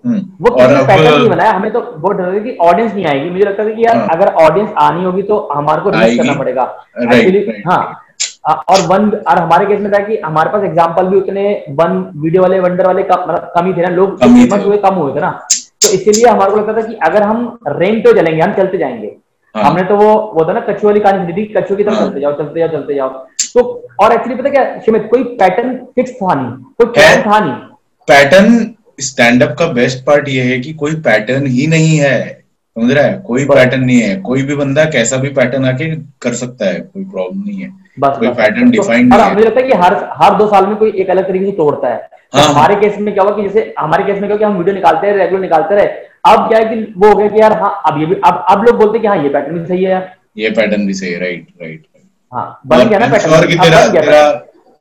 हम्म, वो और पैटर्न नहीं बनाया हमें तो बहुत डर कि ऑडियंस नहीं आएगी मुझे लगता है कि यार हाँ। अगर ऑडियंस आनी होगी तो हमारे को रिस्क करना पड़ेगा right. हाँ और वन और हमारे केस में था कि हमारे पास एग्जांपल भी उतने वन वीडियो वाले वंडर वाले कम मतलब कम ही थे ना लोग फ़ेमस हुए कम हुए थे ना तो इसीलिए हमारे को लगता था कि अगर हम रेंट पे चलेंगे हम चलते जाएँगे हाँ। हमने तो वो वो था ना कछुआ वाली कहानी थी कछुआ की तरफ़ हाँ। चलते जाओ चलते जाओ चलते जाओ तो और एक्चुअली पता क्या सुमित कोई पैटर्न फिक्स था नहीं कोई है। प्लान था नहीं। पैटर्न स्टैंड अप का बेस्ट पार्ट ये है कि कोई पैटर्न ही नहीं है समझ रहा है? कोई पैटर्न नहीं है। कोई भी बंदा कैसा भी पैटर्न आके कर सकता है कोई प्रॉब्लम नहीं है। बस कोई पैटर्न तो- डिफाइंड और नहीं मुझे लगता है कि हर हर दो साल में कोई एक अलग तरीके से तोड़ता है। तो हाँ। हमारे केस में क्या हुआ कि जैसे हमारे केस में क्या कि हम वीडियो निकालते रहे रेगुलर निकालते रहे। अब क्या है कि वो हो गया कि यार हाँ अब ये भी अब अब लोग बोलते हैं कि हाँ ये पैटर्न भी सही है यार। ये पैटर्न भी सही है राइट राइट हाँ बन गया ना पैटर्न अब तेरा तेरा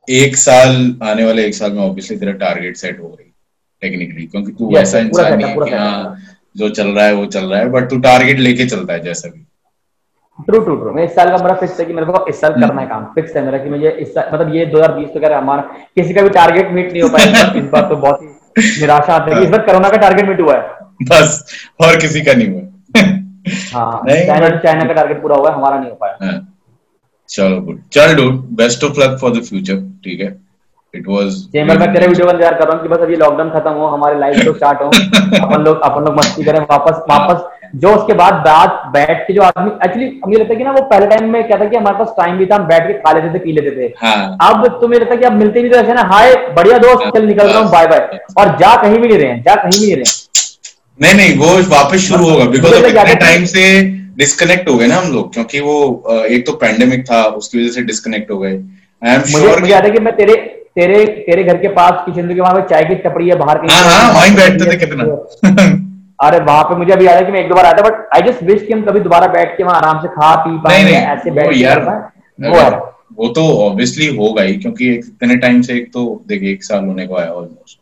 एक साल आने वाले एक साल में ऑब्वियसली तेरा टारगेट सेट हो रही टेक्निकली क्योंकि तू वैसा इंसान नहीं है, है कि हाँ। जो चल रहा है वो चल रहा है बट तू टारगेट लेके चलता है जैसा भी। ट्रू ट्रू ट्रू मैं इस साल का मेरा फिक्स है कि मेरे को इस साल हम्म। करना है काम। फिक्स है मेरा कि मुझे इस साल मतलब ये 2020 तो कह रहा हमारा किसी का भी टारगेट मीट नहीं हो पाया इस बार तो बहुत ही निराशा आती है इस बार कोरोना का टारगेट मीट हुआ है। बस और किसी का नहीं हुआ। हाँ चाइना चाइना का टारगेट पूरा हुआ है हमारा नहीं हो पाया। हाँ, चलो गुड चल dude best of luck for the future ठीक है? इट वाज चेंबर में तेरे वीडियो का इंतज़ार कर रहा हूँ कि बस अभी लॉकडाउन खत्म हो हमारे लाइव शो स्टार्ट हो अपन लोग अपन लोग मस्ती करें वापस वापस जो उसके बाद बात बैठ के जो आदमी एक्चुअली मुझे लगता है कि ना वो पहले टाइम में क्या था कि हमारे पास टाइम भी था हम बैठ के खा लेते थे पी लेते थे। हाँ। अब तो मुझे लगता है कि अब मिलते भी तो ऐसे ना हाय बढ़िया दोस्त चल निकल रहा हूँ बाय बाय और जा कहीं भी नहीं रहे हैं जा कहीं भी नहीं रहे। नहीं नहीं वो वापस शुरू होगा बिकॉज़ टाइम से डिस्कनेक्ट हो गए ना हम लोग क्योंकि वो एक तो पैंडेमिक था उसकी वजह से डिस्कनेक्ट हो गए। आई एम श्योर मुझे याद है कि मैं तेरे तेरे तेरे घर के पास किचन के वहाँ पे चाय की टपड़ी है बाहर कहीं हाँ हाँ वहीं बैठते थे कितना। अरे वहाँ पे मुझे अभी याद है कि मैं एक दो बार आया था बट आई जस्ट विश कि हम कभी दोबारा बैठ के वहाँ आराम से खा पी पाए ऐसे बैठ यार वो वो तो ऑब्वियसली होगा ही क्योंकि इतने टाइम से एक तो देखिए एक साल होने को आया ऑलमोस्ट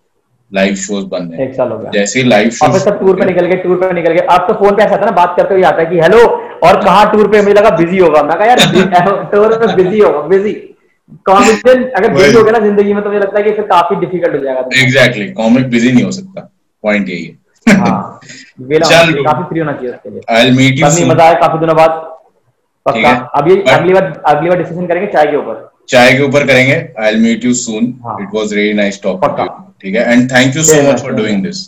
लाइव शोज़ बंद है। एक साल हो गया। जैसे लाइव शोज़ सब टूर पे निकल गए टूर पे निकल गए। अब तो फ़ोन पे ऐसा था ना बात करते हुए आता है कि हेलो और कहाँ टूर पे? मुझे लगा बिज़ी होगा। मैं कहा यार टूर पे बिज़ी होगा बिज़ी। कॉन्फिडेंट अगर बिज़ी हो गया ना ज़िंदगी में तो मुझे लगता है कि फिर काफ़ी डिफ़िकल्ट हो जाएगा। एग्जैक्टली कॉमिक बिज़ी नहीं हो सकता। पॉइंट यही है। हाँ। काफ़ी फ्री होना चाहिए उसके लिए। मज़ा आया काफ़ी दिनों बाद। पक्का। अब ये अगली बार अगली बार डिस्कशन करेंगे चाय के ऊपर। चाय के ऊपर करेंगे। I will meet you soon. It was really nice talk पक्का। ठीक है? And thank you so much for doing this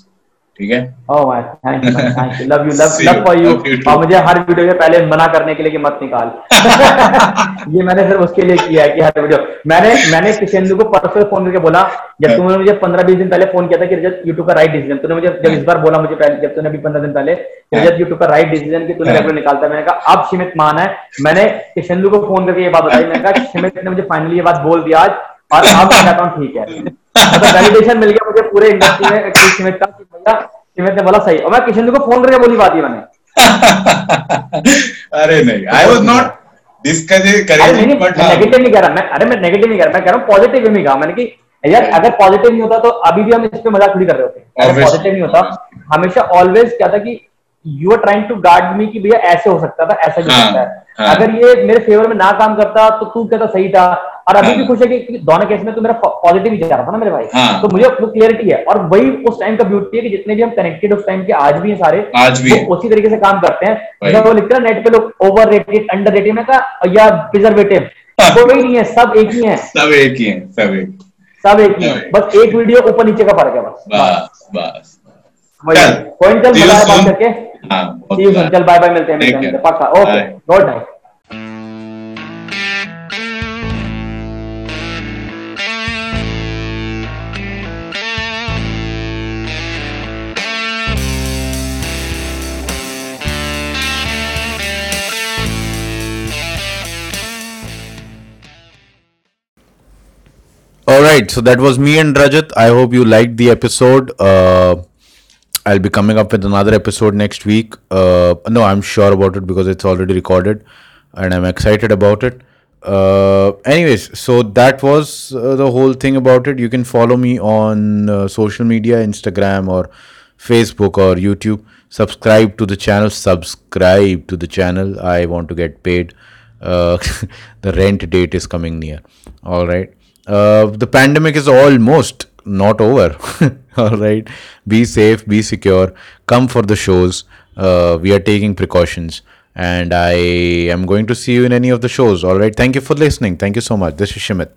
ठीक है? ओह my thank you thank you love you love love for you. और मुझे हर वीडियो में पहले मना करने के लिए कि मत निकाल। ये मैंने सिर्फ़ उसके लिए किया है कि हर वीडियो मैंने मैंने किशेंदु को परसों फ़ोन करके बोला जब तुमने मुझे पंद्रह बीस दिन पहले फ़ोन किया था कि रजत यूट्यूब का राइट डिसीज़न तूने मुझे जब इस बार बोला मुझे पहले जब तूने अभी पंद्रह दिन पहले रजत यूट्यूब का राइट डिसीज़न कि तूने। रेगुलर निकालता मैंने कहा अब शिमित मान है। मैंने किशेंदु को फ़ोन करके ये बात बताई। मैंने कहा शिमित ने मुझे फाइनली ये बात बोल दिया आज और अब मैं कहता हूँ ठीक है। वैलिडेशन मिल गया मुझे पूरे इंडस्ट्री में कि का कि भैया ने बोला सही। और मैं किशेंदु को फ़ोन करके बोली बात ये मैंने। अरे नहीं I was not but negative नहीं कह रहा मैं अरे मैं नेगेटिव नहीं कह रहा मैं कह रहा हूँ पॉजिटिव में कहा मैंने कि यार अगर पॉजिटिव नहीं होता तो अभी भी हम इस पे मज़ाक थोड़ी कर रहे होते। पॉजिटिव नहीं होता हमेशा ऑलवेज क्या था कि you are trying to guard me कि भैया ऐसे हो सकता था ऐसा भी हो हाँ, सकता है? हाँ। अगर ये मेरे फेवर में ना काम करता तो तू कहता सही था। और अभी हाँ। भी खुश है कि कि दोनों केस में तो मेरा पॉजिटिव ही जा रहा था ना मेरे भाई। तो मुझे वो क्लियरिटी है। और वही उस टाइम का ब्यूटी है कि जितने भी हम कनेक्टेड उस टाइम के आज भी हैं सारे आज भी है। उसी तरीके से काम करते हैं। जब वो लिखते हैं नेट पे लोग ओवर रेटेड अंडर रेटेड में कहा या प्रिजर्वेटिव कोई नहीं है सब एक ही है। सब एक ही हैं सब एक। सब एक ही बस एक वीडियो ऊपर नीचे का फ़र्क है बस। बस बस। वही। चल, मज़ा बात करके। हाँ बहुत See you मजा soon. चल बाय बाय मिलते हैं Take मिलते हैं care. पक्का okay Bye. Good night All right, so that was me and Rajat. I hope you liked the episode. Uh, I'll be coming up with another episode next week. Uh, no, I'm sure about it because it's already recorded and I'm excited about it. Uh, anyways, so that was uh, the whole thing about it. You can follow me on uh, social media, Instagram or Facebook or YouTube. Subscribe to the channel. Subscribe to the channel. I want to get paid. Uh, the rent date is coming near. All right. Uh, the pandemic is almost not over. All right. Be safe, be secure. Come for the shows. Uh, we are taking precautions. And I am going to see you in any of the shows. All right. Thank you for listening. Thank you so much. This is Shimit.